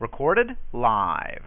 Recorded live.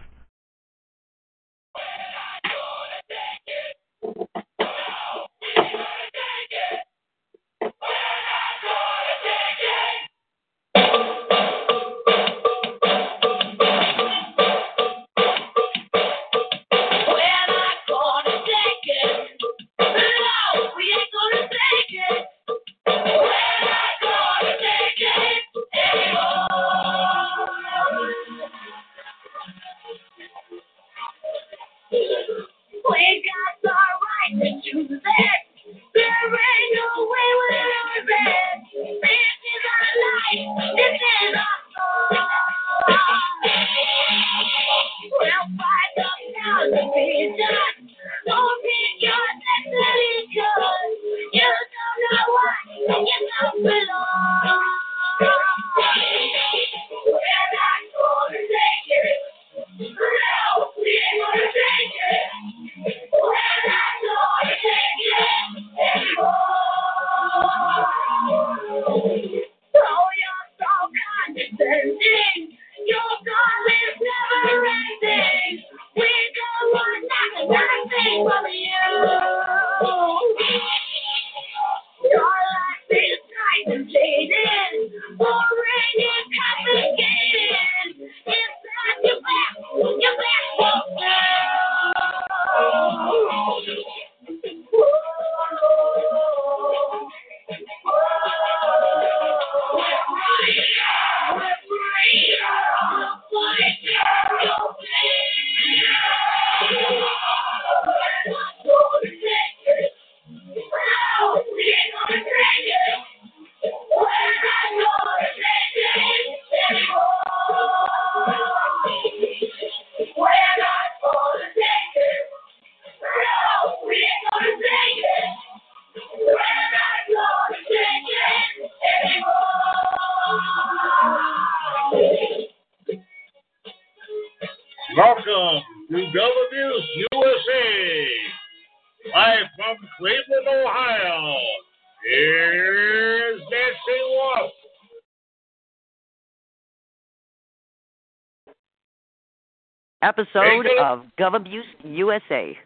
Episode of Gov Abuse USA.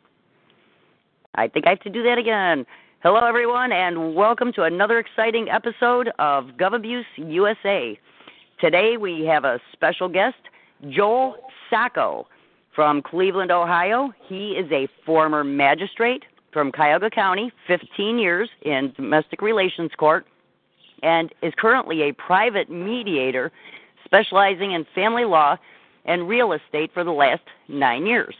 I think I have to do that again. Hello, everyone, and welcome to another exciting episode of Gov Abuse USA. Today we have a special guest, Joel Sacco from Cleveland, Ohio. He is a former magistrate from Cuyahoga County, 15 years in domestic relations court, and is currently a private mediator specializing in family law and real estate for the last nine years.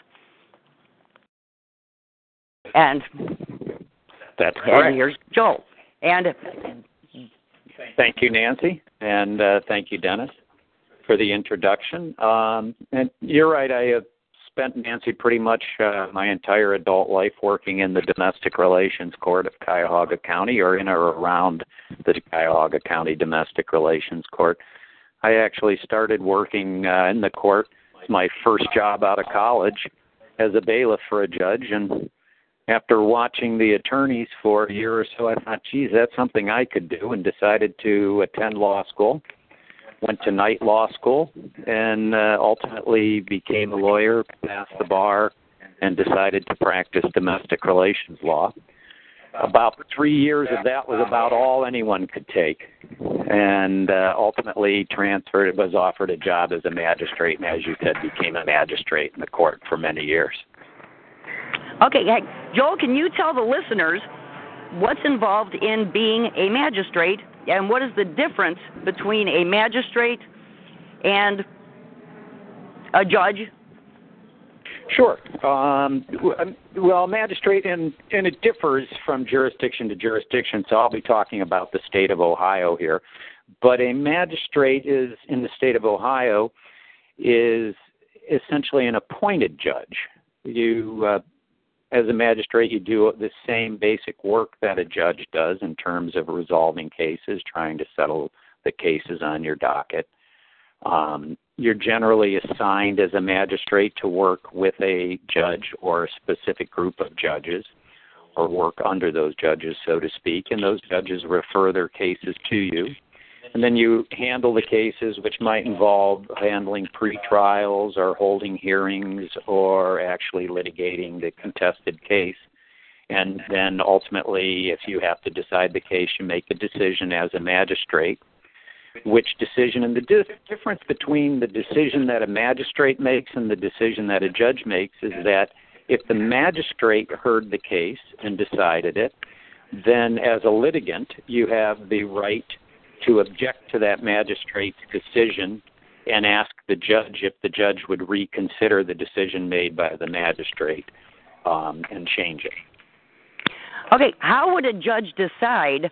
And That's and correct. here's Joel. And Thank you, Nancy, and uh, thank you, Dennis, for the introduction. Um, and you're right. I have spent Nancy pretty much uh, my entire adult life working in the domestic relations court of Cuyahoga County, or in or around the Cuyahoga County Domestic Relations Court. I actually started working uh, in the court. It's My first job out of college as a bailiff for a judge, and after watching the attorneys for a year or so, I thought, geez, that's something I could do, and decided to attend law school. Went to night law school, and uh, ultimately became a lawyer, passed the bar, and decided to practice domestic relations law. About three years of that was about all anyone could take, and uh, ultimately transferred. Was offered a job as a magistrate, and as you said, became a magistrate in the court for many years. okay, Joel, can you tell the listeners what's involved in being a magistrate and what is the difference between a magistrate and a judge? Sure. Um, um, well, magistrate, and, and it differs from jurisdiction to jurisdiction, so I'll be talking about the state of Ohio here. But a magistrate is in the state of Ohio is essentially an appointed judge. You, uh, as a magistrate, you do the same basic work that a judge does in terms of resolving cases, trying to settle the cases on your docket. Um, you're generally assigned as a magistrate to work with a judge or a specific group of judges or work under those judges, so to speak, and those judges refer their cases to you. And then you handle the cases which might involve handling pre-trials or holding hearings or actually litigating the contested case. And then ultimately, if you have to decide the case, you make a decision as a magistrate which decision and the di- difference between the decision that a magistrate makes and the decision that a judge makes is that if the magistrate heard the case and decided it then as a litigant you have the right to object to that magistrate's decision and ask the judge if the judge would reconsider the decision made by the magistrate um, and change it. Okay, how would a judge decide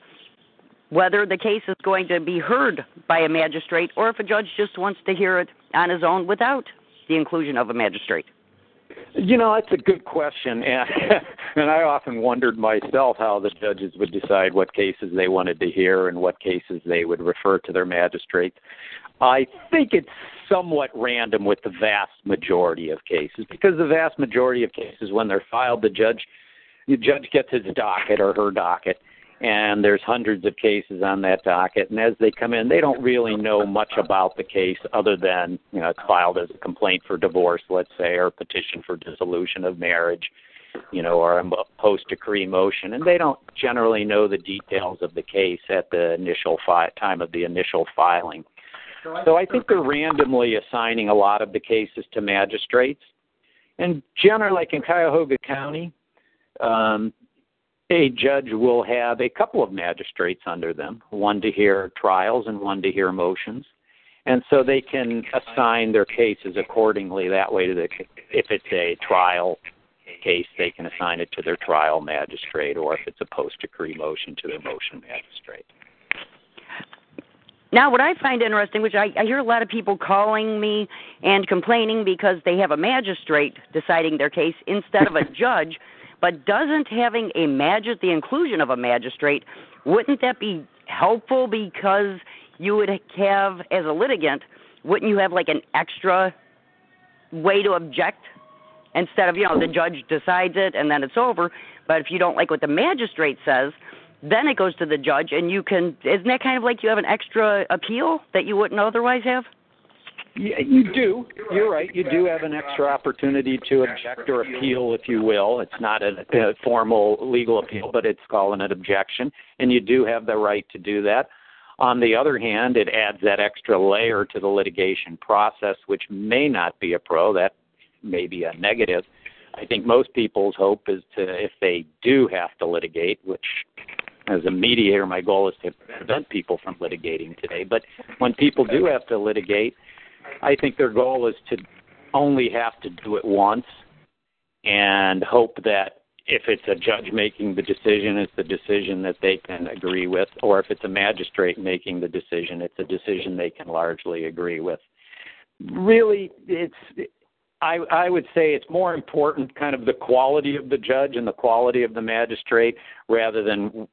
whether the case is going to be heard by a magistrate or if a judge just wants to hear it on his own without the inclusion of a magistrate? You know, that's a good question, and and I often wondered myself how the judges would decide what cases they wanted to hear and what cases they would refer to their magistrates. I think it's somewhat random with the vast majority of cases because the vast majority of cases, when they're filed, the judge the judge gets his docket or her docket and there's hundreds of cases on that docket. And as they come in they don't really know much about the case other than you know it's filed as a complaint for divorce let's say or a petition for dissolution of marriage you know or a post decree motion. And they don't generally know the details of the case at the initial fi- time of the initial filing. So i think they're randomly assigning a lot of the cases to magistrates. And generally like in cuyahoga county um, a judge will have a couple of magistrates under them, one to hear trials and one to hear motions. And so they can assign their cases accordingly that way to the if it's a trial case they can assign it to their trial magistrate or if it's a post decree motion to their motion magistrate. Now, what I find interesting, which I, I hear a lot of people calling me and complaining because they have a magistrate deciding their case instead of a judge but doesn't having a magistrate, the inclusion of a magistrate, wouldn't that be helpful because you would have, as a litigant, wouldn't you have like an extra way to object instead of you know the judge decides it and then it's over? But if you don't like what the magistrate says, then it goes to the judge and you can. Isn't that kind of like you have an extra appeal that you wouldn't otherwise have? You do. You're right. You do have an extra opportunity to object or appeal, if you will. It's not a, a formal legal appeal, but it's called an objection, and you do have the right to do that. On the other hand, it adds that extra layer to the litigation process, which may not be a pro. That may be a negative. I think most people's hope is to, if they do have to litigate, which as a mediator, my goal is to prevent people from litigating today. But when people do have to litigate, I think their goal is to only have to do it once and hope that if it's a judge making the decision, it's the decision that they can agree with, or if it's a magistrate making the decision, it's a decision they can largely agree with. Really, it's I, I would say it's more important, kind of the quality of the judge and the quality of the magistrate, rather than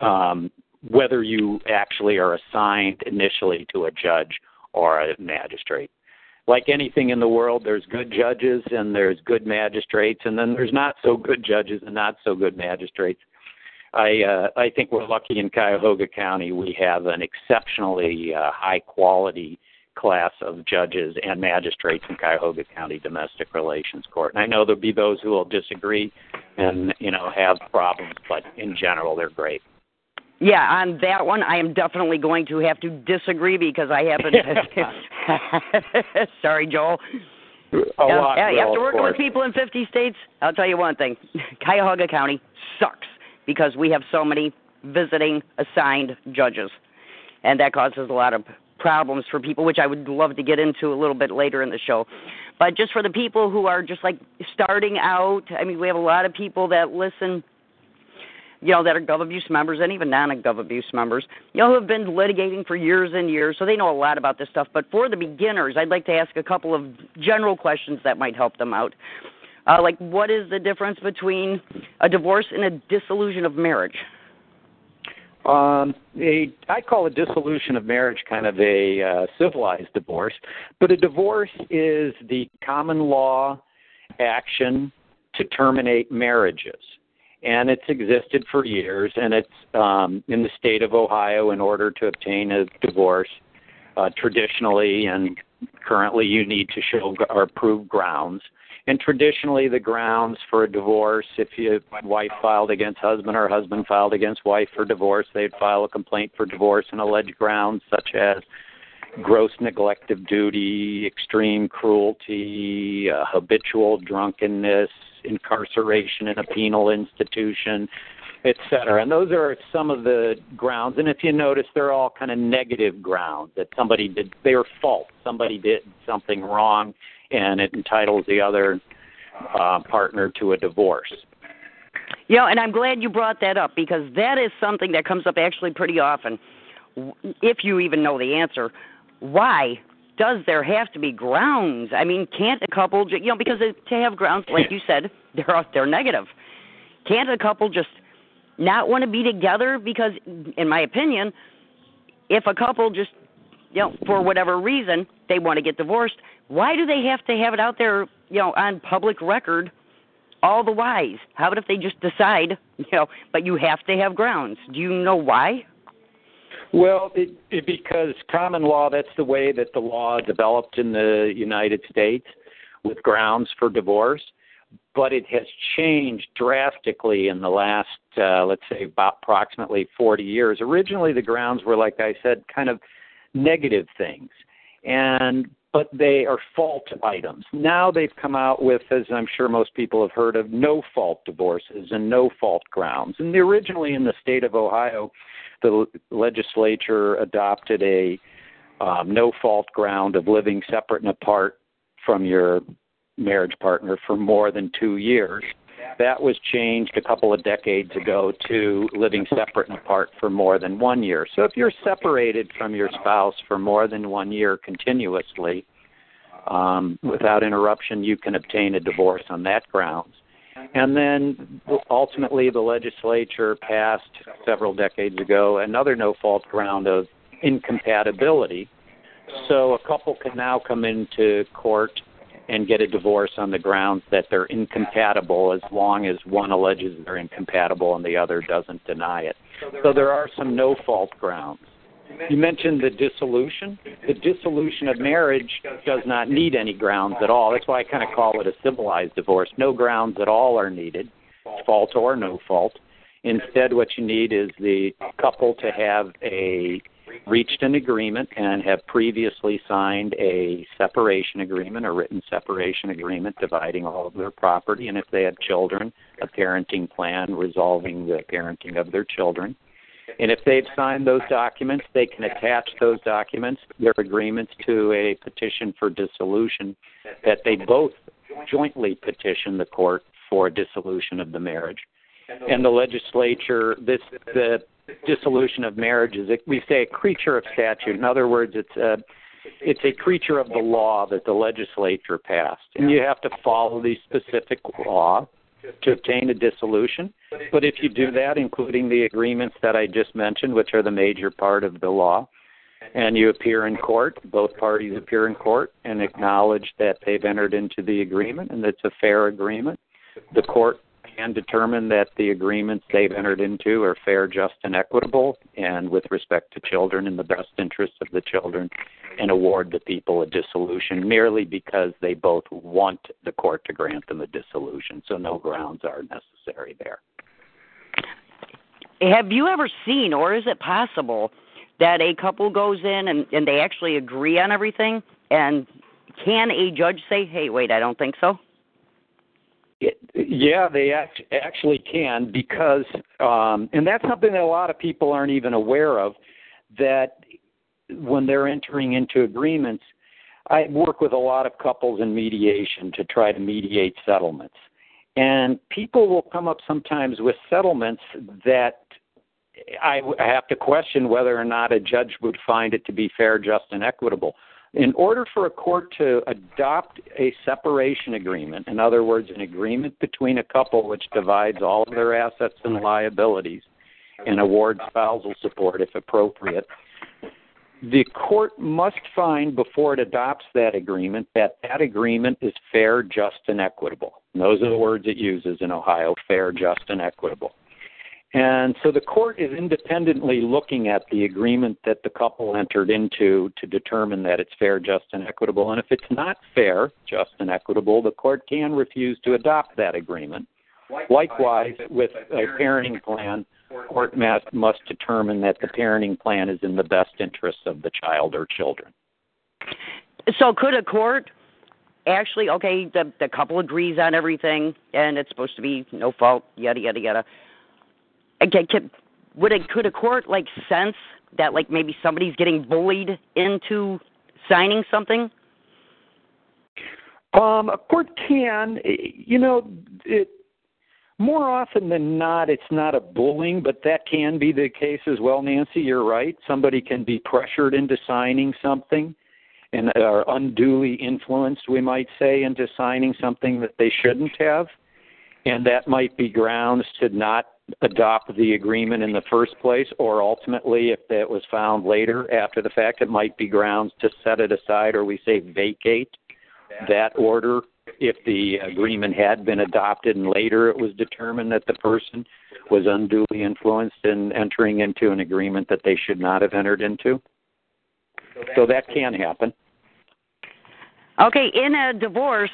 um, whether you actually are assigned initially to a judge or a magistrate. Like anything in the world, there's good judges and there's good magistrates, and then there's not so good judges and not so good magistrates. I uh, I think we're lucky in Cuyahoga County. We have an exceptionally uh, high quality class of judges and magistrates in Cuyahoga County Domestic Relations Court. And I know there'll be those who will disagree and you know have problems, but in general, they're great. Yeah, on that one, I am definitely going to have to disagree because I haven't. Sorry, Joel. A lot, well, after working with people in 50 states, I'll tell you one thing: Cuyahoga County sucks because we have so many visiting assigned judges, and that causes a lot of problems for people, which I would love to get into a little bit later in the show. But just for the people who are just like starting out, I mean, we have a lot of people that listen you know, that are Gov Abuse members and even non Gov Abuse members, you know, who have been litigating for years and years, so they know a lot about this stuff. But for the beginners, I'd like to ask a couple of general questions that might help them out. Uh, like, what is the difference between a divorce and a dissolution of marriage? Um, a, I call a dissolution of marriage kind of a uh, civilized divorce, but a divorce is the common law action to terminate marriages and it's existed for years. And it's um, in the state of Ohio. In order to obtain a divorce, uh, traditionally and currently, you need to show or prove grounds. And traditionally, the grounds for a divorce, if your wife filed against husband or husband filed against wife for divorce, they'd file a complaint for divorce and allege grounds such as gross neglect of duty, extreme cruelty, uh, habitual drunkenness, incarceration in a penal institution, et cetera. And those are some of the grounds. And if you notice, they're all kind of negative grounds that somebody did, they are fault. Somebody did something wrong, and it entitles the other uh, partner to a divorce. Yeah, and I'm glad you brought that up because that is something that comes up actually pretty often. If you even know the answer, why does there have to be grounds? I mean, can't a couple, you know, because to have grounds, like you said, they're they're negative. Can't a couple just not want to be together? Because, in my opinion, if a couple just, you know, for whatever reason they want to get divorced, why do they have to have it out there, you know, on public record? All the whys. How about if they just decide, you know, but you have to have grounds? Do you know why? Well, it, it, because common law, that's the way that the law developed in the United States with grounds for divorce. But it has changed drastically in the last, uh, let's say, about approximately 40 years. Originally, the grounds were, like I said, kind of negative things. And but they are fault items. Now they've come out with, as I'm sure most people have heard of, no fault divorces and no fault grounds. And originally in the state of Ohio, the legislature adopted a um, no fault ground of living separate and apart from your marriage partner for more than two years. That was changed a couple of decades ago to living separate and apart for more than one year. So if you're separated from your spouse for more than one year continuously, um, without interruption, you can obtain a divorce on that grounds. And then ultimately, the legislature passed several decades ago another no fault ground of incompatibility. So a couple can now come into court and get a divorce on the grounds that they're incompatible as long as one alleges they're incompatible and the other doesn't deny it. So there are some no fault grounds. You mentioned the dissolution. The dissolution of marriage does not need any grounds at all. That's why I kind of call it a civilized divorce. No grounds at all are needed, fault or no fault. Instead, what you need is the couple to have a reached an agreement and have previously signed a separation agreement, a written separation agreement dividing all of their property, and if they have children, a parenting plan resolving the parenting of their children. And if they've signed those documents, they can attach those documents, their agreements, to a petition for dissolution that they both jointly petition the court for dissolution of the marriage. And the legislature, this the dissolution of marriage is, we say, a creature of statute. In other words, it's a it's a creature of the law that the legislature passed, and you have to follow the specific law to obtain a dissolution. But if you do that, including the agreements that I just mentioned, which are the major part of the law, and you appear in court, both parties appear in court and acknowledge that they've entered into the agreement and it's a fair agreement, the court can determine that the agreements they've entered into are fair, just, and equitable, and with respect to children in the best interest of the children, and award the people a dissolution merely because they both want the court to grant them a dissolution. So no grounds are necessary there. Have you ever seen, or is it possible, that a couple goes in and, and they actually agree on everything? And can a judge say, hey, wait, I don't think so? Yeah, they act, actually can because, um, and that's something that a lot of people aren't even aware of. That when they're entering into agreements, I work with a lot of couples in mediation to try to mediate settlements. And people will come up sometimes with settlements that I have to question whether or not a judge would find it to be fair, just, and equitable. In order for a court to adopt a separation agreement, in other words, an agreement between a couple which divides all of their assets and liabilities and awards spousal support if appropriate, the court must find before it adopts that agreement that that agreement is fair, just, and equitable. And those are the words it uses in Ohio fair, just, and equitable. And so the court is independently looking at the agreement that the couple entered into to determine that it's fair, just, and equitable. And if it's not fair, just, and equitable, the court can refuse to adopt that agreement. Likewise, with a parenting plan, court must, must determine that the parenting plan is in the best interests of the child or children. So could a court actually okay the the couple agrees on everything and it's supposed to be no fault yada yada yada okay could, would it could a court like sense that like maybe somebody's getting bullied into signing something? Um a court can. You know it more often than not it's not a bullying but that can be the case as well nancy. You're right. Somebody can be pressured into signing something and are unduly influenced we might say into signing something that they shouldn't have. And that might be grounds to not adopt the agreement in the first place or ultimately if that was found later after the fact it might be grounds to set it aside or we say vacate that order if the agreement had been adopted and later it was determined that the person was unduly influenced in entering into an agreement that they should not have entered into. So that can happen. Okay in a divorce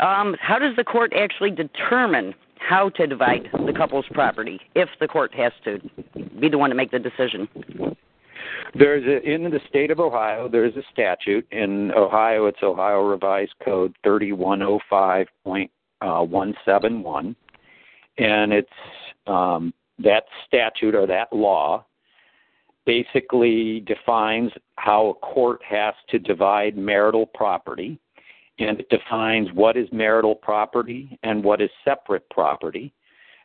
um how does the court actually determine how to divide the couple's property if the court has to be the one to make the decision. There's a in the state of ohio there's a statute in ohio it's ohio revised code 3105.171 and it's um that statute or that law basically defines how a court has to divide marital property and it defines what is marital property and what is separate property.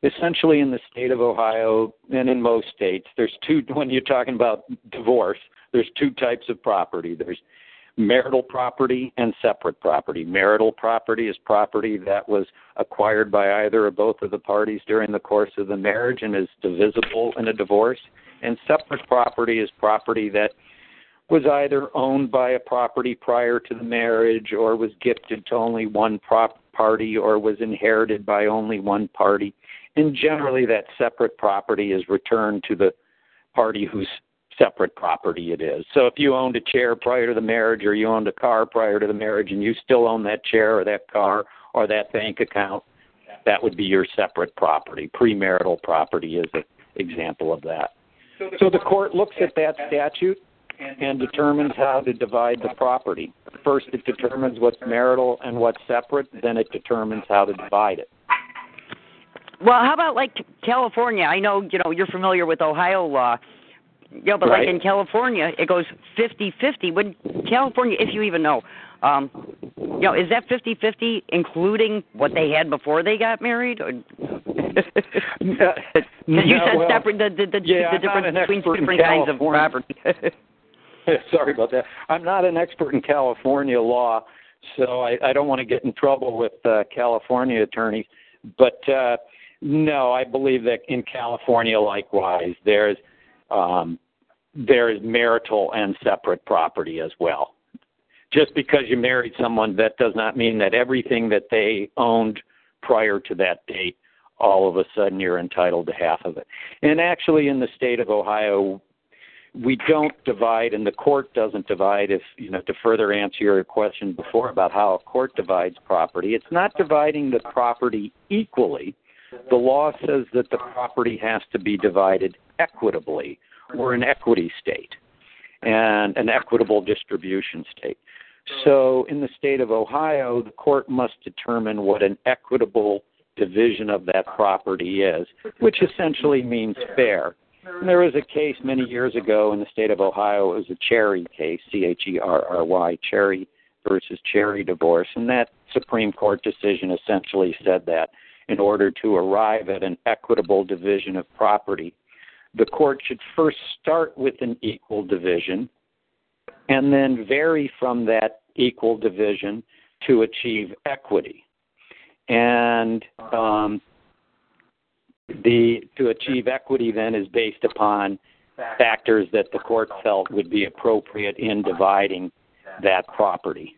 Essentially in the state of ohio and in most states there's two when you're talking about divorce there's two types of property. There's marital property and separate property. Marital property is property that was acquired by either or both of the parties during the course of the marriage and is divisible in a divorce. And separate property is property that was either owned by a property prior to the marriage or was gifted to only one prop party or was inherited by only one party. And generally that separate property is returned to the party whose separate property it is. So if you owned a chair prior to the marriage or you owned a car prior to the marriage and you still own that chair or that car or that bank account that would be your separate property. Premarital property is an example of that. So the court looks at that statute and determines how to divide the property. First it determines what's marital and what's separate then it determines how to divide it. Well how about like california? I know you know you're familiar with ohio law. You know but right. like in california it goes fifty fifty would california if you even know um you know is that fifty fifty including what they had before they got married? Or no, you said well, separate the the, the, yeah, the difference between in different kinds of property sorry about that. I'm not an expert in california law so i i don't want to get in trouble with uh california attorneys but uh no i believe that in california likewise there's um there is marital and separate property as well. Just because you married someone that does not mean that everything that they owned prior to that date all of a sudden you're entitled to half of it. And actually in the state of ohio we don't divide and the court doesn't divide if you know to further answer your question before about how a court divides property. It's not dividing the property equally. The law says that the property has to be divided equitably. We're an equity state and an equitable distribution state. So in the state of ohio the court must determine what an equitable division of that property is which essentially means fair there was a case many years ago in the state of Ohio. It was a Cherry case, C H E R R Y, Cherry versus Cherry divorce. And that Supreme Court decision essentially said that in order to arrive at an equitable division of property, the court should first start with an equal division and then vary from that equal division to achieve equity. And um, the to achieve equity then is based upon factors that the court felt would be appropriate in dividing that property.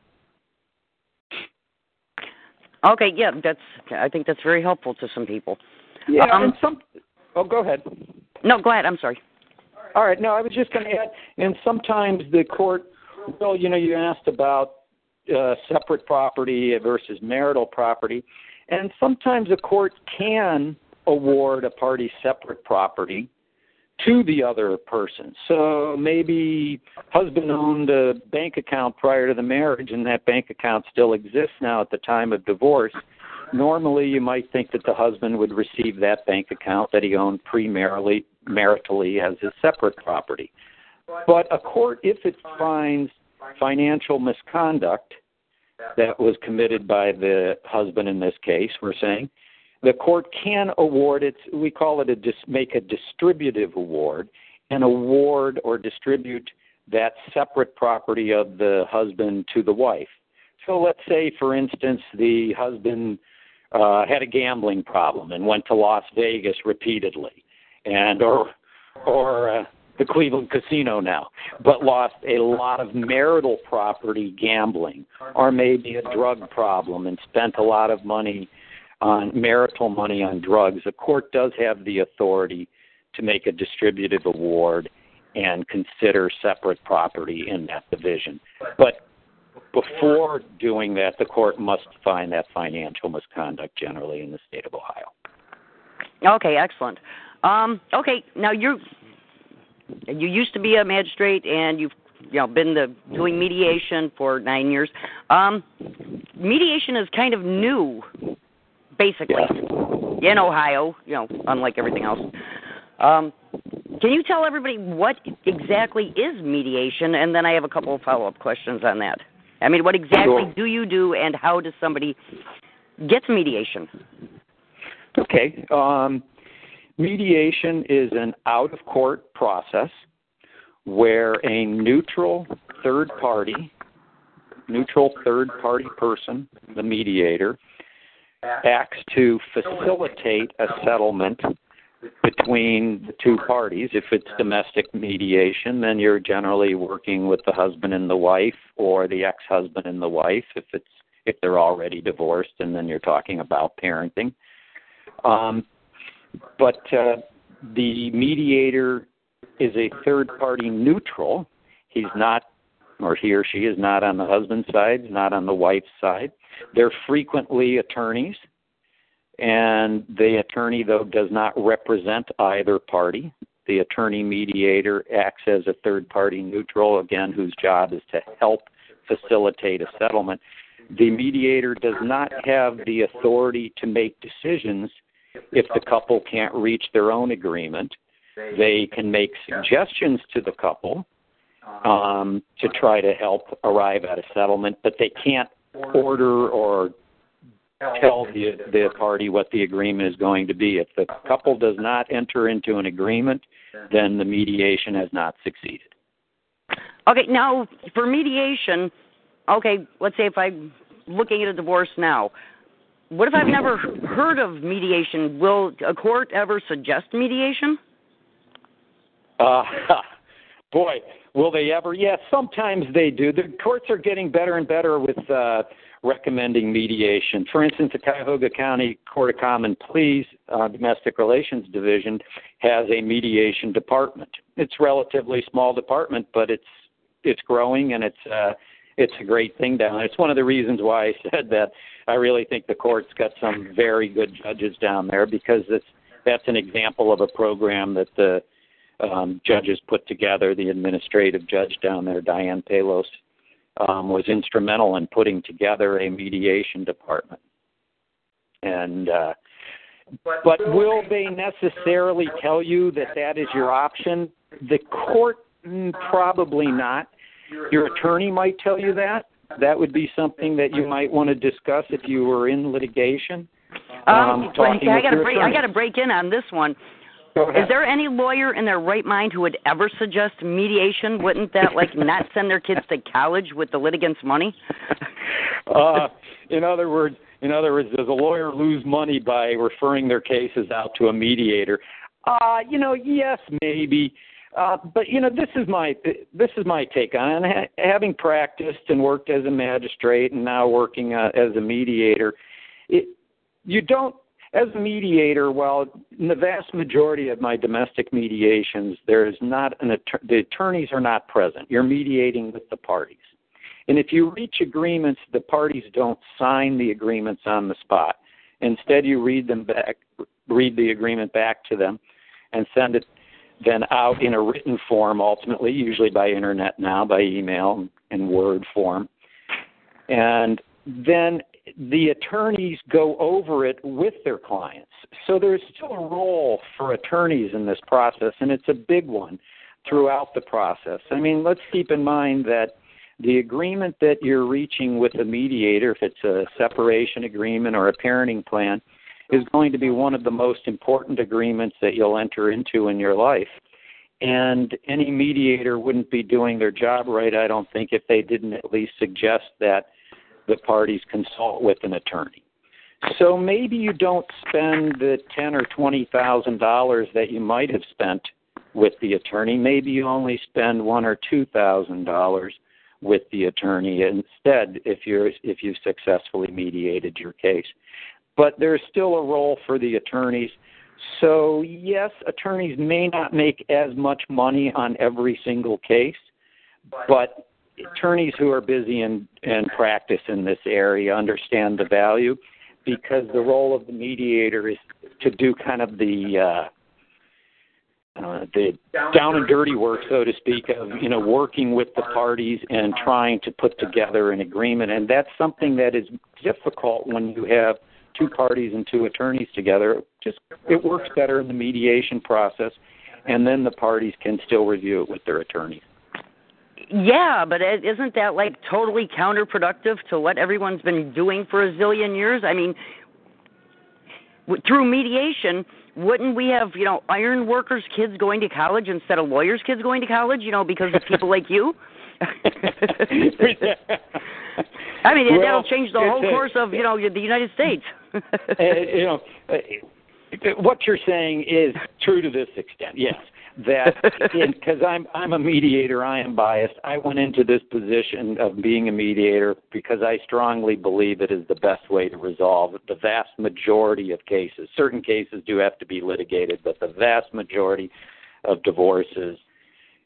Okay, yeah, that's. I think that's very helpful to some people. Yeah, Um, and some. Oh, go ahead. No, go ahead. I'm sorry. All right. No, I was just going to add, and sometimes the court. Well, you know, you asked about uh, separate property versus marital property, and sometimes a court can award a party separate property to the other person. So maybe husband owned a bank account prior to the marriage and that bank account still exists now at the time of divorce. Normally you might think that the husband would receive that bank account that he owned premaritally maritally as his separate property. But a court if it finds financial misconduct that was committed by the husband in this case, we're saying, the court can award it we call it a dis, make a distributive award and award or distribute that separate property of the husband to the wife. So let's say for instance the husband uh had a gambling problem and went to Las Vegas repeatedly and or or uh, the Cleveland casino now but lost a lot of marital property gambling or maybe a drug problem and spent a lot of money on marital money on drugs, a court does have the authority to make a distributive award and consider separate property in that division. But before doing that, the court must find that financial misconduct generally in the state of Ohio. Okay, excellent. Um, okay, now you're you used to be a magistrate and you've you know been the, doing mediation for nine years. Um, mediation is kind of new, basically, Yeah. in Ohio. You know, unlike everything else. Um, can you tell everybody what exactly is mediation? And then I have a couple of follow up questions on that. I mean, what exactly Sure. do you do, and how does somebody get mediation? Okay. Um, mediation is an out of court process where a neutral third party, neutral third party person, the mediator, acts to facilitate a settlement between the two parties. If it's domestic mediation, then you're generally working with the husband and the wife or the ex husband and the wife if it's if they're already divorced and then you're talking about parenting. Um, but uh, the mediator is a third party neutral. He's not, or he or she is not on the husband's side, not on the wife's side. They're frequently attorneys, and the attorney, though, does not represent either party. The attorney mediator acts as a third party neutral, again, whose job is to help facilitate a settlement. The mediator does not have the authority to make decisions if the couple can't reach their own agreement. They can make suggestions to the couple um, to try to help arrive at a settlement, but they can't order or tell the the party what the agreement is going to be. If the couple does not enter into an agreement, then the mediation has not succeeded. Okay, now for mediation, okay, let's say if I'm looking at a divorce now, what if I've never heard of mediation? Will a court ever suggest mediation? Uh, boy, will they ever? Yes, sometimes they do. The courts are getting better and better with uh, recommending mediation. For instance, the Cuyahoga County Court of Common Pleas uh, Domestic Relations Division has a mediation department. It's a relatively small department, but it's it's growing and it's uh, it's a great thing down there. It's one of the reasons why I said that I really think the court's got some very good judges down there because it's that's an example of a program that the um, judges put together. The administrative judge down there, Diane Palos, um, was instrumental in putting together a mediation department. And uh, but will they necessarily tell you that that is your option? The court, mm, probably not. Your attorney might tell you that. That would be something that you might want to discuss if you were in litigation. Um, talking I got to your break. I got to break in on this one. Is there any lawyer in their right mind who would ever suggest mediation? Wouldn't that like not send their kids to college with the litigants' money? uh, in other words, in other words, does a lawyer lose money by referring their cases out to a mediator? Uh, you know, yes, maybe. Uh, but you know, this is my this is my take on it. Ha- having practiced and worked as a magistrate and now working uh, as a mediator. It, you don't as a mediator. Well, in the vast majority of my domestic mediations, there is not an att- the attorneys are not present. You're mediating with the parties. And if you reach agreements, the parties don't sign the agreements on the spot. Instead, you read them back, read the agreement back to them, and send it then out in a written form, ultimately, usually by internet now, by email and Word form. And then the attorneys go over it with their clients. So there's still a role for attorneys in this process, and it's a big one throughout the process. I mean, let's keep in mind that the agreement that you're reaching with a mediator, if it's a separation agreement or a parenting plan, is going to be one of the most important agreements that you'll enter into in your life. And any mediator wouldn't be doing their job right, I don't think, if they didn't at least suggest that the parties consult with an attorney. So maybe you don't spend the ten or twenty thousand dollars that you might have spent with the attorney. Maybe you only spend one or two thousand dollars with the attorney instead if you're if you've successfully mediated your case. But there's still a role for the attorneys. So yes, attorneys may not make as much money on every single case, but attorneys who are busy and and practice in this area understand the value because the role of the mediator is to do kind of the uh uh, the down and dirty work, so to speak, of you know working with the parties and trying to put together an agreement, and that's something that is difficult when you have two parties and two attorneys together. Just it works better in the mediation process, and then the parties can still review it with their attorneys. Yeah, but is isn't that like totally counterproductive to what everyone's been doing for a zillion years? I mean, through mediation, wouldn't we have you know iron workers' kids going to college instead of lawyers' kids going to college? You know, because of people like you. I mean, Well, that'll change the whole course of you know the United States. uh, you know, uh, what you're saying is true to this extent. Yes, that because I'm I'm a mediator, I am biased. I went into this position of being a mediator because I strongly believe it is the best way to resolve the vast majority of cases. Certain cases do have to be litigated, but the vast majority of divorces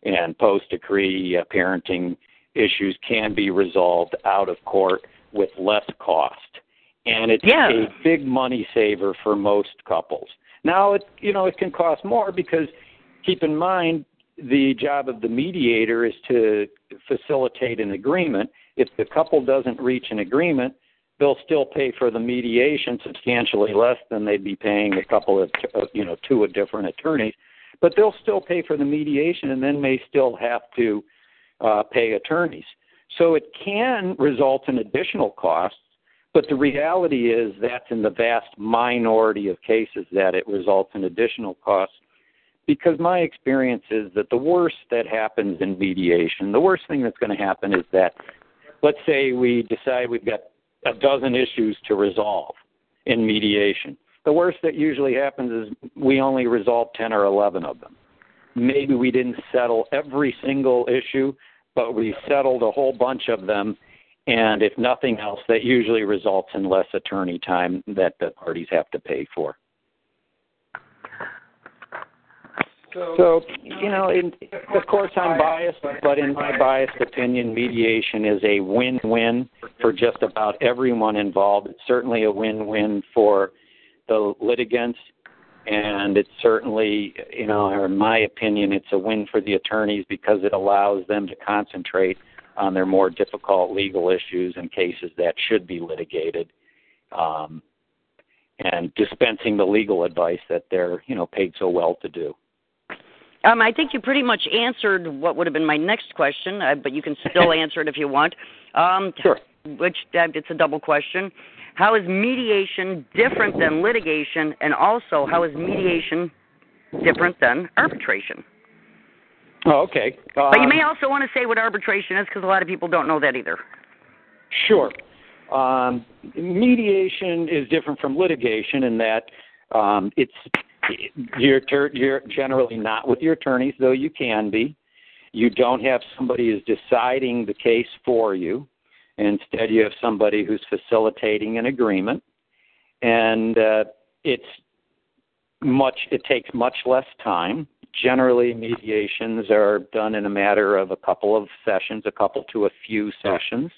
and post decree uh, parenting issues can be resolved out of court with less cost and it's Yeah. a big money saver for most couples. Now, it you know it can cost more because keep in mind the job of the mediator is to facilitate an agreement. If the couple doesn't reach an agreement, they'll still pay for the mediation substantially less than they'd be paying a couple of you know two of different attorneys, but they'll still pay for the mediation and then may still have to uh, pay attorneys. So it can result in additional costs but the reality is that's in the vast minority of cases that it results in additional costs. Because my experience is that the worst that happens in mediation, the worst thing that's going to happen is that, let's say we decide we've got a dozen issues to resolve in mediation. The worst that usually happens is we only resolve 10 or 11 of them. Maybe we didn't settle every single issue, but we settled a whole bunch of them and if nothing else, that usually results in less attorney time that the parties have to pay for. So, you know, in, of course I'm biased, but in my biased opinion, mediation is a win-win for just about everyone involved. It's certainly a win-win for the litigants, and it's certainly, you know, in my opinion, it's a win for the attorneys because it allows them to concentrate on their more difficult legal issues and cases that should be litigated. Um, and dispensing the legal advice that they're you know paid so well to do. Um, I think you pretty much answered what would have been my next question, uh, but you can still answer it if you want. Um, sure. Which uh, it's a double question. How is mediation different than litigation, and also how is mediation different than arbitration? Oh, okay. Um, but you may Um, also want to say what arbitration is because a lot of people don't know that either. Sure. Um, mediation is different from litigation in that um, it's you're, ter- you're generally not with your attorneys, though you can be. You don't have somebody who's deciding the case for you. Instead, you have somebody who's facilitating an agreement, and uh, it's much. It takes much less time. Generally, mediations are done in a matter of a couple of sessions, a couple to a few sessions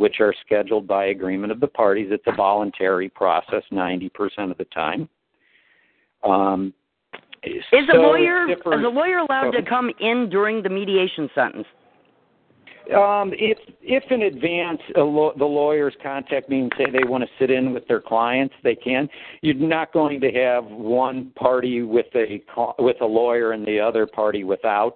which are scheduled by agreement of the parties. It's a voluntary process 90% of the time. Um, Is so a lawyer is a lawyer allowed to come in during the mediation sentence? Um, if if in advance a law the lawyers contact me and say they want to sit in with their clients, they can. You're not going to have one party with a co- with a lawyer and the other party without.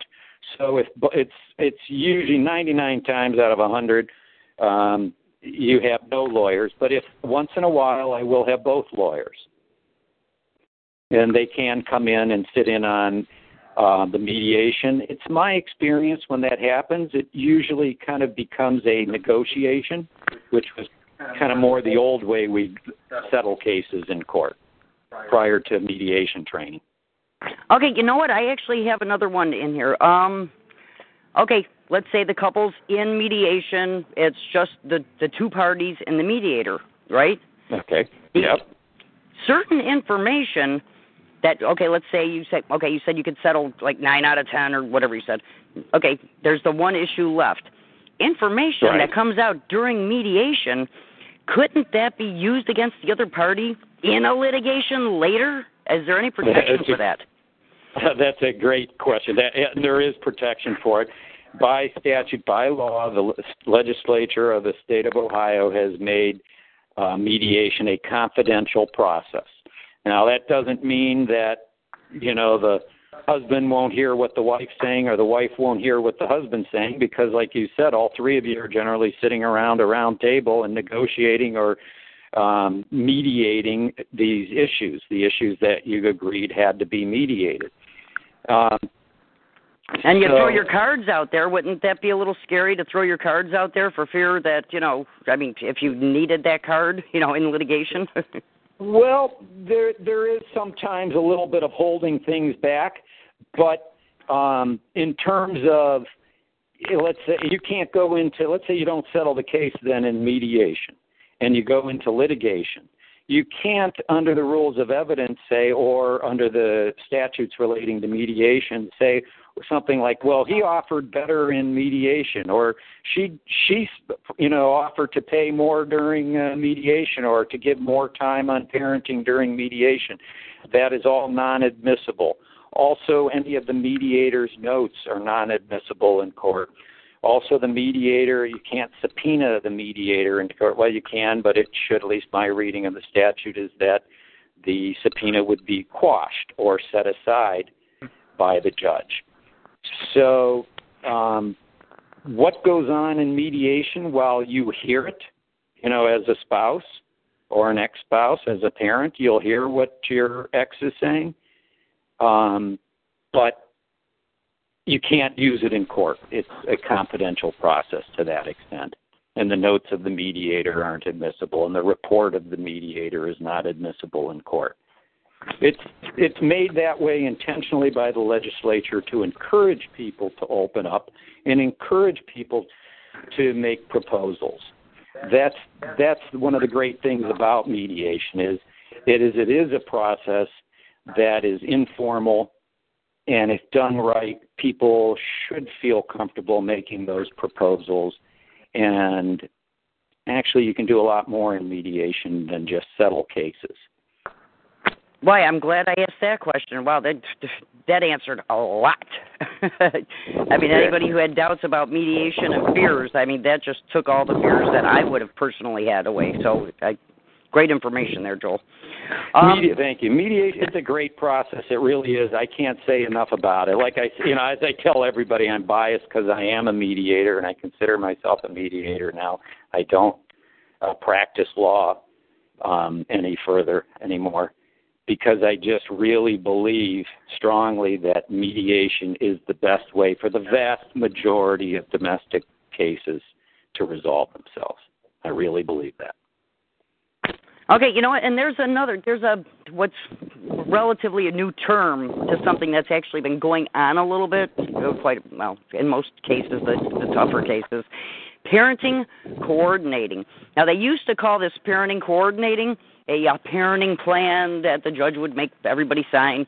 So if it's it's usually 99 times out of 100 um, you have no lawyers. But if once in a while I will have both lawyers, and they can come in and sit in on uh, the mediation. It's my experience when that happens, it usually kind of becomes a negotiation, which was kind of more the old way we settle cases in court prior to mediation training. Okay, you know what? I actually have another one in here. Um, okay, let's say the couple's in mediation. It's just the the two parties and the mediator, right? Okay. Yep. Certain information that okay, let's say you said okay, you said you could settle like nine out of ten or whatever you said. Okay, there's the one issue left. Information Right. that comes out during mediation, couldn't that be used against the other party in a litigation later? Is there any protection for a- that? That's a great question. That, and there is protection for it. By statute, by law, the legislature of the state of Ohio has made uh, mediation a confidential process. Now, that doesn't mean that, you know, the husband won't hear what the wife's saying or the wife won't hear what the husband's saying because, like you said, all three of you are generally sitting around a round table and negotiating or um, mediating these issues, the issues that you agreed had to be mediated. Um, And you so- throw your cards out there. Wouldn't that be a little scary to throw your cards out there for fear that you know? I mean, if you needed that card, you know, in litigation. Well, there there is sometimes a little bit of holding things back, but um, in terms of let's say you can't go into let's say you don't settle the case then in mediation, and you go into litigation. You can't, under the rules of evidence, say, or under the statutes relating to mediation, say something like, "Well, he offered better in mediation," or "She, she, you know, offered to pay more during uh, mediation, or to give more time on parenting during mediation." That is all non-admissible. Also, any of the mediator's notes are non-admissible in court. Also, the mediator, you can't subpoena the mediator in court. Well, you can, but it should, at least my reading of the statute is that the subpoena would be quashed or set aside by the judge. So, um, what goes on in mediation while you hear it, you know, as a spouse or an ex spouse, as a parent, you'll hear what your ex is saying. Um, but you can't use it in court. It's a confidential process to that extent. And the notes of the mediator aren't admissible, and the report of the mediator is not admissible in court. It's it's made that way intentionally by the legislature to encourage people to open up and encourage people to make proposals. That's that's one of the great things about mediation is it is it is a process that is informal and if done right, people should feel comfortable making those proposals. And actually, you can do a lot more in mediation than just settle cases. Why? I'm glad I asked that question. Wow, that that answered a lot. I mean, anybody who had doubts about mediation and fears, I mean, that just took all the fears that I would have personally had away. So I Great information there, Joel. Um, Media, thank you. Mediation it's a great process. It really is. I can't say enough about it. Like I, you know, as I tell everybody, I'm biased because I am a mediator and I consider myself a mediator now. I don't uh, practice law um, any further anymore because I just really believe strongly that mediation is the best way for the vast majority of domestic cases to resolve themselves. I really believe that. Okay, you know what? And there's another. There's a what's relatively a new term to something that's actually been going on a little bit, quite well in most cases, the, the tougher cases. Parenting coordinating. Now they used to call this parenting coordinating a uh, parenting plan that the judge would make everybody sign,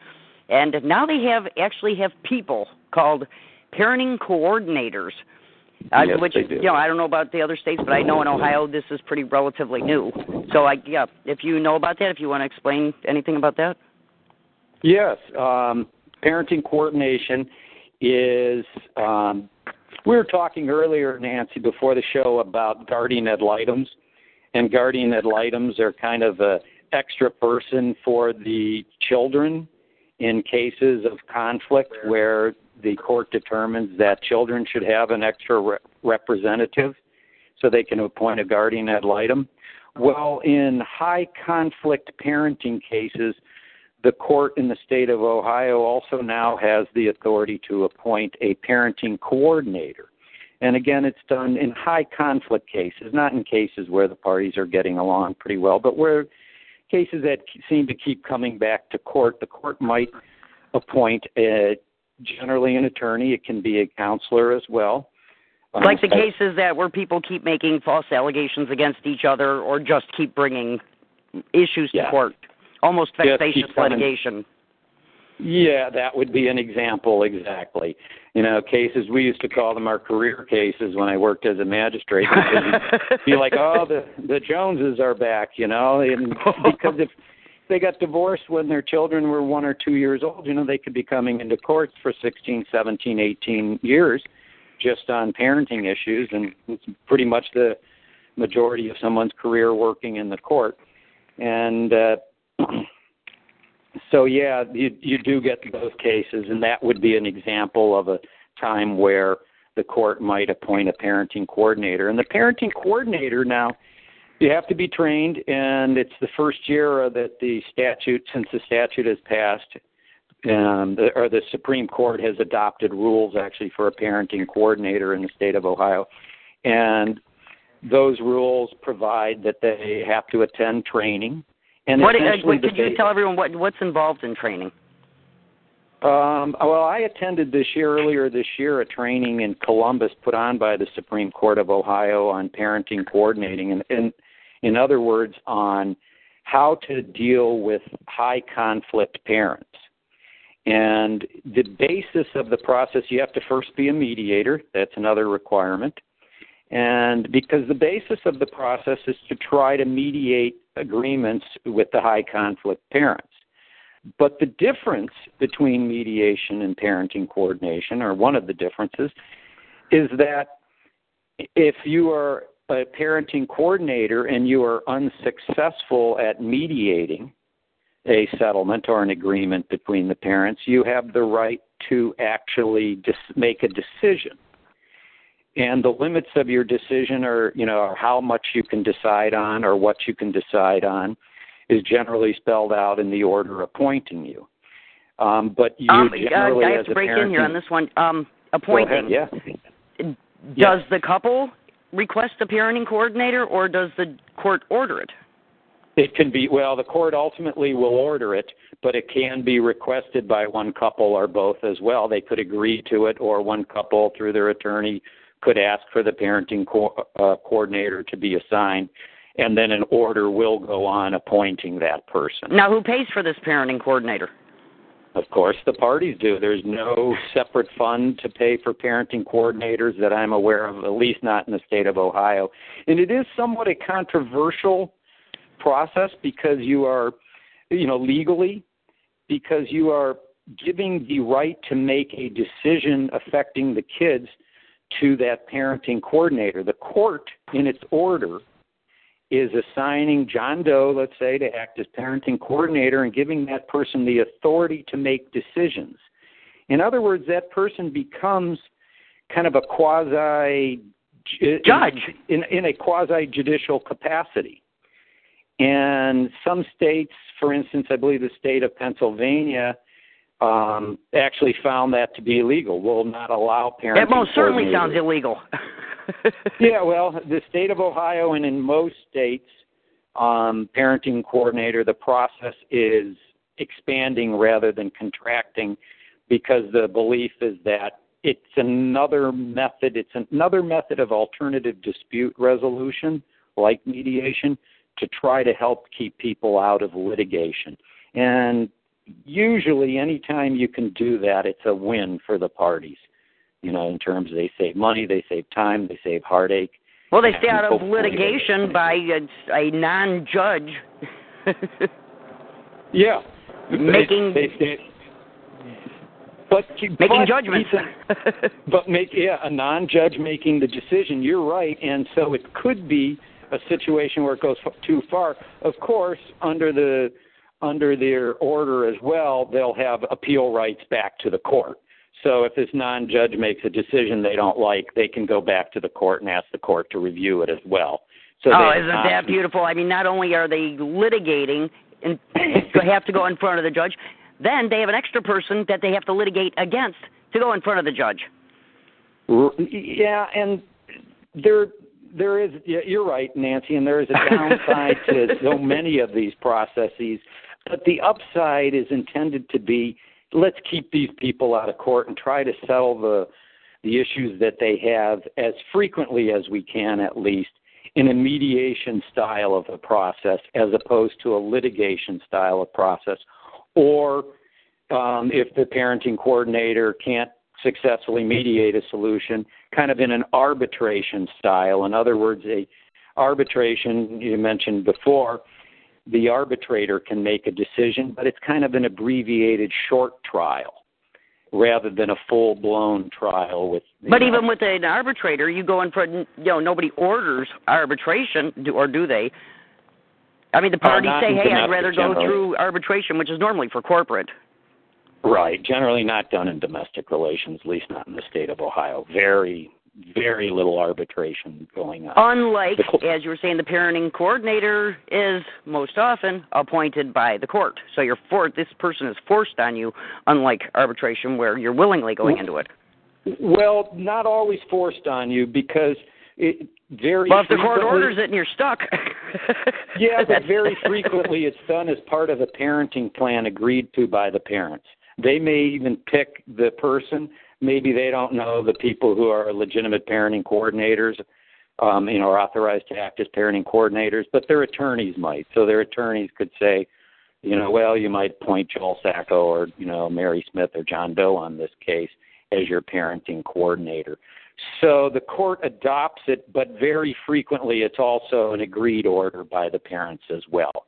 and now they have actually have people called parenting coordinators uh, yes, which you know I don't know about the other states, but I know in Ohio this is pretty relatively new. So I yeah, if you know about that, if you want to explain anything about that. Yes, um, parenting coordination is. Um, we were talking earlier, Nancy, before the show about guardian ad litems, and guardian ad litems are kind of a extra person for the children in cases of conflict where the court determines that children should have an extra re- representative so they can appoint a guardian ad litem. Well, in high conflict parenting cases, the court in the state of Ohio also now has the authority to appoint a parenting coordinator. And again, it's done in high conflict cases, not in cases where the parties are getting along pretty well, but where cases that seem to keep coming back to court, the court might appoint a, generally an attorney. It can be a counselor as well. Um, Like the cases that where people keep making false allegations against each other, or just keep bringing issues to Yeah. court, almost vexatious litigation. Yeah, that would be an example exactly. You know, cases we used to call them our career cases when I worked as a magistrate. Be like, oh, the the Joneses are back, you know, and because if they got divorced when their children were one or two years old, you know, they could be coming into courts for sixteen, seventeen, eighteen years just on parenting issues, and it's pretty much the majority of someone's career working in the court. And uh, so, yeah, you you do get those cases, and that would be an example of a time where the court might appoint a parenting coordinator. And the parenting coordinator now, you have to be trained, and it's the first year that the statute, since the statute has passed, um, the, or the Supreme Court has adopted rules actually for a parenting coordinator in the state of Ohio, and those rules provide that they have to attend training. And What, uh, what could you tell everyone what what's involved in training? Um, well, I attended this year, earlier this year, a training in Columbus put on by the Supreme Court of Ohio on parenting coordinating, and, and in other words, on how to deal with high conflict parents. And the basis of the process, you have to first be a mediator. That's another requirement. And because the basis of the process is to try to mediate agreements with the high conflict parents. But the difference between mediation and parenting coordination, or one of the differences, is that if you are a parenting coordinator and you are unsuccessful at mediating a settlement or an agreement between the parents, you have the right to actually dis- make a decision. And the limits of your decision are, you know, are how much you can decide on or what you can decide on is generally spelled out in the order appointing you. Um, but you um, uh, generally, I have to break in here on this one. Um, Go appointing. ahead, yeah. Does the couple request a parenting coordinator, or does the court order it? It can be, well, the court ultimately will order it, but it can be requested by one couple or both as well. They could agree to it, or one couple, through their attorney, could ask for the parenting co- uh, coordinator to be assigned, and then an order will go on appointing that person. Now, who pays for this parenting coordinator? Of course, the parties do. There's no separate fund to pay for parenting coordinators that I'm aware of, at least not in the state of Ohio. And it is somewhat a controversial process because you are, you know, legally, because you are giving the right to make a decision affecting the kids to that parenting coordinator. The court, in its order, is assigning John Doe, let's say, to act as parenting coordinator and giving that person the authority to make decisions. In other words, that person becomes kind of a quasi judge in, in a quasi judicial capacity. And some states, for instance, I believe the state of Pennsylvania, um, actually found that to be illegal. Will not allow parents. It most certainly sounds illegal. yeah, well, the state of Ohio and in most states, um, parenting coordinator, the process is expanding rather than contracting because the belief is that it's another method, it's another method of alternative dispute resolution, like mediation, to try to help keep people out of litigation. And usually, anytime you can do that, it's a win for the parties. You know, in terms of they save money, they save time, they save heartache. Well, they stay out of litigation by a, a non-judge. yeah, making they, they stay, but making but, judgments. but make yeah a non-judge making the decision. You're right, and so it could be a situation where it goes too far. Of course, under the under their order as well, they'll have appeal rights back to the court. So if this non-judge makes a decision they don't like, they can go back to the court and ask the court to review it as well. So oh, isn't that beautiful? I mean, not only are they litigating and have to go in front of the judge, then they have an extra person that they have to litigate against to go in front of the judge. Yeah, and there there is you're right, Nancy, and there is a downside to so many of these processes, but the upside is intended to be let's keep these people out of court and try to settle the the issues that they have as frequently as we can at least in a mediation style of a process as opposed to a litigation style of process. Or um, if the parenting coordinator can't successfully mediate a solution kind of in an arbitration style in other words a arbitration you mentioned before the arbitrator can make a decision but it's kind of an abbreviated short trial rather than a full blown trial with but know, even with an arbitrator you go in for you know nobody orders arbitration do, or do they I mean, the uh, parties say, "Hey, I'd rather generally. go through arbitration," which is normally for corporate. Right. Generally not done in domestic relations, at least not in the state of Ohio. Very, very little arbitration going on. Unlike, as you were saying, the parenting coordinator is most often appointed by the court. So you're for this person is forced on you, unlike arbitration where you're willingly going into it. Well, not always forced on you because it very well, if the court orders it and you're stuck. yeah, but very frequently it's done as part of a parenting plan agreed to by the parents. They may even pick the person. Maybe they don't know the people who are legitimate parenting coordinators, um, you know, are authorized to act as parenting coordinators, but their attorneys might. So their attorneys could say, you know, well, you might point Joel Sacco or, you know, Mary Smith or John Doe on this case as your parenting coordinator. So the court adopts it, but very frequently it's also an agreed order by the parents as well.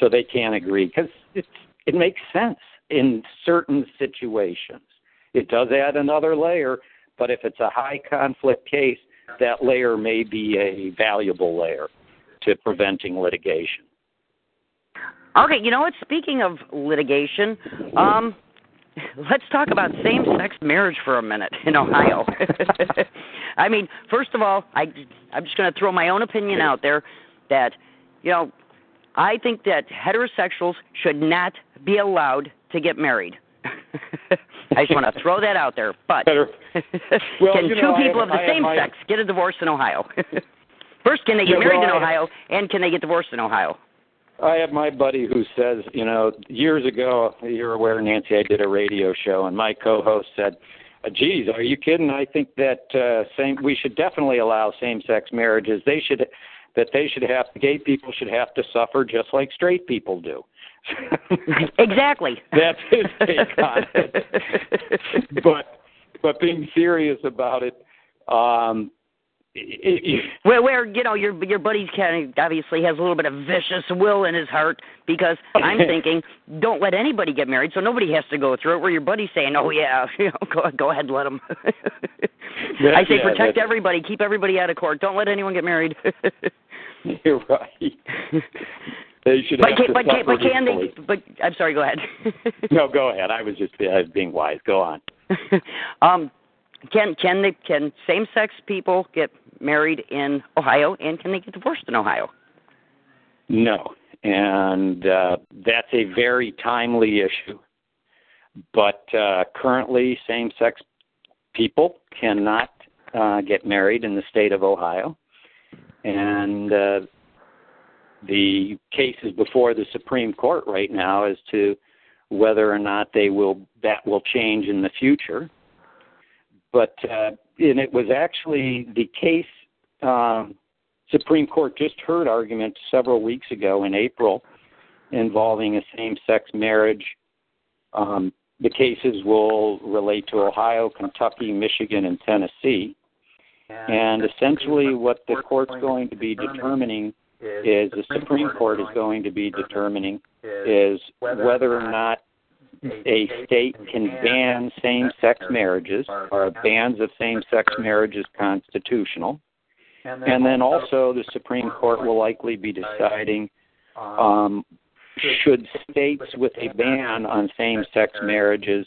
So they can agree because it makes sense in certain situations. It does add another layer, but if it's a high conflict case, that layer may be a valuable layer to preventing litigation. Okay, you know what? Speaking of litigation, um, let's talk about same-sex marriage for a minute in Ohio. I mean, first of all, I I'm just going to throw my own opinion out there that you know I think that heterosexuals should not be allowed to get married. I just want to throw that out there. But well, can you two know, people of the I same sex get a divorce in Ohio? First, can they get yeah, married well, in Ohio, and can they get divorced in Ohio? I have my buddy who says, you know, years ago, you're aware, Nancy, I did a radio show, and my co-host said, "Geez, are you kidding? I think that uh, same we should definitely allow same-sex marriages. They should that they should have gay people should have to suffer just like straight people do." exactly. That's his take on it. but but being serious about it, um, where where you know your your buddy kind of obviously has a little bit of vicious will in his heart because I'm thinking don't let anybody get married so nobody has to go through it. Where your buddy's saying oh yeah you know go go ahead and let them. I say yeah, protect everybody, keep everybody out of court. Don't let anyone get married. You're right. they should but can, but can, but can they? But I'm sorry. Go ahead. No, go ahead. I was just uh, being wise. Go on. um, can can they can same sex people get married in Ohio, and can they get divorced in Ohio? No, and uh, that's a very timely issue. But uh, currently, same-sex people cannot uh, get married in the state of Ohio, and uh, the case is before the Supreme Court right now as to whether or not they will that will change in the future. But uh, and it was actually the case. Um, Supreme Court just heard argument several weeks ago in April involving a same-sex marriage. Um, the cases will relate to Ohio, Kentucky, Michigan, and Tennessee. And essentially, what the court's going to be determining is the Supreme Court is going to be determining is whether or not a state can ban same-sex marriages or bans of same-sex marriages constitutional. And then also, the Supreme Court will likely be deciding um, should states with a ban on same sex marriages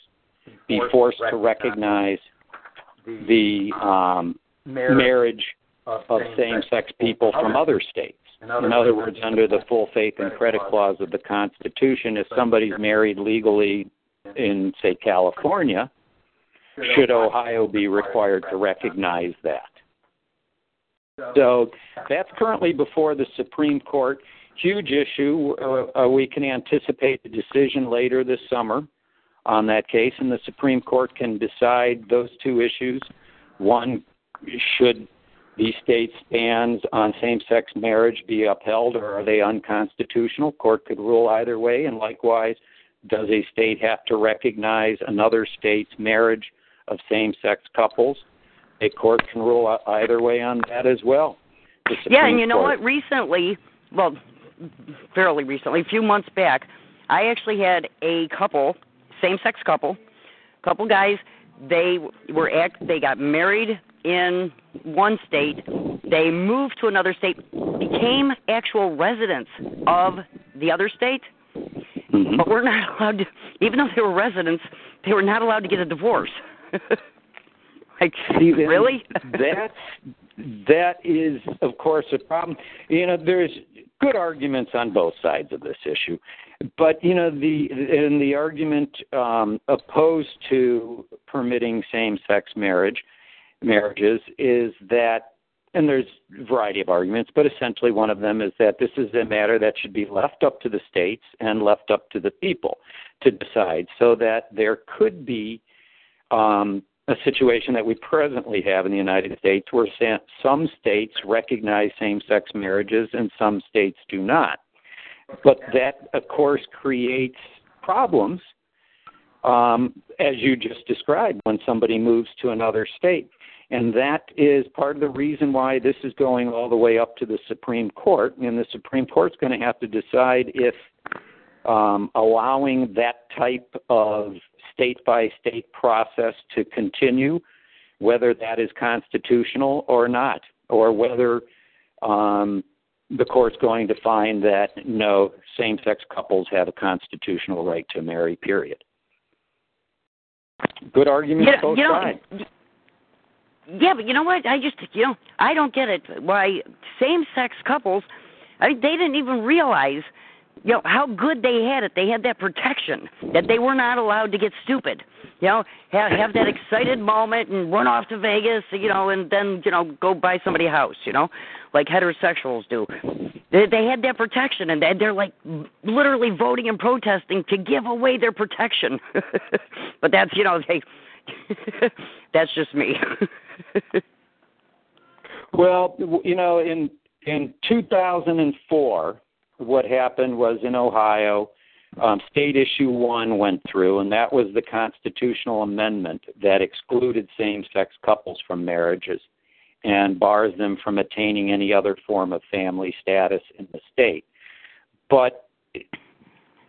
be forced to recognize the um, marriage of same sex people from other states. In other words, under the full faith and credit clause of the Constitution, if somebody's married legally in, say, California, should Ohio be required to recognize that? So that's currently before the Supreme Court. Huge issue. Uh, uh, we can anticipate a decision later this summer on that case, and the Supreme Court can decide those two issues. One, should these states' bans on same sex marriage be upheld or are they unconstitutional? Court could rule either way, and likewise, does a state have to recognize another state's marriage of same sex couples? A court can rule either way on that as well. Yeah, and you know Court- what? Recently, well, fairly recently, a few months back, I actually had a couple, same-sex couple, couple guys. They were act. They got married in one state. They moved to another state, became actual residents of the other state, Mhm. but we're not allowed to. Even though they were residents, they were not allowed to get a divorce. like, See, really? that's that is, of course, a problem. You know, there's good arguments on both sides of this issue, but you know, the and the argument um, opposed to permitting same-sex marriage marriages is that, and there's a variety of arguments, but essentially one of them is that this is a matter that should be left up to the states and left up to the people to decide, so that there could be um, a situation that we presently have in the United States where some states recognize same sex marriages and some states do not. But that, of course, creates problems, um, as you just described, when somebody moves to another state. And that is part of the reason why this is going all the way up to the Supreme Court. And the Supreme Court's going to have to decide if um, allowing that type of state by state process to continue, whether that is constitutional or not, or whether um, the court's going to find that no, same sex couples have a constitutional right to marry, period. Good arguments Yeah, both you know, sides. Yeah, but you know what? I just you know I don't get it. Why same-sex couples? I mean, they didn't even realize you know how good they had it. They had that protection that they were not allowed to get stupid. You know, have have that excited moment and run off to Vegas. You know, and then you know go buy somebody a house. You know, like heterosexuals do. They, they had that protection, and they- they're like literally voting and protesting to give away their protection. but that's you know they. that's just me. Well, you know, in in 2004, what happened was in Ohio, um, state issue one went through, and that was the constitutional amendment that excluded same-sex couples from marriages and bars them from attaining any other form of family status in the state. But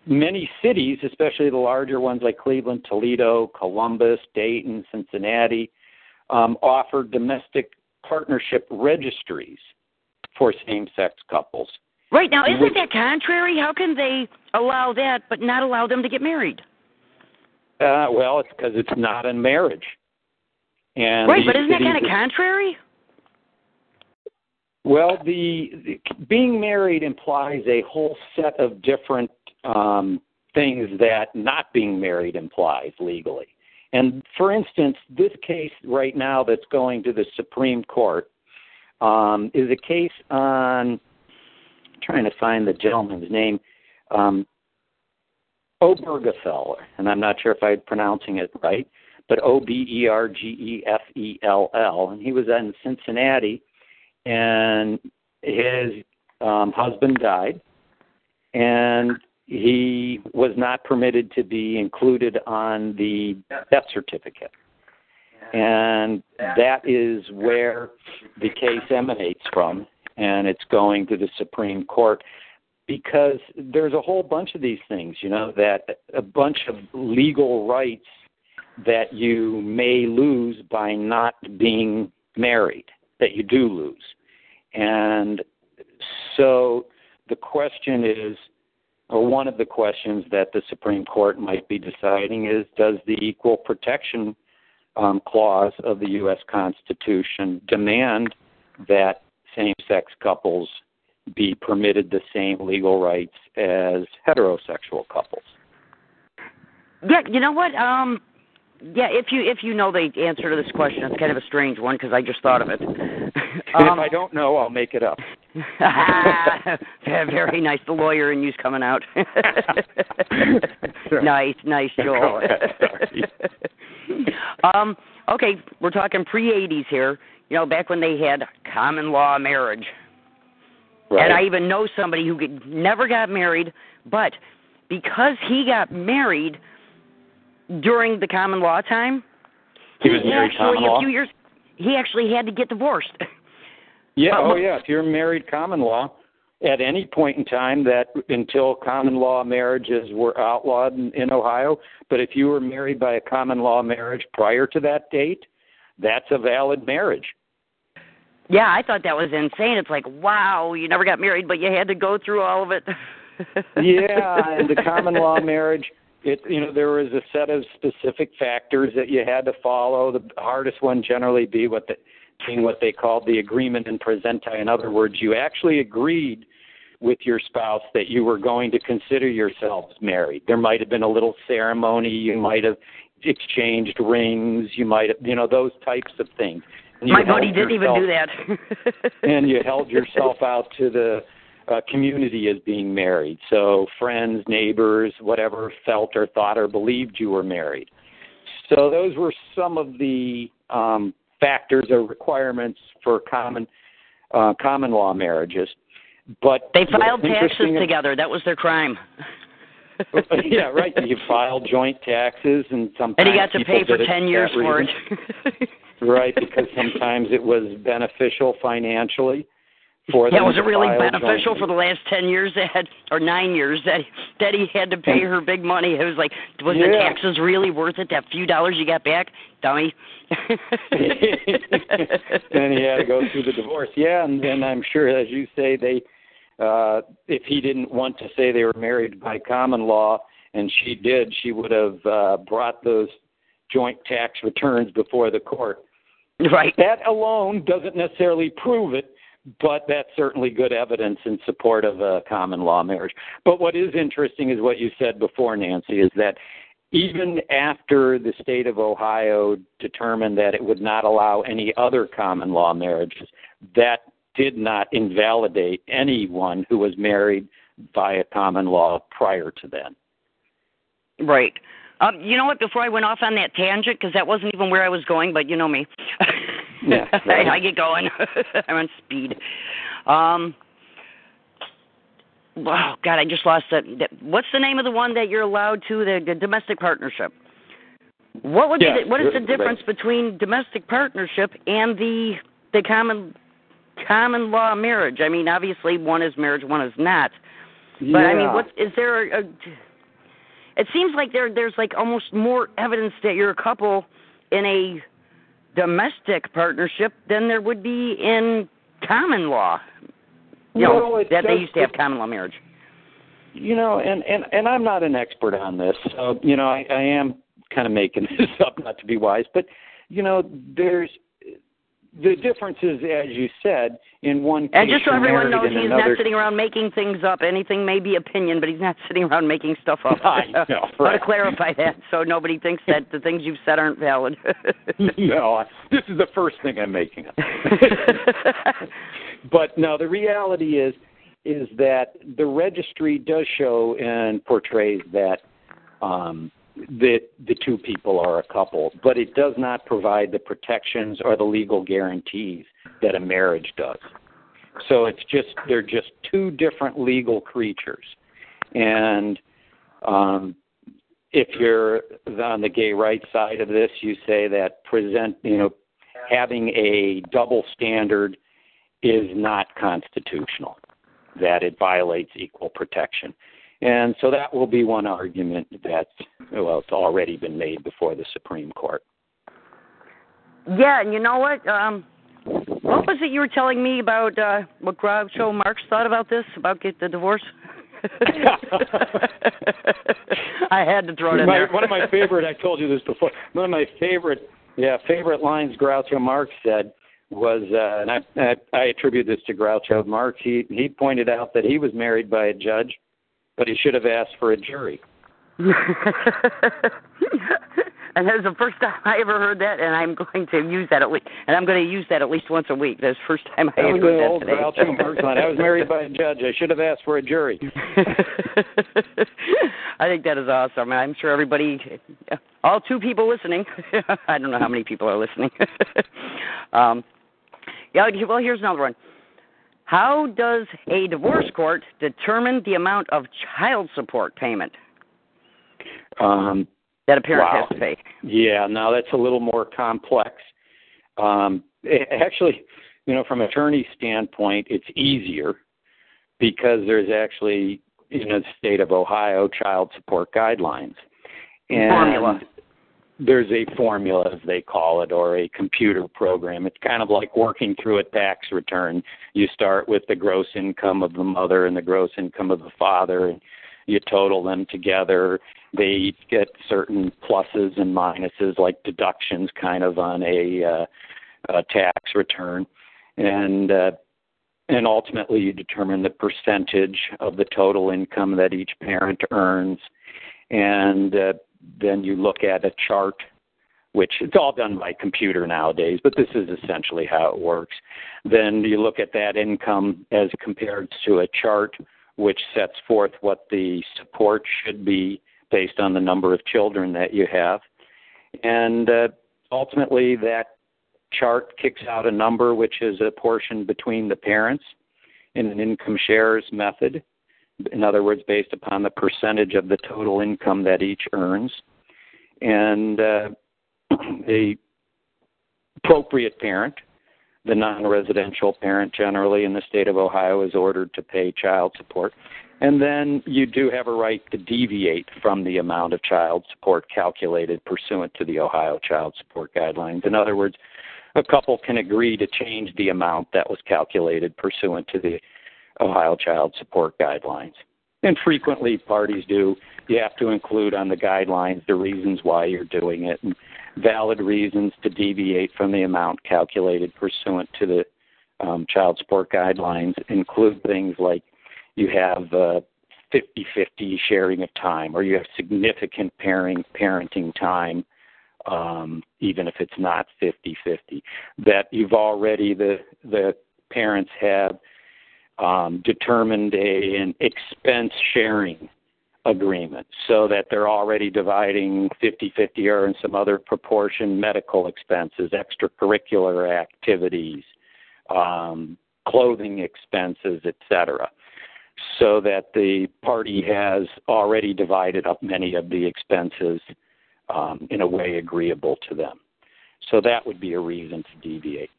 many cities, especially the larger ones like Cleveland, Toledo, Columbus, Dayton, Cincinnati, um, offer domestic partnership registries for same-sex couples. Right now, isn't Which- that contrary? How can they allow that but not allow them to get married? Uh, well, it's because it's not a marriage. And right, but isn't that kind of contrary? Well, the, the being married implies a whole set of different um, things that not being married implies legally. And for instance, this case right now that's going to the Supreme Court um, is a case on I'm trying to find the gentleman's name, um, Obergefell, and I'm not sure if I'm pronouncing it right, but O B E R G E F E L L, and he was in Cincinnati, and his um, husband died, and he was not permitted to be included on the death certificate. And that is where the case emanates from, and it's going to the Supreme Court because there's a whole bunch of these things, you know, that a bunch of legal rights that you may lose by not being married, that you do lose. And so the question is, or one of the questions that the Supreme Court might be deciding is does the Equal Protection um, Clause of the U.S. Constitution demand that same sex couples be permitted the same legal rights as heterosexual couples? Yeah, you know what? Um, yeah, if you if you know the answer to this question, it's kind of a strange one because I just thought of it. And um, if I don't know, I'll make it up. very nice. The lawyer in you's coming out. nice, nice, Joel. Go ahead, sorry. um, okay, we're talking pre '80s here. You know, back when they had common law marriage. Right. And I even know somebody who could, never got married, but because he got married during the common law time, He was married actually common a law? few years he actually had to get divorced. Yeah, But oh yeah. If you're married common law, at any point in time that until common law marriages were outlawed in, in Ohio, but if you were married by a common law marriage prior to that date, that's a valid marriage. yeah, I thought that was insane. It's like, wow, you never got married, but you had to go through all of it. yeah, and the common law marriage, it you know there was a set of specific factors that you had to follow. The hardest one generally be what the being what they called the agreement in praesenti. In other words, you actually agreed with your spouse that you were going to consider yourselves married. There might have been a little ceremony. You might have exchanged rings. You might have, you know, those types of things. My buddy didn't even do that. and you held yourself out to the uh, community as being married. So friends, neighbors, whatever felt or thought or believed you were married. So those were some of the um, factors or requirements for common uh, common law marriages. But They filed taxes together. That was their crime. yeah, right. You filed joint taxes, and sometimes And he got to pay for ten years for it. right? Because sometimes it was beneficial financially for yeah, was it really beneficial jointly. for the last ten years that had, or nine years that that he had to pay her big money? It was like, was the taxes really worth it? That few dollars you got back, dummy. then he had to go through the divorce. Yeah, and then I'm sure, as you say, they uh if he didn't want to say they were married by common law, and she did, she would have uh brought those joint tax returns before the court. right. That alone doesn't necessarily prove it, but that's certainly good evidence in support of a common law marriage. But what is interesting is what you said before, Nancy, is that even after the state of Ohio determined that it would not allow any other common law marriages, that did not invalidate anyone who was married by a common law prior to then. Right. Um, you know what? Before I went off on that tangent, because that wasn't even where I was going, but you know me. Yeah, right. I, get going. I'm on speed. Um. Oh God, I just lost that. that- What's the name of the one that you're allowed to the, the domestic partnership? What would Yeah, be the, what is the right. difference between domestic partnership and the the common common law marriage? I mean, obviously one is marriage, one is not. But I mean, what is there? A, it seems like there there's like almost more evidence that you're a couple in a domestic partnership than there would be in common law. you know Well, it that they used to have common law marriage. You know, and and and I'm not an expert on this, so you know, I, I am kind of making this up, not to be wise, but you know, there's the difference is, as you said, in one case And just so everyone knows, he's another, not sitting around making things up. Anything may be opinion, but he's not sitting around making stuff up. I know, I want right. to clarify that so nobody thinks that the things you've said aren't valid. no, I- this is the first thing I'm making up. but no, the reality is is that the registry does show and portrays that um, that the two people are a couple, but it does not provide the protections or the legal guarantees that a marriage does. So it's just they're just two different legal creatures, and um, if you're on the gay rights side of this, you say that present you know having a double standard is not constitutional, that it violates equal protection. And so that will be one argument that, well, it's already been made before the Supreme Court. yeah, and you know what? Um, what was it you were telling me about uh, what Groucho Marx thought about this about get the divorce? I had to throw it in My- there. one of my favorite, I told you this before, one of my favorite, yeah, favorite lines Groucho Marx said was, uh, and I, I, I attribute this to Groucho Marx, he, he pointed out that he was married by a judge, but he should have asked for a jury. and that's the first time I ever heard that, and I'm going to use that at least, and I'm going to use that at least once a week. That's the first time I That was heard that old today. Groucho Marx line. I was married by a judge. I should have asked for a jury. I think that is awesome. I'm sure everybody, all two people listening, I don't know how many people are listening. um, yeah, well, here's another one. How does a divorce court determine the amount of child support payment Um, that a parent Wow. has to pay? Yeah, now that's a little more complex. Um, a- actually, you know, from an attorney standpoint, it's easier because there's actually in the state of Ohio child support guidelines. And Formula. There's a formula, as they call it, or a computer program. It's kind of like working through a tax return. You start with the gross income of the mother and the gross income of the father, and you total them together. They each get certain pluses and minuses, like deductions, kind of on a, uh, a tax return, and uh, and ultimately you determine the percentage of the total income that each parent earns, and uh, then you look at a chart. Which it's all done by computer nowadays, but this is essentially how it works. Then you look at that income as compared to a chart which sets forth what the support should be based on the number of children that you have. And uh, ultimately, that chart kicks out a number which is a portion between the parents in an income shares method. In other words, based upon the percentage of the total income that each earns. And uh, the appropriate parent, the non residential parent generally in the state of Ohio, is ordered to pay child support. And then you do have a right to deviate from the amount of child support calculated pursuant to the Ohio Child Support Guidelines. In other words, a couple can agree to change the amount that was calculated pursuant to the Ohio Child Support Guidelines. And frequently parties do. You have to include on the guidelines the reasons why you're doing it and valid reasons to deviate from the amount calculated pursuant to the um, child support guidelines include things like you have uh, 50-50 sharing of time or you have significant pairing, parenting time um, even if it's not 50-50 that you've already the the parents have um, determined a, an expense sharing agreement so that they're already dividing 50-50 or in some other proportion medical expenses, extracurricular activities, um, clothing expenses, etc. So that the party has already divided up many of the expenses um, in a way agreeable to them. So that would be a reason to deviate.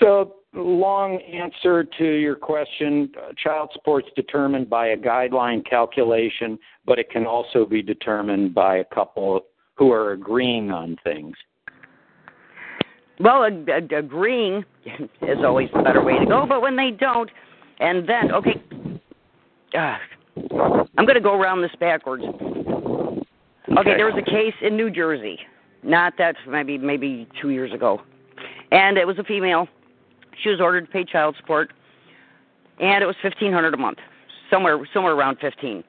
So, long answer to your question child support's determined by a guideline calculation, but it can also be determined by a couple who are agreeing on things. Well, ag- ag- agreeing is always the better way to go, but when they don't, And then, okay, uh, I'm going to go around this backwards. Okay, there was a case in New Jersey, not that maybe maybe two years ago, and it was a female. She was ordered to pay child support, and it was fifteen hundred a month, somewhere somewhere around fifteen.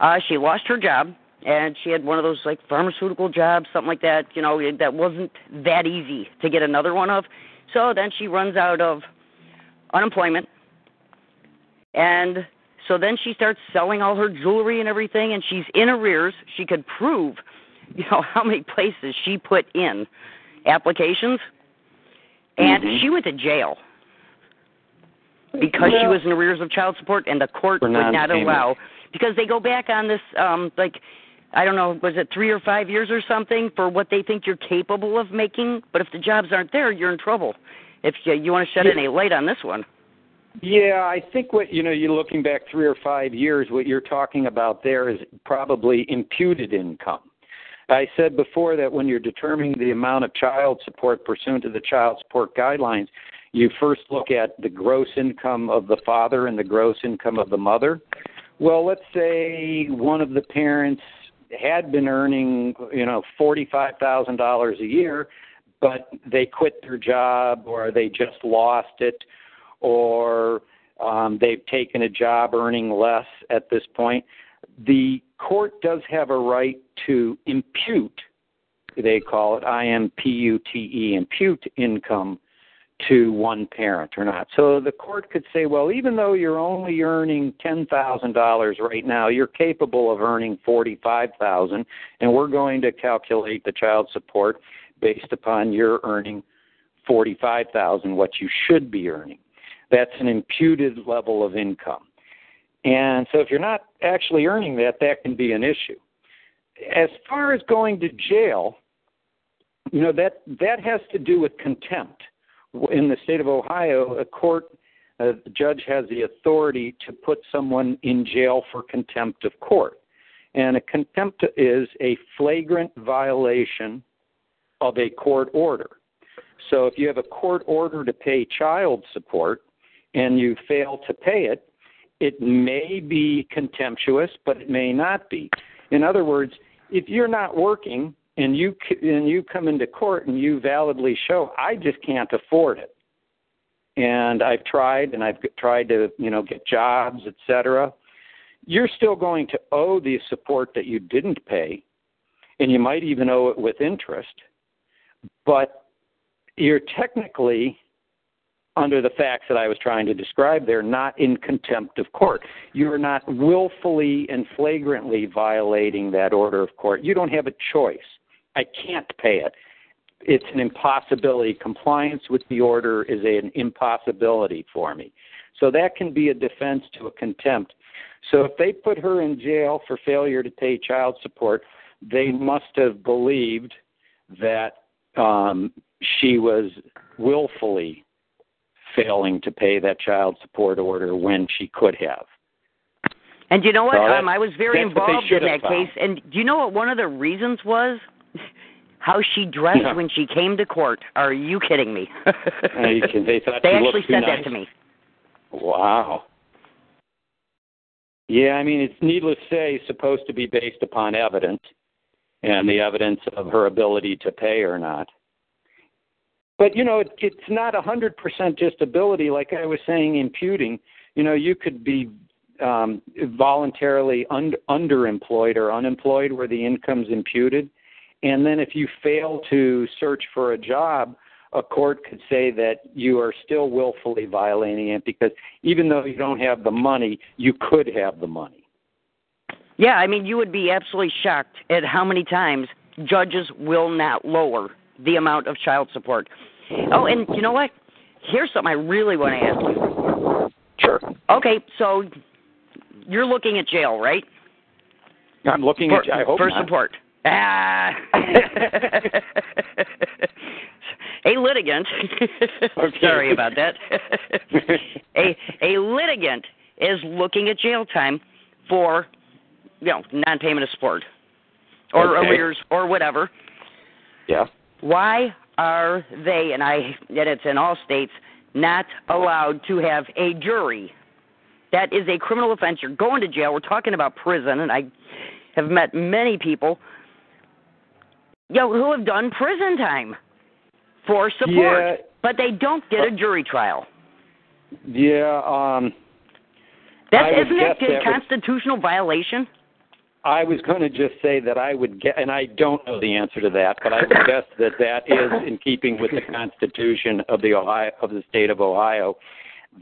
Uh, she lost her job, and she had one of those like pharmaceutical jobs, something like that. You know, that wasn't that easy to get another one of. So then she runs out of unemployment, and so then she starts selling all her jewelry and everything, and she's in arrears. She could prove, you know, how many places she put in applications, and Mhm. she went to jail because she was in arrears of child support, and the court would not allow because they go back on this, um, like. I don't know, was it three or five years or something for what they think you're capable of making? But if the jobs aren't there, you're in trouble. If you, you want to shed Yeah. any light on this one. Yeah, I think what you know, you're looking back three or five years. What you're talking about there is probably imputed income. I said before that when you're determining the amount of child support pursuant to the child support guidelines, you first look at the gross income of the father and the gross income of the mother. Well, let's say one of the parents had been earning, you know, forty-five thousand dollars a year, but they quit their job or they just lost it or um, they've taken a job earning less at this point. The court does have a right to impute, they call it I M P U T E, impute income to one parent or not. So the court could say, well, even though you're only earning ten thousand dollars right now, you're capable of earning forty five thousand, and we're going to calculate the child support based upon your earning forty five thousand, what you should be earning. That's an imputed level of income. And so if you're not actually earning that, that can be an issue. As far as going to jail, you know that that has to do with contempt in the state of Ohio, a court a judge has the authority to put someone in jail for contempt of court. And a contempt is a flagrant violation of a court order. So if you have a court order to pay child support and you fail to pay it, it may be contemptuous, but it may not be. In other words, if you're not working and you and you come into court and you validly show I just can't afford it, and I've tried and I've tried to you know get jobs, etc. You're still going to owe the support that you didn't pay, and you might even owe it with interest, but you're technically under the facts that I was trying to describe they're not in contempt of court. You're not willfully and flagrantly violating that order of court. You don't have a choice. I can't pay it. It's an impossibility. Compliance with the order is an impossibility for me. So that can be a defense to a contempt. So if they put her in jail for failure to pay child support, they must have believed that um, she was willfully failing to pay that child support order when she could have. And you know what? So um, I was very they involved in that found. case. And do you know what one of the reasons was? How she dressed Yeah. when she came to court. Are you kidding me? You can- they thought they actually said nice. that to me. Wow. Yeah, I mean, it's needless to say, supposed to be based upon evidence and the evidence of her ability to pay or not. But, you know, it, it's not a 100% just ability, like I was saying, imputing. You know, you could be um, voluntarily un- underemployed or unemployed where the income's imputed. And then if you fail to search for a job, a court could say that you are still willfully violating it because even though you don't have the money, you could have the money. Yeah, I mean, you would be absolutely shocked at how many times judges will not lower the amount of child support. Oh, and you know what? Here's something I really want to ask you. Sure. Okay, so you're looking at jail, right? I'm looking for, at I hope for not. support. Ah. a litigant. Okay. Sorry about that. a a litigant is looking at jail time for you know non-payment of support or Okay. arrears or whatever. Yeah. Why are they and I and it's in all states not allowed to have a jury That is a criminal offense. You're going to jail. We're talking about prison, and I have met many people you know, who have done prison time for support, Yeah. but they don't get a jury trial. Yeah, um, That isn't that a that would- constitutional violation? I was going to just say that I would get, and I don't know the answer to that, but I would guess that that is in keeping with the Constitution of the Ohio of the state of Ohio,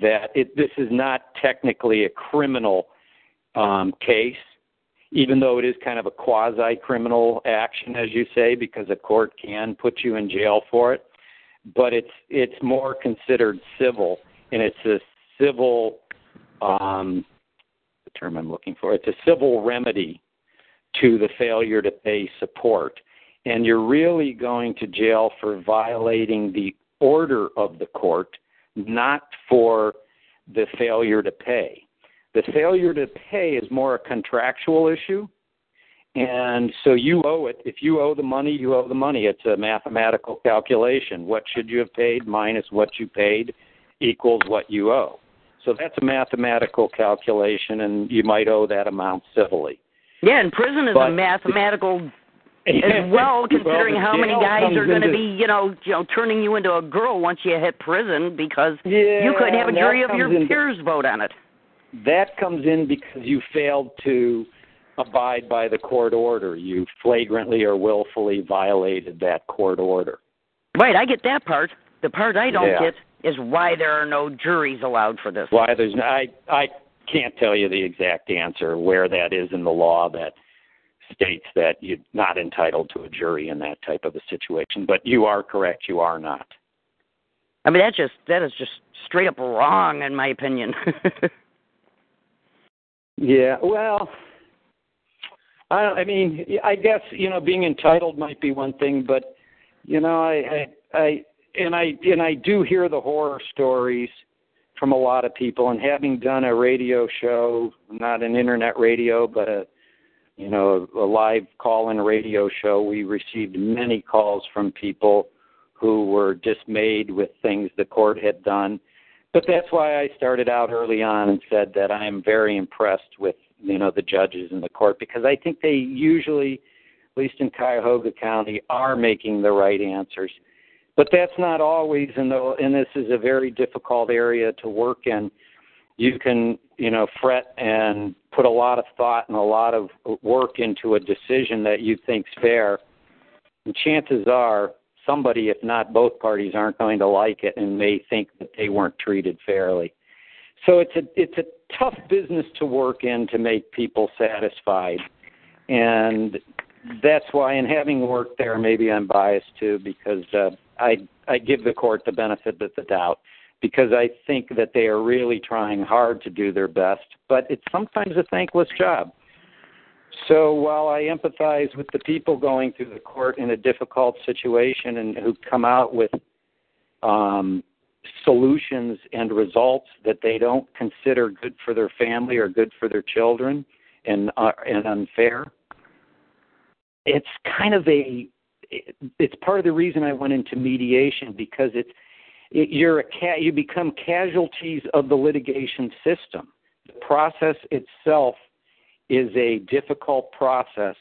that it, this is not technically a criminal um, case, even though it is kind of a quasi-criminal action, as you say, because a court can put you in jail for it. But it's it's more considered civil, and it's a civil um, the term I'm looking for. It's a civil remedy to the failure to pay support. And you're really going to jail for violating the order of the court, not for the failure to pay. The failure to pay is more a contractual issue. And so you owe it. If you owe the money, you owe the money. It's a mathematical calculation. What should you have paid minus what you paid equals what you owe. So that's a mathematical calculation, and you might owe that amount civilly. Yeah, and prison is But- a mathematical as well, considering the how many guys are going to be, you know, you know, turning you into a girl once you hit prison because Yeah, you couldn't have a jury of your into- peers vote on it. That comes in because you failed to abide by the court order. You flagrantly or willfully violated that court order. Right, I get that part. The part I don't Yeah. get is why there are no juries allowed for this. Why there's no, I I can't tell you the exact answer where that is in the law that states that you're not entitled to a jury in that type of a situation. But you are correct. You are not. I mean, that just that is just straight up wrong, in my opinion. Yeah, well, I, I mean, I guess you know, being entitled might be one thing, but you know, I, I, I, and I, and I do hear the horror stories from a lot of people. And having done a radio show, not an internet radio, but a, you know, a live call-in radio show, we received many calls from people who were dismayed with things the court had done but that's why I started out early on and said that I am very impressed with you know the judges in the court because I think they usually, at least in Cuyahoga County, are making the right answers. But that's not always, and though, and this is a very difficult area to work in. You can you know fret and put a lot of thought and a lot of work into a decision that you think's fair, and chances are somebody, if not both parties, aren't going to like it and may think that they weren't treated fairly. So it's a it's a tough business to work in to make people satisfied, and that's why. In having worked there, maybe I'm biased too because uh, I I give the court the benefit of the doubt because I think that they are really trying hard to do their best, but it's sometimes a thankless job. So while I empathize with the people going through the court in a difficult situation and who come out with um, solutions and results that they don't consider good for their family or good for their children and uh, and unfair, it's kind of a it's part of the reason I went into mediation because it's it, you're a ca- you become casualties of the litigation system. The process itself is a difficult process,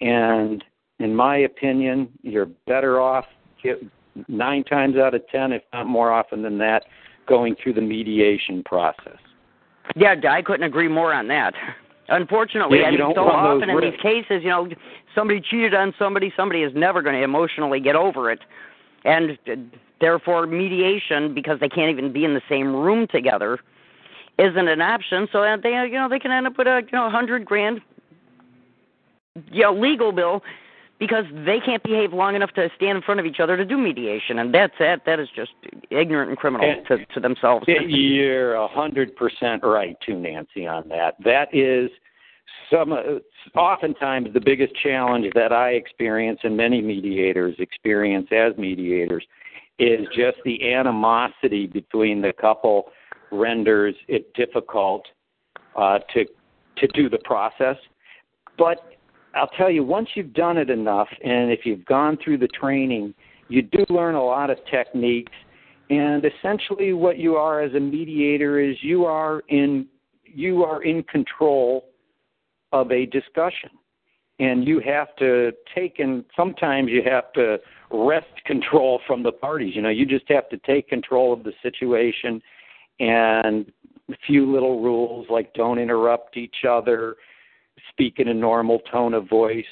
and in my opinion, you're better off nine times out of ten, if not more often than that, going through the mediation process. Yeah, I couldn't agree more on that. Unfortunately, Yeah, I mean, don't so often in risks. these cases, you know, somebody cheated on somebody, somebody is never going to emotionally get over it, and uh, therefore mediation, because they can't even be in the same room together, isn't an option. So they, you know, they can end up with a you know hundred grand, you know, legal bill because they can't behave long enough to stand in front of each other to do mediation, and that's that. That is just ignorant and criminal And- to to themselves. You're a hundred percent right, too, Nancy, on that. That is some. Oftentimes, the biggest challenge that I experience and many mediators experience as mediators is just the animosity between the couple renders it difficult uh, to to do the process. But I'll tell you, once you've done it enough, and if you've gone through the training, you do learn a lot of techniques. And essentially, what you are as a mediator is you are in you are in control of a discussion and you have to take and sometimes you have to wrest control from the parties you know you just have to take control of the situation and a few little rules like don't interrupt each other speak in a normal tone of voice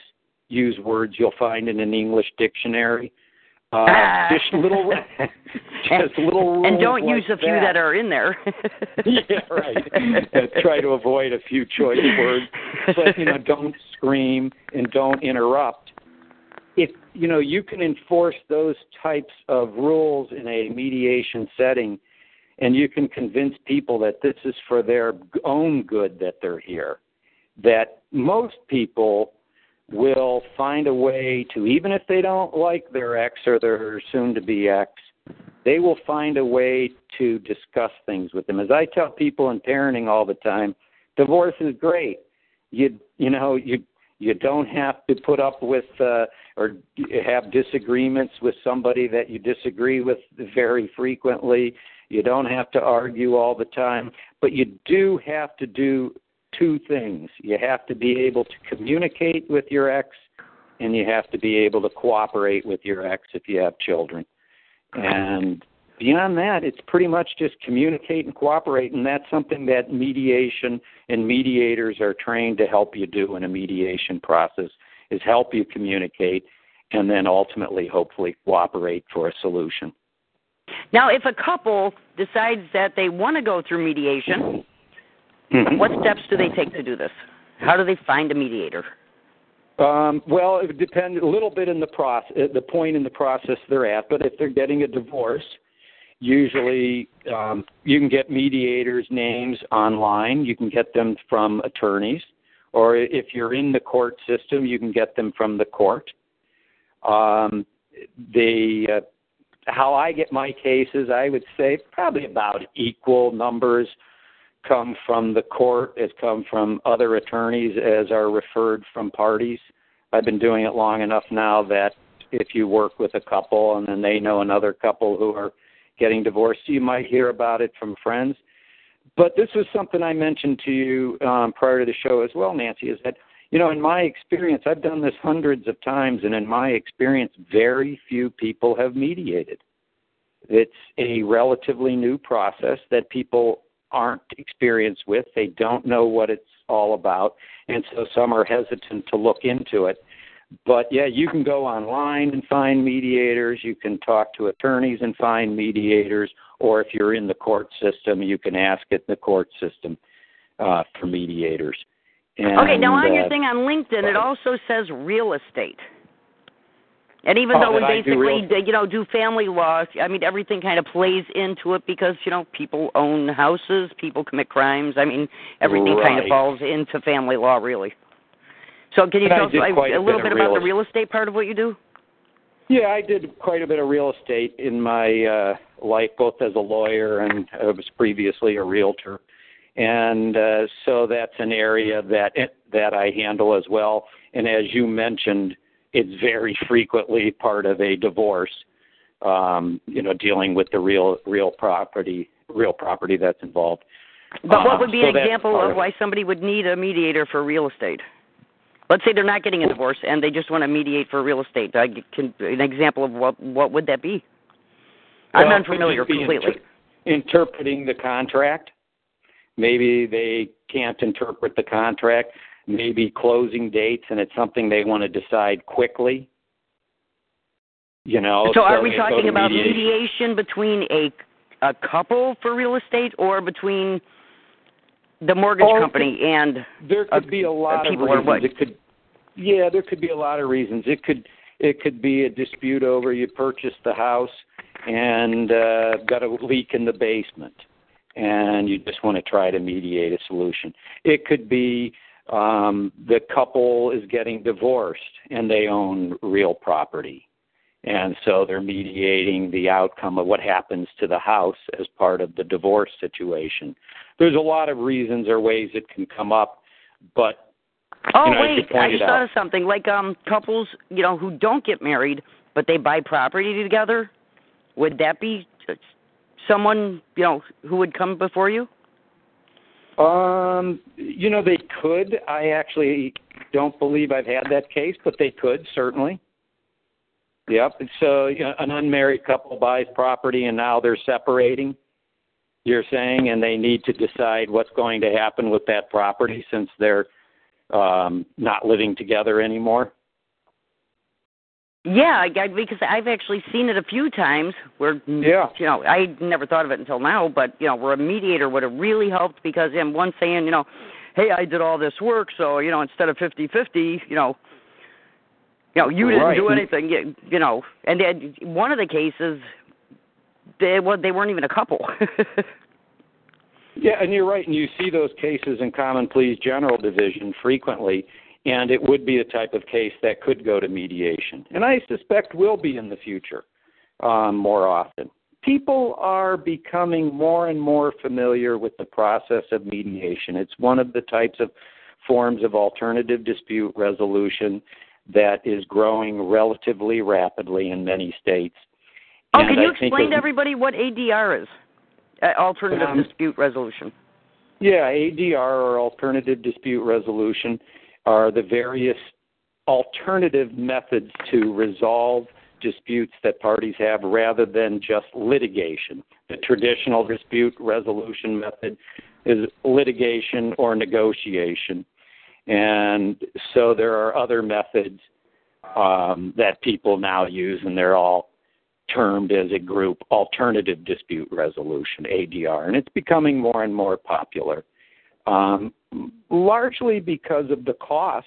use words you'll find in an english dictionary uh, just little, just little, and don't like use a few that. that are in there. yeah, right. Try to avoid a few choice words, but you know, don't scream and don't interrupt. If you know, you can enforce those types of rules in a mediation setting, and you can convince people that this is for their own good that they're here. That most people will find a way to, even if they don't like their ex or their soon to be ex, they will find a way to discuss things with them. As I tell people in parenting all the time, divorce is great. You you know you you don't have to put up with uh, or have disagreements with somebody that you disagree with very frequently. You don't have to argue all the time, but you do have to do two things. You have to be able to communicate with your ex, and you have to be able to cooperate with your ex if you have children. And beyond that, it's pretty much just communicate and cooperate, and that's something that mediation and mediators are trained to help you do in a mediation process is help you communicate and then ultimately hopefully cooperate for a solution. Now, if a couple decides that they want to go through mediation, Mhm. what steps do they take to do this? How do they find a mediator? Um, well, it depends a little bit in the process, the point in the process they're at. But if they're getting a divorce, usually um, you can get mediators' names online. You can get them from attorneys, or if you're in the court system, you can get them from the court. Um, the uh, how I get my cases, I would say probably about equal numbers come from the court, it's come from other attorneys as are referred from parties. I've been doing it long enough now that if you work with a couple and then they know another couple who are getting divorced, you might hear about it from friends. But this was something I mentioned to you um, prior to the show as well, Nancy, is that, you know, in my experience, I've done this hundreds of times, and in my experience, very few people have mediated. It's a relatively new process that people aren't experienced with. They don't know what it's all about, and so some are hesitant to look into it. But yeah, you can go online and find mediators. You can talk to attorneys and find mediators, or if you're in the court system, you can ask at the court system uh, for mediators. And, okay, now on uh, your thing on LinkedIn, it also says real estate. And even Oh, though we that I do basically, real- you know, do family law, I mean, everything kind of plays into it because you know people own houses, people commit crimes. I mean, everything kind of falls into family law, really. So, can you And tell us a, a little bit bit about the real real estate part of what you do? Yeah, I did quite a bit of real estate in my uh, life, both as a lawyer and I was previously a realtor, and uh, so that's an area that that I handle as well. And as you mentioned, it's very frequently part of a divorce. Um, you know, dealing with the real real property real property that's involved. But what would be so an example of why somebody would need a mediator for real estate? Let's say they're not getting a divorce and they just want to mediate for real estate. I can, an example of what what would that be? I'm unfamiliar completely. inter- interpreting the contract. Maybe they can't interpret the contract. Maybe closing dates, and it's something they want to decide quickly. You know. so, are we talking about mediation. mediation between a a couple for real estate or between the mortgage Oh, company and There could uh, be a lot of reasons. It could, yeah, there could be a lot of reasons. It could, it could be a dispute over you purchased the house and uh, got a leak in the basement, and you just want to try to mediate a solution. It could be um, the couple is getting divorced and they own real property. And so they're mediating the outcome of what happens to the house as part of the divorce situation. There's a lot of reasons or ways it can come up, but Oh you know, wait, I just thought out. of something. Like um couples, you know, who don't get married but they buy property together. Would that be someone, you know, who would come before you? Um, you know, they could. I actually don't believe I've had that case, but they could certainly. Yep. So you know, an unmarried couple buys property and now they're separating. You're saying, and they need to decide what's going to happen with that property since they're um, not living together anymore. Yeah, I, because I've actually seen it a few times where Yeah. you know I never thought of it until now, but you know where a mediator would have really helped because in one saying you know, hey, I did all this work, so you know instead of fifty fifty, you know, you know you didn't Right. do anything, you, you know, and then one of the cases, they well they weren't even a couple. Yeah, and you're right, and you see those cases in Common Pleas General Division frequently, and it would be a type of case that could go to mediation, and I suspect will be in the future um, more often. People are becoming more and more familiar with the process of mediation. It's one of the types of forms of alternative dispute resolution that is growing relatively rapidly in many states. oh, And can you I explain to everybody what ADR is? Uh, alternative Um, dispute resolution. Yeah, ADR or alternative dispute resolution are the various alternative methods to resolve disputes that parties have rather than just litigation. The traditional dispute resolution method is litigation or negotiation. And so there are other methods um, that people now use, and they're all termed as a group alternative dispute resolution, ADR. And it's becoming more and more popular um, largely because of the cost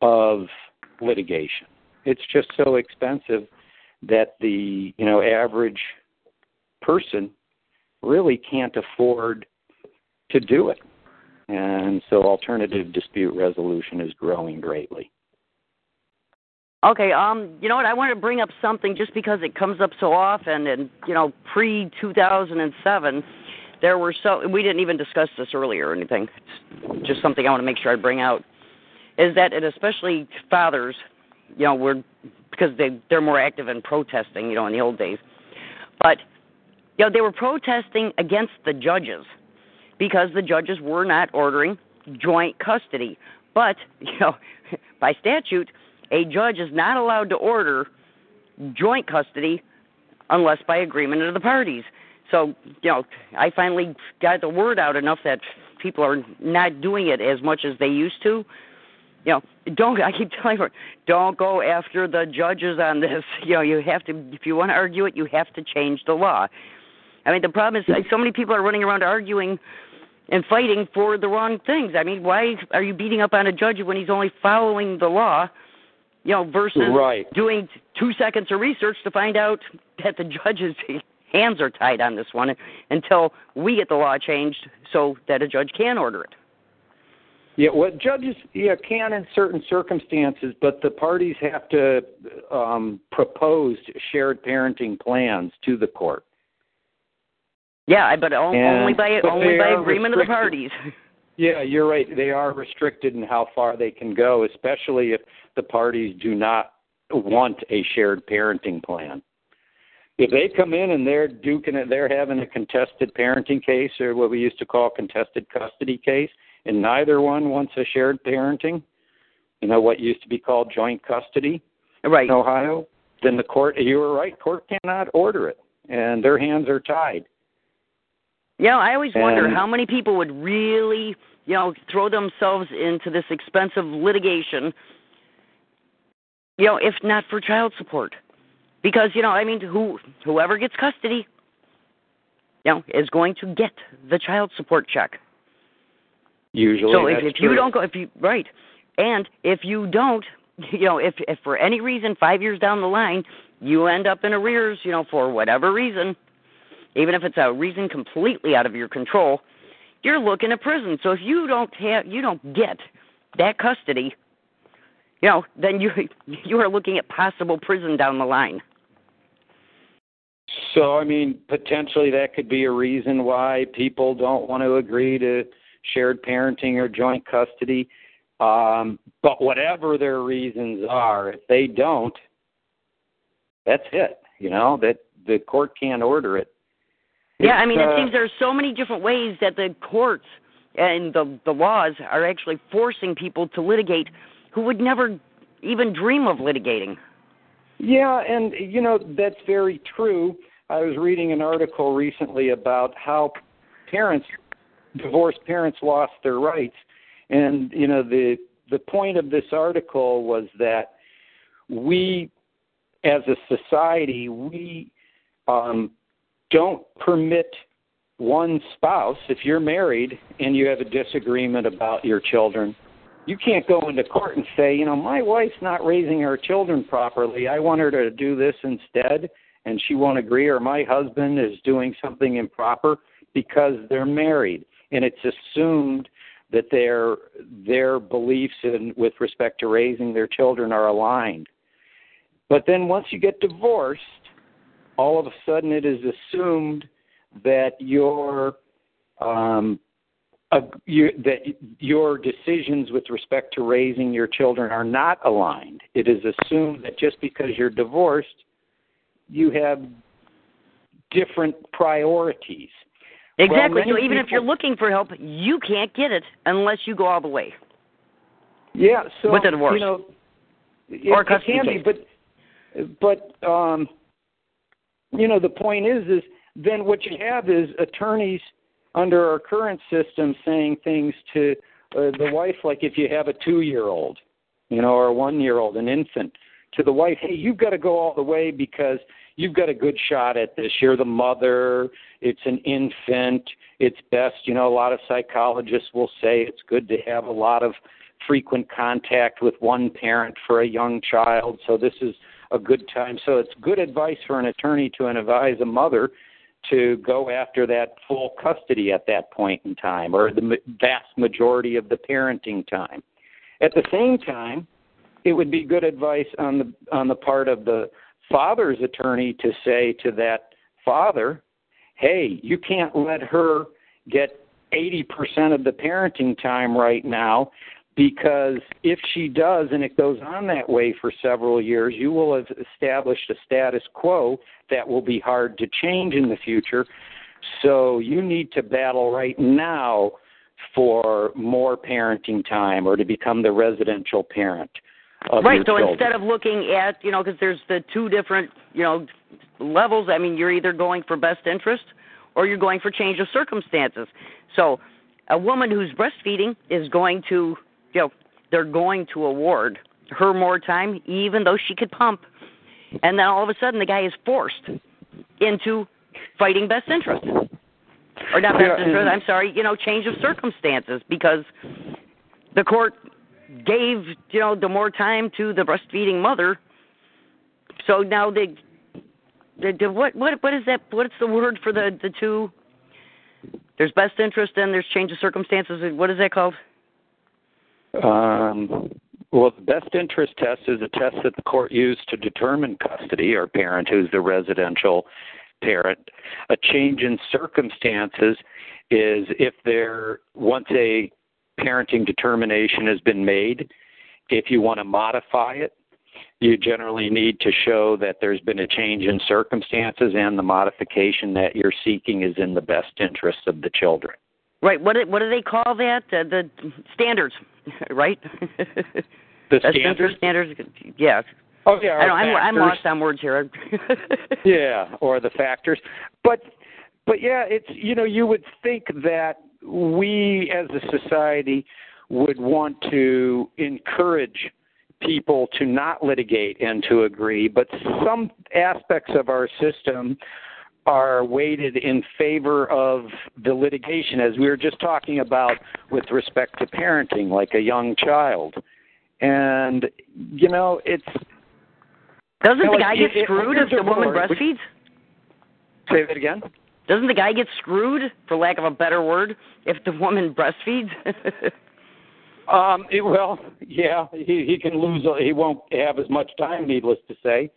of litigation. It's just so expensive that the you know average person really can't afford to do it, and so alternative dispute resolution is growing greatly. Okay, um, you know what? I want to bring up something just because it comes up so often, and you know, pre 2007, there were so we didn't even discuss this earlier or anything. It's just something I want to make sure I bring out is that, and especially fathers, you know, were because they they're more active in protesting, you know, in the old days, but you know, they were protesting against the judges because the judges were not ordering joint custody. But, you know, by statute, a judge is not allowed to order joint custody unless by agreement of the parties. So, you know, I finally got the word out enough that people are not doing it as much as they used to. You know, don't I keep telling her, don't go after the judges on this. You know, you have to if you want to argue it, you have to change the law. I mean, the problem is like, so many people are running around arguing and fighting for the wrong things. I mean, why are you beating up on a judge when he's only following the law? You know, versus Right. doing two seconds of research to find out that the judge's hands are tied on this one until we get the law changed so that a judge can order it. Yeah, well, judges yeah can in certain circumstances, but the parties have to um, propose shared parenting plans to the court. Yeah, but o- And- only by but only by agreement of the parties. Yeah, you're right. They are restricted in how far they can go, especially if the parties do not want a shared parenting plan. If they come in and they're duking it, they're having a contested parenting case or what we used to call contested custody case, and neither one wants a shared parenting, you know, what used to be called joint custody Right. in Ohio, then the court, you were right, court cannot order it, and their hands are tied. You know, I always wonder how many people would really, you know, throw themselves into this expensive litigation, you know, if not for child support. Because, you know, I mean, who whoever gets custody, you know, is going to get the child support check. Usually, so if, if you true. don't go, if you right, and if you don't, you know, if if for any reason five years down the line you end up in arrears, you know, for whatever reason, even if it's a reason completely out of your control, you're looking at prison. So if you don't have, you don't get that custody, you know, then you you are looking at possible prison down the line. So, I mean, potentially that could be a reason why people don't want to agree to shared parenting or joint custody. Um, but whatever their reasons are, if they don't, that's it. You know that the court can't order it. Yeah, I mean, It's, it uh, seems there's so many different ways that the courts and the the laws are actually forcing people to litigate who would never even dream of litigating. Yeah, and you know that's very true. I was reading an article recently about how parents, divorced parents, lost their rights, and you know the the point of this article was that we, as a society, we um, don't permit one spouse if you're married and you have a disagreement about your children you can't go into court and say, you know, my wife's not raising her children properly. I want her to do this instead, and she won't agree, or my husband is doing something improper because they're married, and it's assumed that their their beliefs in, with respect to raising their children are aligned. But then once you get divorced, all of a sudden it is assumed that your um, uh, you, that your decisions with respect to raising your children are not aligned. It is assumed that just because you're divorced, you have different priorities. Exactly. many so even if you're looking for help, you can't get it unless you go all the way. Yeah, so With a divorce. you know, it, Or it custody can be, but but um, you know, the point is, is then what you have is attorneys under our current system saying things to uh, the wife, like if you have a two-year-old, you know, or a one-year-old, an infant, to the wife, hey, you've got to go all the way because you've got a good shot at this. You're the mother. It's an infant. It's best. You know, a lot of psychologists will say it's good to have a lot of frequent contact with one parent for a young child. So this is a good time. So it's good advice for an attorney to advise a mother to go after that full custody at that point in time or the vast majority of the parenting time. At the same time, it would be good advice on the on the part of the father's attorney to say to that father, "Hey, you can't let her get 80% of the parenting time right now because if she does and it goes on that way for several years, you will have established a status quo that will be hard to change in the future. So you need to battle right now for more parenting time or to become the residential parent right. So children. instead of looking at, you know, because there's the two different, you know, levels. I mean, you're either going for best interest or you're going for change of circumstances. So a woman who's breastfeeding is going to, you know, they're going to award her more time, even though she could pump. And then all of a sudden, the guy is forced into fighting best interest, or not best interest. I'm sorry, you know, change of circumstances because the court gave you know the more time to the breastfeeding mother. So now they, they, they what what what is that? What's the word for the the two? There's best interest and there's change of circumstances. What is that called? Um, well, the best interest test is a test that the court used to determine custody or parent who's the residential parent. A change in circumstances is if there once a parenting determination has been made, if you want to modify it, you generally need to show that there's been a change in circumstances and the modification that you're seeking is in the best interest of the children. Right. What do- what do they call that? Uh, the standards, right? The standards? Yeah. Oh yeah, I I'm, I'm lost on words here. yeah, or the factors. But but yeah, it's you know you would think that we as a society would want to encourage people to not litigate and to agree, but some aspects of our system are weighted in favor of the litigation as we were just talking about with respect to parenting like a young child. And you know, it's Doesn't Yeah, the like, guy get if- if screwed if the woman divorced- breastfeeds? say that again? Doesn't the guy get screwed, for lack of a better word, if the woman breastfeeds? Um, it, well, yeah, he he can lose. He won't have as much time, needless to say.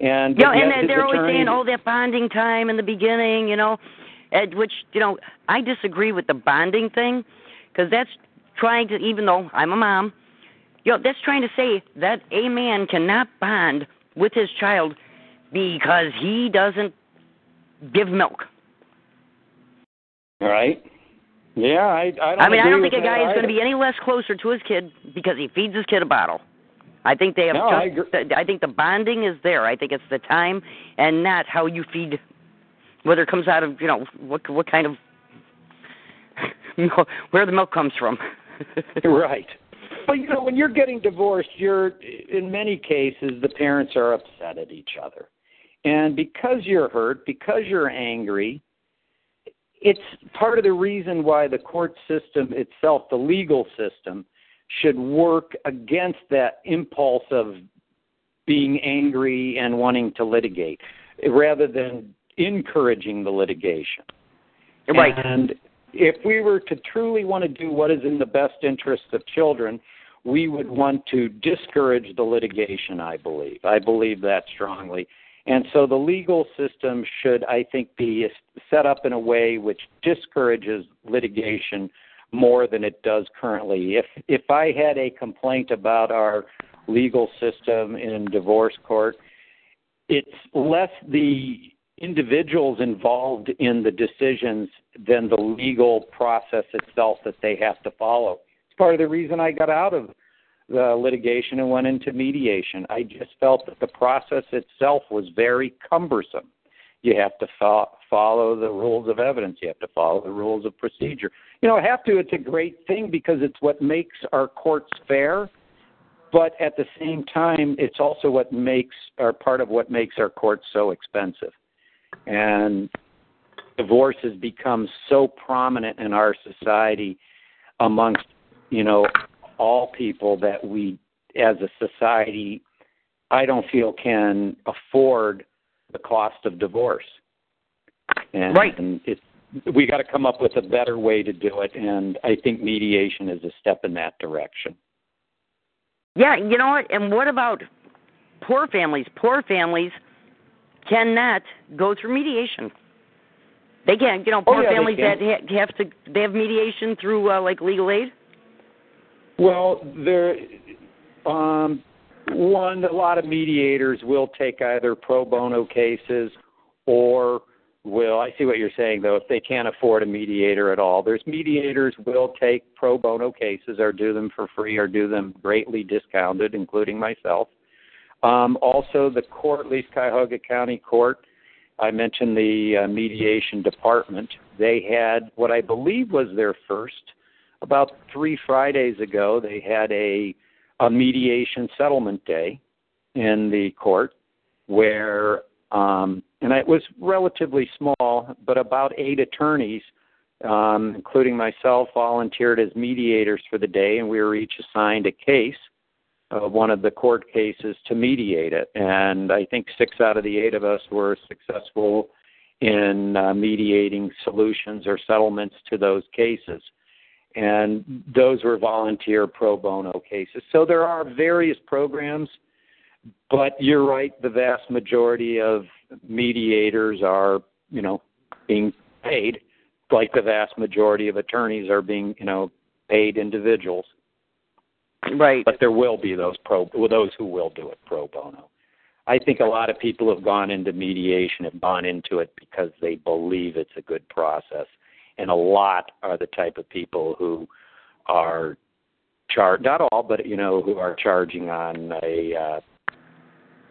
And Yeah, and his they're always saying, "Oh, that bonding time in the beginning," you know, at which you know I disagree with the bonding thing because that's trying to. Even though I'm a mom, you know, that's trying to say that a man cannot bond with his child because he doesn't give milk. Right. Yeah, I. I, don't I mean, I don't think a guy is going to be any less closer to his kid because he feeds his kid a bottle. I think they have. No, I just, I think the bonding is there. I think it's the time and not how you feed. Whether it comes out of you know what what kind of milk, where the milk comes from. right. But you know, when you're getting divorced, you're in many cases the parents are upset at each other. And because you're hurt, because you're angry, it's part of the reason why the court system itself, the legal system, should work against that impulse of being angry and wanting to litigate rather than encouraging the litigation. Right. And if we were to truly want to do what is in the best interest of children, we would want to discourage the litigation, I believe. I believe that strongly. And so the legal system should, I think, be set up in a way which discourages litigation more than it does currently. If if I had a complaint about our legal system in divorce court, it's less the individuals involved in the decisions than the legal process itself that they have to follow. It's part of the reason I got out of the litigation and went into mediation. I just felt that the process itself was very cumbersome. You have to fo- follow the rules of evidence. You have to follow the rules of procedure. You know, have to. It's a great thing because it's what makes our courts fair. But at the same time, it's also what makes, or part of what makes our courts so expensive. And divorce has become so prominent in our society amongst, you know, all people that we, as a society, I don't feel can afford the cost of divorce. And, Right. and it's we got to come up with a better way to do it, and I think mediation is a step in that direction. Yeah, you know what? And what about poor families? Poor families cannot go through mediation. They can't. You know, Oh, poor yeah, families that ha- have to they have mediation through uh, like legal aid. Well, there, um, one, a lot of mediators will take either pro bono cases or will. I see what you're saying, though. If they can't afford a mediator at all, there's mediators will take pro bono cases or do them for free or do them greatly discounted, including myself. Um, also, the court, at least Cuyahoga County Court, I mentioned the uh, mediation department. They had what I believe was their first about three Fridays ago, they had a a mediation settlement day in the court where um and it was relatively small, but about eight attorneys, um, including myself, volunteered as mediators for the day, and we were each assigned a case, uh, one of the court cases, to mediate it. And I think six out of the eight of us were successful in uh, mediating solutions or settlements to those cases and those were volunteer pro bono cases. So there are various programs, but you're right, the vast majority of mediators are, you know, being paid like the vast majority of attorneys are being, you know, paid individuals. Right. But there will be those pro well, those who will do it pro bono. I think a lot of people have gone into mediation have gone into it because they believe it's a good process and a lot are the type of people who are charged not all but you know who are charging on a uh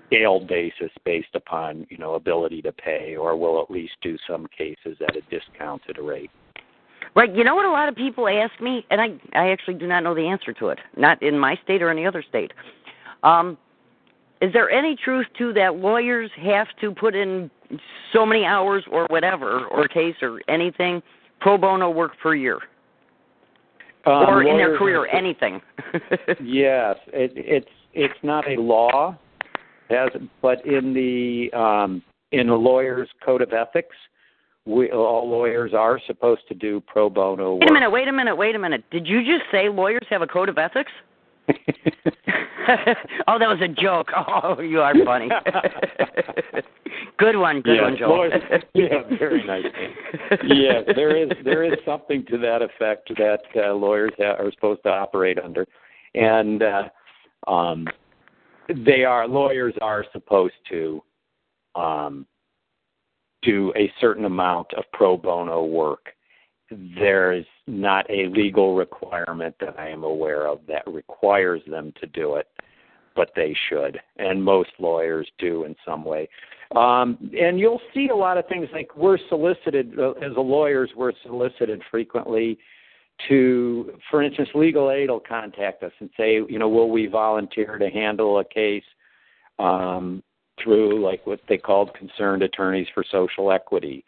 scaled basis based upon you know ability to pay or will at least do some cases at a discounted rate Right. You know what a lot of people ask me, and I I actually do not know the answer to it. Not in my state or any other state. Um, is there any truth to that lawyers have to put in so many hours or whatever or case or anything pro bono work per year um, or in their career anything? yes it, it's it's not a law as but in the um in the lawyer's code of ethics we all lawyers are supposed to do pro bono work Wait a minute, wait a minute, wait a minute. Did you just say lawyers have a code of ethics? oh, that was a joke. Oh, you are funny. Good one, good yes, one, Joel. yeah, very nice. yes, there is there is something to that effect that uh, lawyers ha- are supposed to operate under, and uh, um, they are lawyers are supposed to um, do a certain amount of pro bono work, there's not a legal requirement that I am aware of that requires them to do it, but they should, and most lawyers do in some way. Um, and you'll see a lot of things like we're solicited uh, as a lawyers, we're solicited frequently to, for instance, legal aid will contact us and say, you know, will we volunteer to handle a case um, through like what they called concerned attorneys for social equity,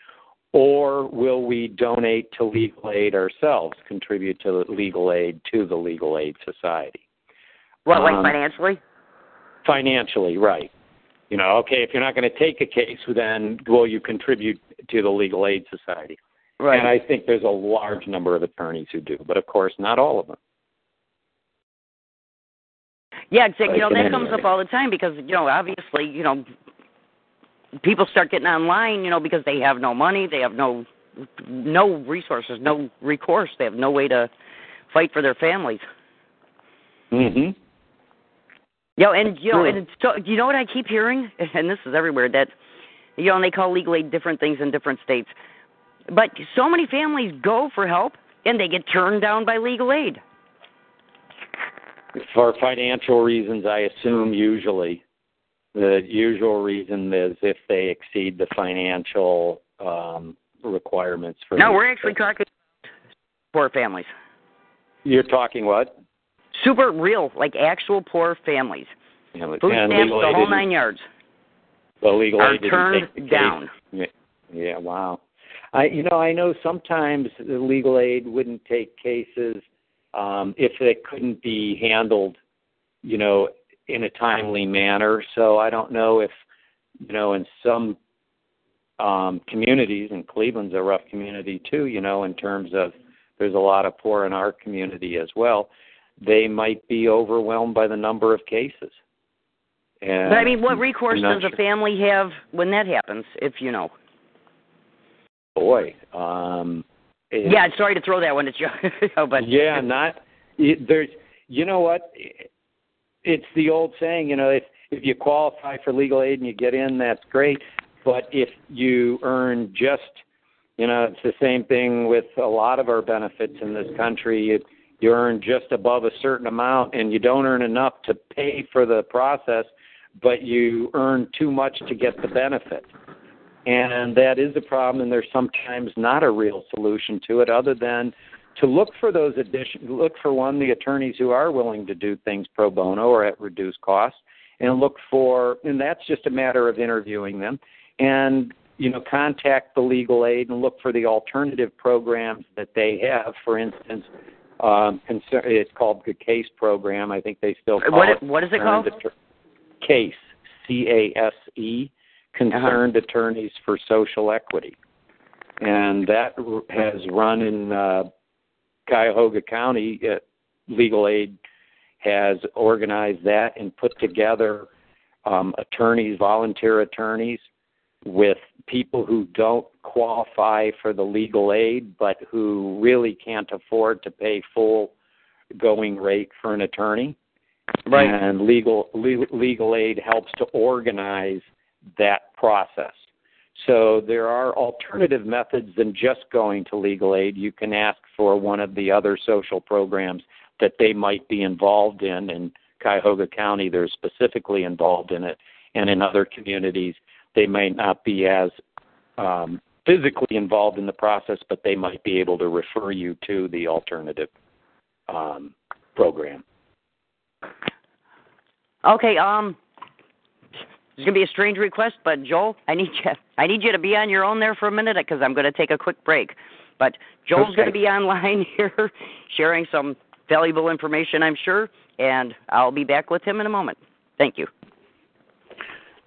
or will we donate to legal aid ourselves, contribute to legal aid to the legal aid society? What, like um, financially? Financially, right. You know, okay, if you're not going to take a case, then will you contribute to the legal aid society? Right. And I think there's a large number of attorneys who do, but of course, not all of them. Yeah, exactly. You know, that comes up all the time because you know, obviously, you know, people start getting online, you know, because they have no money, they have no no resources, no recourse, they have no way to fight for their families. Mm Mhm. Know, and you know, and so, do you know what I keep hearing, and this is everywhere that you know, and they call legal aid different things in different states. But so many families go for help and they get turned down by legal aid. For financial reasons, I assume usually. The usual reason is if they exceed the financial um, requirements for. No, we're actually talking poor families. You're talking what? Super real, like actual poor families. Yeah, Food stamps, the whole nine yards. The legal are turned down. Yeah, yeah, wow. I, you know, I know sometimes the legal aid wouldn't take cases um, if it couldn't be handled, you know, in a timely manner. So I don't know if, you know, in some um, communities, and Cleveland's a rough community too, you know, in terms of there's a lot of poor in our community as well. They might be overwhelmed by the number of cases. And but I mean, what recourse does sure. a family have when that happens, if you know? Boy, um, it, yeah, sorry to throw that one at you, but yeah, not it, there's. You know what? It's the old saying. You know, if if you qualify for legal aid and you get in, that's great. But if you earn just, you know, it's the same thing with a lot of our benefits in this country. You, you earn just above a certain amount, and you don't earn enough to pay for the process, but you earn too much to get the benefit. And that is a problem, and there's sometimes not a real solution to it other than to look for those addition look for one the attorneys who are willing to do things pro bono or at reduced cost and look for and that's just a matter of interviewing them and you know contact the legal aid and look for the alternative programs that they have for instance um it's called the case program. I think they still call what, it what is it called? Case c a s e concerned uh-huh. attorneys for social equity. And that has run in uh Cuyahoga County. Uh, Legal Aid has organized that and put together um, attorneys, volunteer attorneys, with people who don't qualify for the legal aid but who really can't afford to pay full going rate for an attorney. Right. And legal legal, legal aid helps to organize that process. So there are alternative methods than just going to legal aid. You can ask for one of the other social programs that they might be involved in. In Cuyahoga County, they're specifically involved in it, and in other communities, they may not be as um, physically involved in the process, but they might be able to refer you to the alternative um, program. Okay. Um, it's gonna be a strange request, but Joel, I need you. I need you to be on your own there for a minute because I'm gonna take a quick break. But Joel's okay. gonna be online here, sharing some valuable information, I'm sure, and I'll be back with him in a moment. Thank you.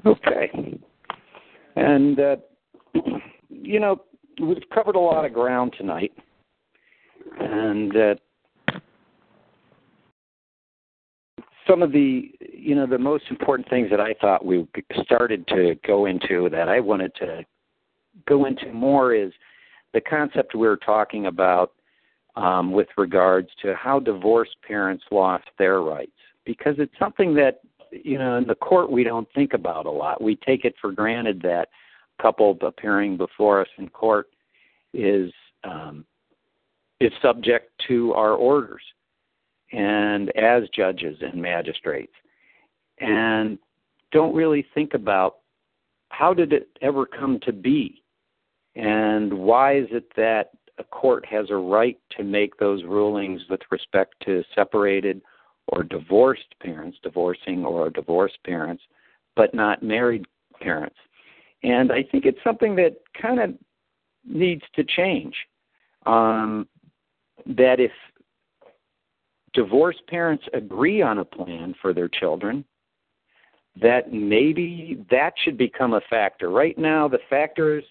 Okay. And uh, you know, we've covered a lot of ground tonight, and uh, some of the you know the most important things that I thought we started to go into that I wanted to go into more is the concept we were talking about um, with regards to how divorced parents lost their rights. Because it's something that you know in the court we don't think about a lot. We take it for granted that couple appearing before us in court is um, is subject to our orders and as judges and magistrates and don't really think about how did it ever come to be and why is it that a court has a right to make those rulings with respect to separated or divorced parents, divorcing or divorced parents, but not married parents. And I think it's something that kind of needs to change. Um, that if divorced parents agree on a plan for their children, that maybe that should become a factor. Right now, the factors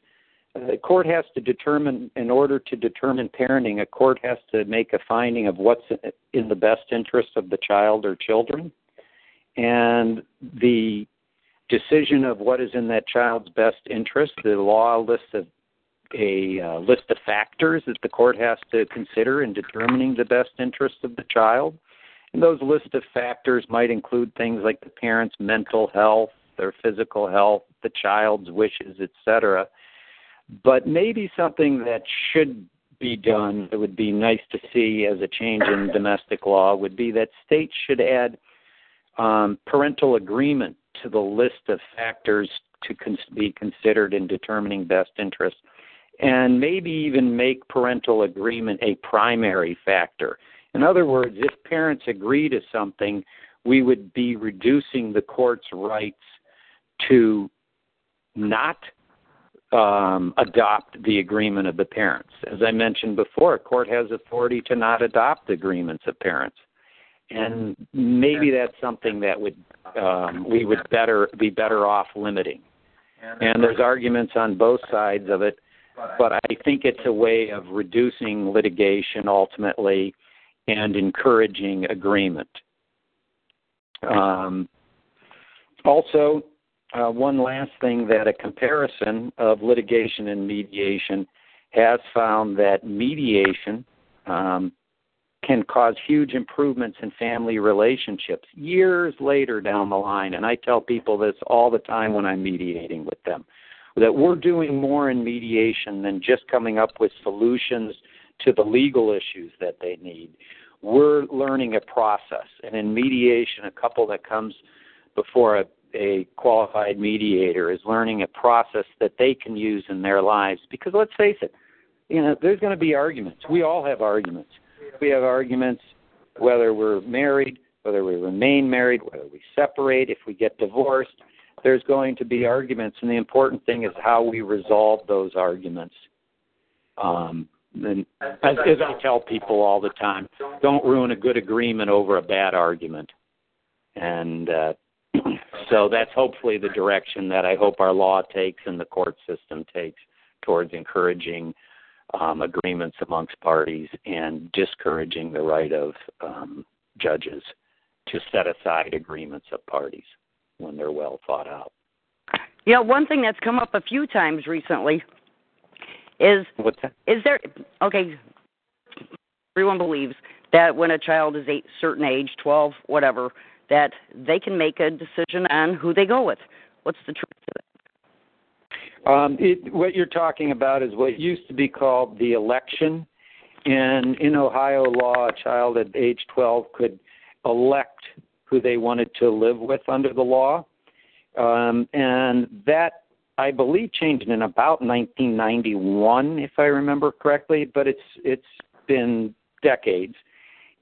the court has to determine, in order to determine parenting, a court has to make a finding of what's in the best interest of the child or children. And the decision of what is in that child's best interest, the law lists a, a uh, list of factors that the court has to consider in determining the best interest of the child. And those list of factors might include things like the parent's mental health, their physical health, the child's wishes, etc but maybe something that should be done that would be nice to see as a change in domestic law would be that states should add um, parental agreement to the list of factors to cons- be considered in determining best interest and maybe even make parental agreement a primary factor. In other words, if parents agree to something, we would be reducing the court's rights to not um, adopt the agreement of the parents. As I mentioned before, a court has authority to not adopt agreements of parents, and maybe that's something that would um, we would better be better off limiting. And there's arguments on both sides of it, but I think it's a way of reducing litigation ultimately and encouraging agreement. Um, also, uh, one last thing that a comparison of litigation and mediation has found that mediation um, can cause huge improvements in family relationships years later down the line. And I tell people this all the time when I'm mediating with them that we're doing more in mediation than just coming up with solutions to the legal issues that they need. We're learning a process. And in mediation, a couple that comes before a a qualified mediator is learning a process that they can use in their lives. Because let's face it, you know, there's going to be arguments. We all have arguments. We have arguments whether we're married, whether we remain married, whether we separate, if we get divorced. There's going to be arguments, and the important thing is how we resolve those arguments. Um, and as, as I tell people all the time, don't ruin a good agreement over a bad argument. And uh, so that's hopefully the direction that I hope our law takes and the court system takes towards encouraging um, agreements amongst parties and discouraging the right of um, judges to set aside agreements of parties when they're well thought out. Yeah, one thing that's come up a few times recently is What's that? is there okay everyone believes that when a child is a certain age, 12, whatever, that they can make a decision on who they go with. What's the truth of it? Um, it, what you're talking about is what used to be called the election. And in Ohio law, a child at age 12 could elect who they wanted to live with under the law. Um, and that, I believe, changed in about 1991, if I remember correctly. But it's it's been decades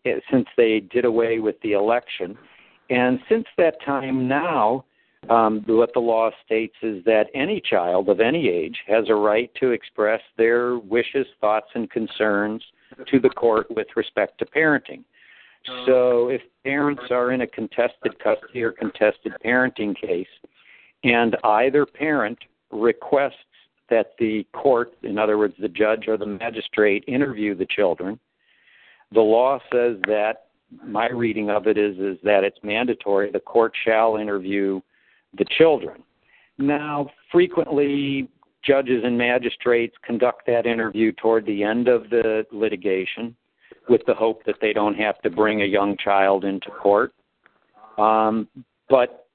eh, since they did away with the election. And since that time now, um, what the law states is that any child of any age has a right to express their wishes, thoughts, and concerns to the court with respect to parenting. So if parents are in a contested custody or contested parenting case, and either parent requests that the court, in other words, the judge or the magistrate, interview the children, the law says that my reading of it is is that it's mandatory the court shall interview the children. Now, frequently judges and magistrates conduct that interview toward the end of the litigation with the hope that they don't have to bring a young child into court. Um, but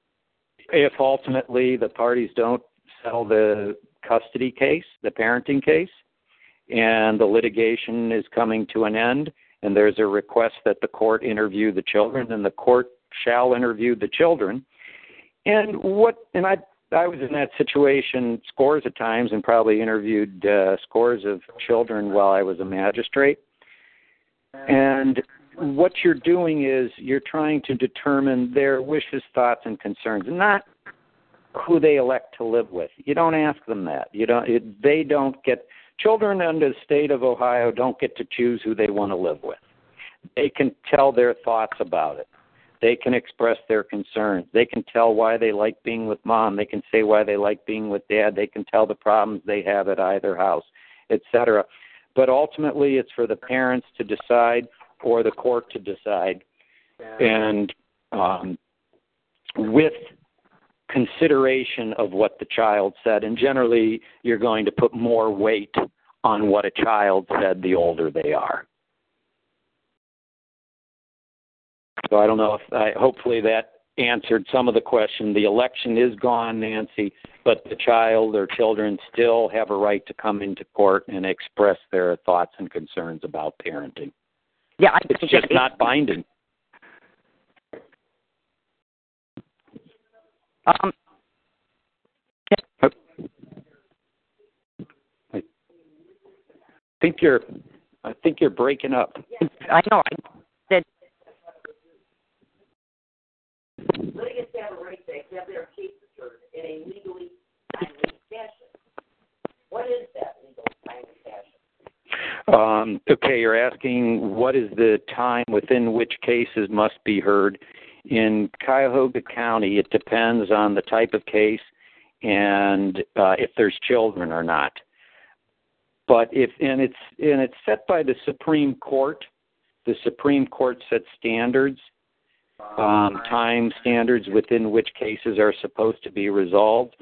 if ultimately the parties don't settle the custody case, the parenting case, and the litigation is coming to an end, and there's a request that the court interview the children, and the court shall interview the children. And what, and I, I was in that situation scores of times and probably interviewed uh, scores of children while I was a magistrate. And what you're doing is you're trying to determine their wishes, thoughts, and concerns, not who they elect to live with. You don't ask them that. You don't. It, they don't get. Children under the state of Ohio don't get to choose who they want to live with. They can tell their thoughts about it. They can express their concerns. They can tell why they like being with mom. They can say why they like being with dad. They can tell the problems they have at either house, etc. But ultimately, it's for the parents to decide or the court to decide. And um, with consideration of what the child said, and generally you're going to put more weight on what a child said the older they are. So I don't know if I hopefully that answered some of the question. The election is gone, Nancy, but the child or children still have a right to come into court and express their thoughts and concerns about parenting. Yeah, I, it's just not binding. Um, I think you're. I think you're breaking up. I know. I said. Litigants have a right to have their cases heard in a legally timely fashion. What is that legal timely fashion? Um, okay, you're asking what is the time within which cases must be heard. In Cuyahoga County, it depends on the type of case and uh, if there's children or not. But if and it's and it's set by the Supreme Court. The Supreme Court sets standards, um, time standards within which cases are supposed to be resolved.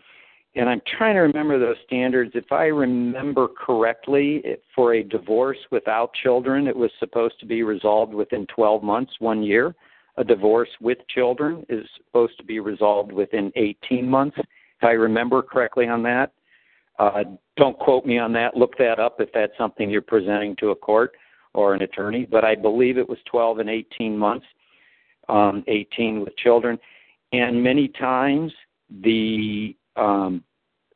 And I'm trying to remember those standards. If I remember correctly, for a divorce without children, it was supposed to be resolved within 12 months, one year. A divorce with children is supposed to be resolved within 18 months. If I remember correctly on that, uh, don't quote me on that. Look that up if that's something you're presenting to a court or an attorney. But I believe it was 12 and 18 months, um, 18 with children. And many times the um,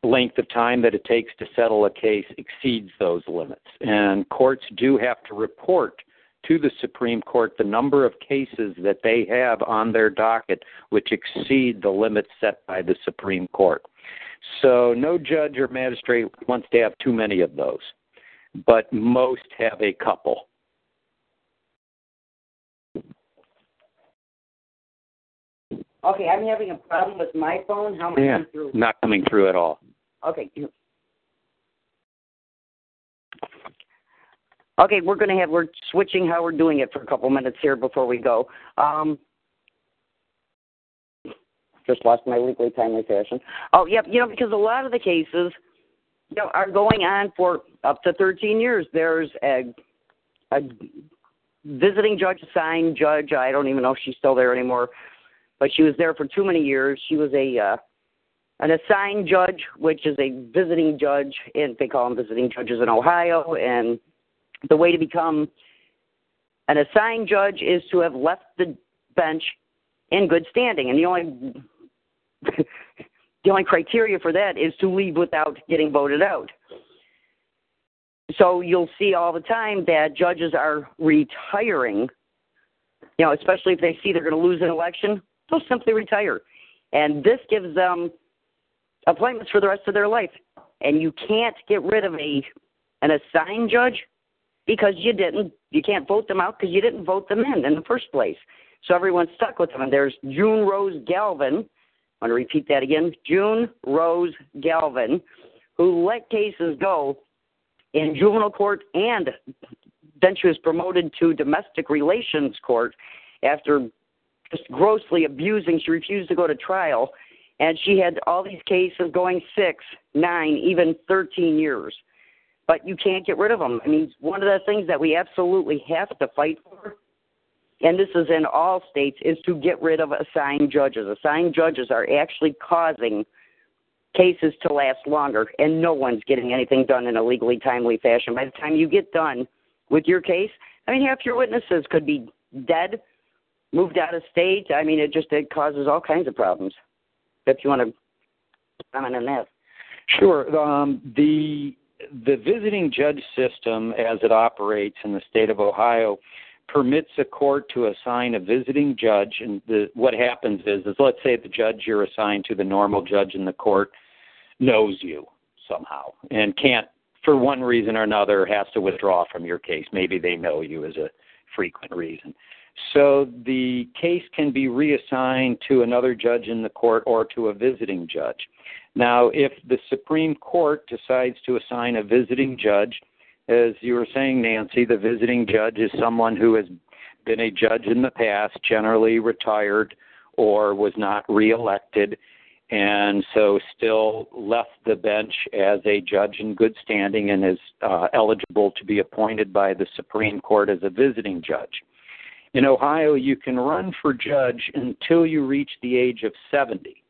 length of time that it takes to settle a case exceeds those limits. And courts do have to report to the Supreme Court the number of cases that they have on their docket which exceed the limits set by the Supreme Court. So no judge or magistrate wants to have too many of those, but most have a couple. Okay, I'm having a problem with my phone. How am I Yeah, coming through? not coming through at all. Okay. Okay, we're going to have we're switching how we're doing it for a couple minutes here before we go. Um, just lost my legally timely fashion. Oh, yep. You know, because a lot of the cases, you know, are going on for up to 13 years. There's a, a visiting judge, assigned judge. I don't even know if she's still there anymore, but she was there for too many years. She was a uh, an assigned judge, which is a visiting judge, and they call them visiting judges in Ohio. And the way to become an assigned judge is to have left the bench in good standing, and the only the only criteria for that is to leave without getting voted out. So you'll see all the time that judges are retiring. You know, especially if they see they're going to lose an election, they'll simply retire, and this gives them appointments for the rest of their life. And you can't get rid of a an assigned judge because you didn't. You can't vote them out because you didn't vote them in in the first place. So everyone's stuck with them. And there's June Rose Galvin I want to repeat that again. June Rose Galvin, who let cases go in juvenile court and then she was promoted to domestic relations court after just grossly abusing. She refused to go to trial, and she had all these cases going six, nine, even 13 years. But you can't get rid of them. I mean, one of the things that we absolutely have to fight for and this is in all states, is to get rid of assigned judges. Assigned judges are actually causing cases to last longer, and no one's getting anything done in a legally timely fashion. By the time you get done with your case, I mean, half your witnesses could be dead, moved out of state. I mean, it just it causes all kinds of problems. If you want to comment on that. Sure. Um, the the visiting judge system, as it operates in the state of Ohio, permits a court to assign a visiting judge. And the, what happens is, is let's say the judge you're assigned to, the normal judge in the court, knows you somehow and can't, for one reason or another, has to withdraw from your case. Maybe they know you as a frequent reason. So the case can be reassigned to another judge in the court or to a visiting judge. Now, if the Supreme Court decides to assign a visiting judge, as you were saying, Nancy, the visiting judge is someone who has been a judge in the past, generally retired or was not reelected, and so still left the bench as a judge in good standing and is uh, eligible to be appointed by the Supreme Court as a visiting judge. In Ohio, you can run for judge until you reach the age of 70.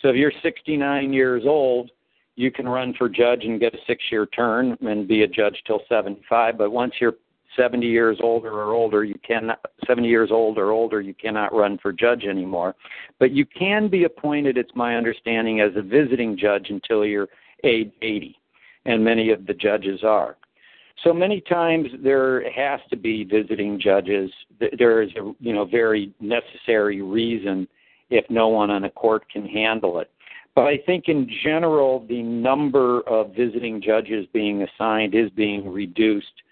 So if you're 69 years old, you can run for judge and get a six year term and be a judge till 75. But once you're 70 years older or older, you cannot 70 years old or older, you cannot run for judge anymore. But you can be appointed, it's my understanding, as a visiting judge until you're age 80, and many of the judges are. So many times there has to be visiting judges. There is a you know very necessary reason if no one on a court can handle it. But I think in general the number of visiting judges being assigned is being reduced,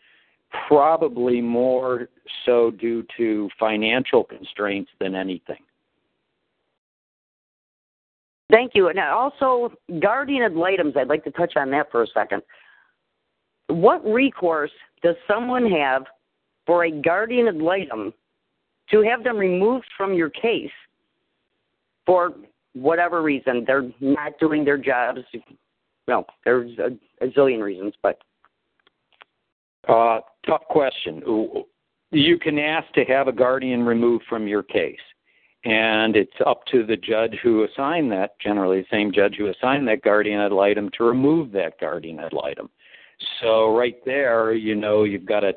probably more so due to financial constraints than anything. Thank you. And also, guardian ad litems, I'd like to touch on that for a second. What recourse does someone have for a guardian ad litem to have them removed from your case for whatever reason? They're not doing their jobs. Well, there's a, a zillion reasons, but. Uh, tough question. You can ask to have a guardian removed from your case and it's up to the judge who assigned that, generally the same judge who assigned that guardian ad litem, to remove that guardian ad litem. So right there, you know, you've got a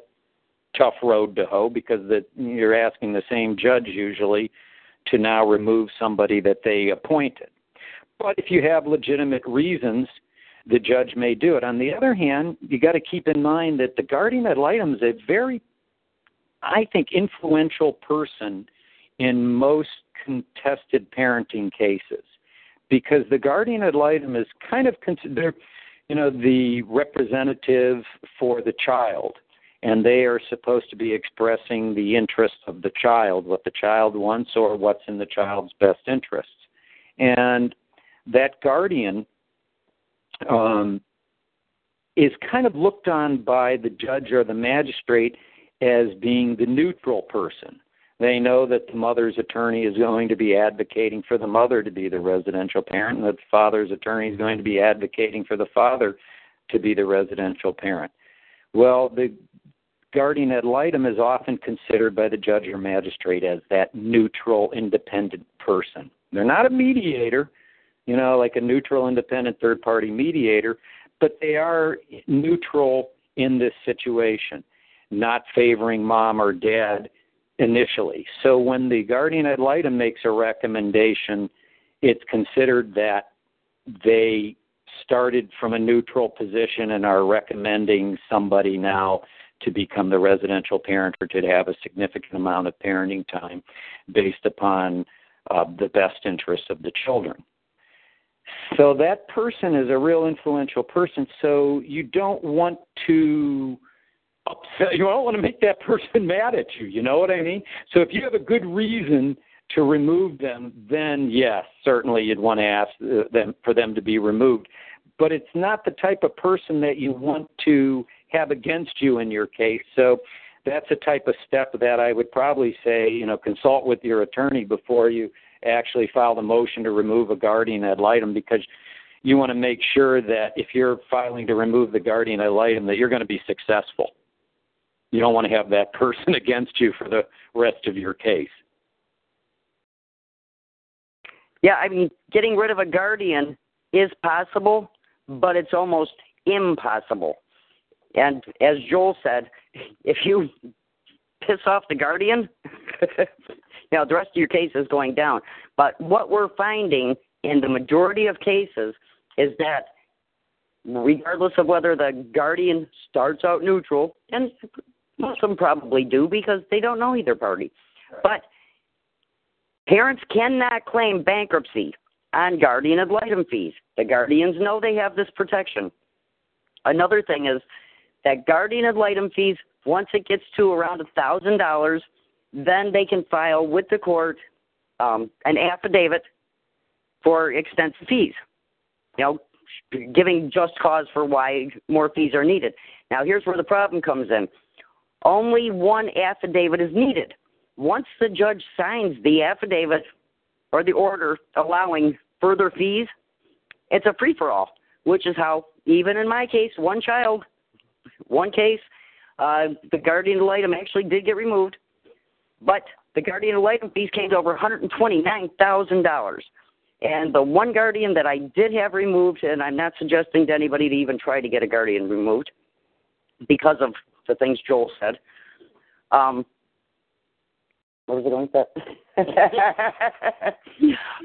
tough road to hoe because that you're asking the same judge usually to now remove somebody that they appointed. But if you have legitimate reasons, the judge may do it. On the other hand, you got to keep in mind that the guardian ad litem is a very, I think, influential person in most contested parenting cases because the guardian ad litem is kind of considered you know, the representative for the child, and they are supposed to be expressing the interests of the child, what the child wants or what's in the child's best interests. And that guardian um, is kind of looked on by the judge or the magistrate as being the neutral person. They know that the mother's attorney is going to be advocating for the mother to be the residential parent, and that the father's attorney is going to be advocating for the father to be the residential parent. Well, the guardian ad litem is often considered by the judge or magistrate as that neutral, independent person. They're not a mediator, you know, like a neutral, independent third party mediator, but they are neutral in this situation, not favoring mom or dad initially. So when the guardian ad litem makes a recommendation, it's considered that they started from a neutral position and are recommending somebody now to become the residential parent or to have a significant amount of parenting time based upon uh, the best interests of the children. So that person is a real influential person. So you don't want to upset. You don't want to make that person mad at you. You know what I mean? So if you have a good reason to remove them, then yes, certainly you'd want to ask uh, them for them to be removed. But it's not the type of person that you want to have against you in your case. So that's a type of step that I would probably say, you know, consult with your attorney before you actually file the motion to remove a guardian ad litem because you want to make sure that if you're filing to remove the guardian ad litem that you're going to be successful you don't want to have that person against you for the rest of your case. Yeah, I mean, getting rid of a guardian is possible, but it's almost impossible. And as Joel said, if you piss off the guardian, you know, the rest of your case is going down. But what we're finding in the majority of cases is that regardless of whether the guardian starts out neutral, and most of them probably do because they don't know either party, but parents cannot claim bankruptcy on guardian ad litem fees. The guardians know they have this protection. Another thing is that guardian ad litem fees, once it gets to around a thousand dollars, then they can file with the court um, an affidavit for extensive fees. You know, giving just cause for why more fees are needed. Now, here's where the problem comes in. Only one affidavit is needed. Once the judge signs the affidavit or the order allowing further fees, it's a free for all, which is how, even in my case, one child, one case, uh, the guardian ad litem actually did get removed, but the guardian ad litem fees came to over $129,000. And the one guardian that I did have removed, and I'm not suggesting to anybody to even try to get a guardian removed because of the things Joel said. Um, what was it going that?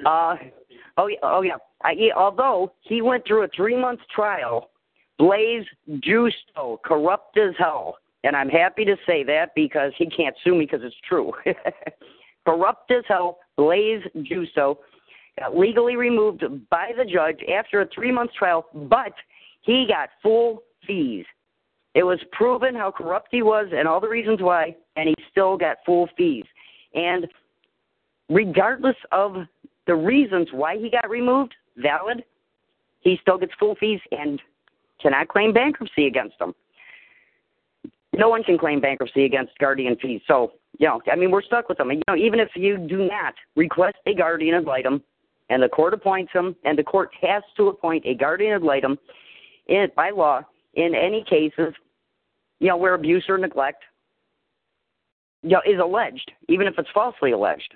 uh, oh yeah, oh yeah. I, he, although he went through a three-month trial, Blaze Justo, corrupt as hell, and I'm happy to say that because he can't sue me because it's true. corrupt as hell, Blaze Justo got legally removed by the judge after a three-month trial, but he got full fees. It was proven how corrupt he was and all the reasons why, and he still got full fees. And regardless of the reasons why he got removed, valid, he still gets full fees and cannot claim bankruptcy against them. No one can claim bankruptcy against guardian fees. So, you know, I mean, we're stuck with them. You know, even if you do not request a guardian ad litem, and the court appoints them, and the court has to appoint a guardian ad litem in, by law in any cases, you know, where abuse or neglect you know, is alleged, even if it's falsely alleged.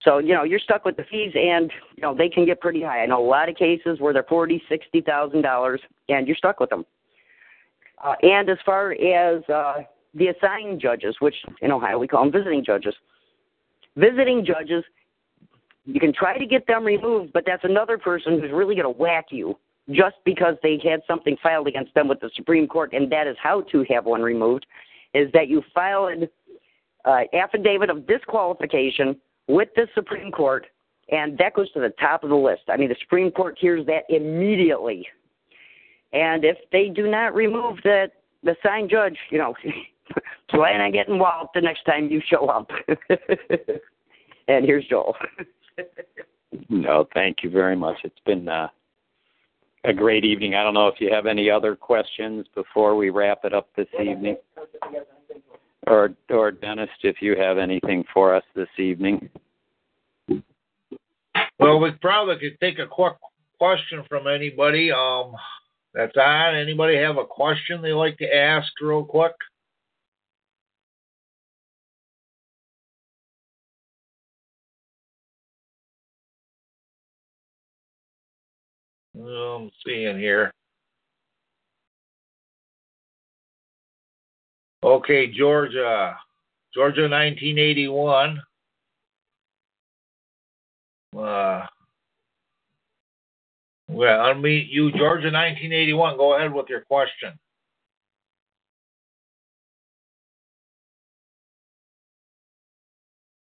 So, you know, you're stuck with the fees and, you know, they can get pretty high. I know a lot of cases where they're forty, sixty thousand dollars and you're stuck with them. Uh, and as far as uh, the assigned judges, which in Ohio we call them visiting judges, visiting judges, you can try to get them removed, but that's another person who's really going to whack you just because they had something filed against them with the Supreme Court, and that is how to have one removed is that you file an uh, affidavit of disqualification with the Supreme Court, and that goes to the top of the list. I mean, the Supreme Court hears that immediately. And if they do not remove that the signed judge, you know, plan on getting walloped the next time you show up. and here's Joel. no, thank you very much. It's been uh, a great evening. I don't know if you have any other questions before we wrap it up this evening. Or, or Dennis, if you have anything for us this evening. Well, we probably could take a quick question from anybody. Um, that's on. Anybody have a question they like to ask real quick? I'm seeing here. Okay, Georgia. Georgia 1981. Uh, well, unmute you, Georgia 1981. Go ahead with your question.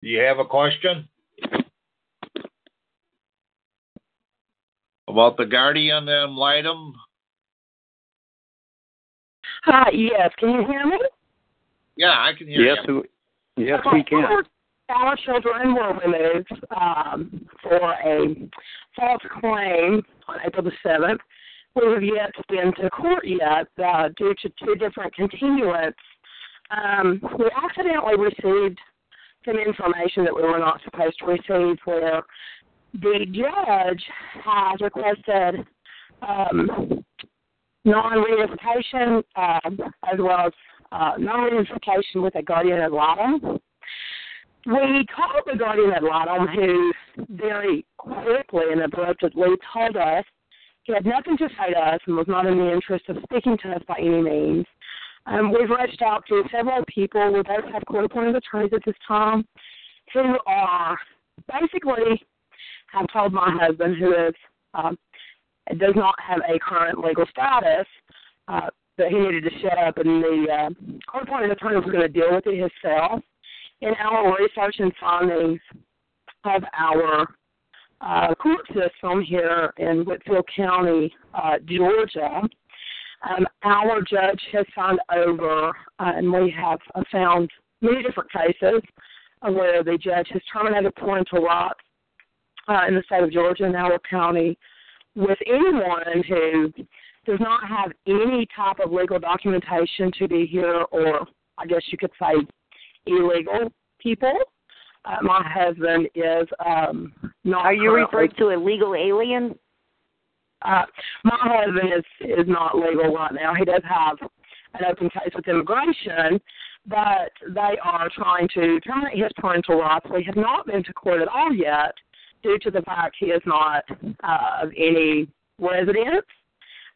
Do you have a question? About the Guardian ad Litem? Hi, yes. Can you hear me? Yeah, I can hear yes, you. We, yes, we can. Our children were removed um, for a false claim on April the 7th. We have yet to been to court yet uh, due to two different continuance. Um, we accidentally received some information that we were not supposed to receive where the judge has requested um, non-reunification uh, as well as uh, non-reunification with a guardian ad litem. We called the guardian ad litem, who's very quickly and abruptly told us he had nothing to say to us and was not in the interest of speaking to us by any means. Um, we've reached out to several people. We both have court appointed attorneys at this time who are basically have told my husband, who is um, does not have a current legal status, uh, that he needed to shut up, and the uh, court appointed attorney was going to deal with it himself. In our research and findings of our uh, court system here in Whitfield County, uh, Georgia, um, our judge has signed over, uh, and we have uh, found many different cases where the judge has terminated parental rights uh, in the state of Georgia in our county with anyone who does not have any type of legal documentation to be here, or I guess you could say illegal people. Uh, my husband is um, not. Are you referring to a legal alien? uh, my husband is is not legal right now. He does have an open case with immigration, but they are trying to terminate his parental rights. We have not been to court at all yet, due to the fact he is not uh, of any residence.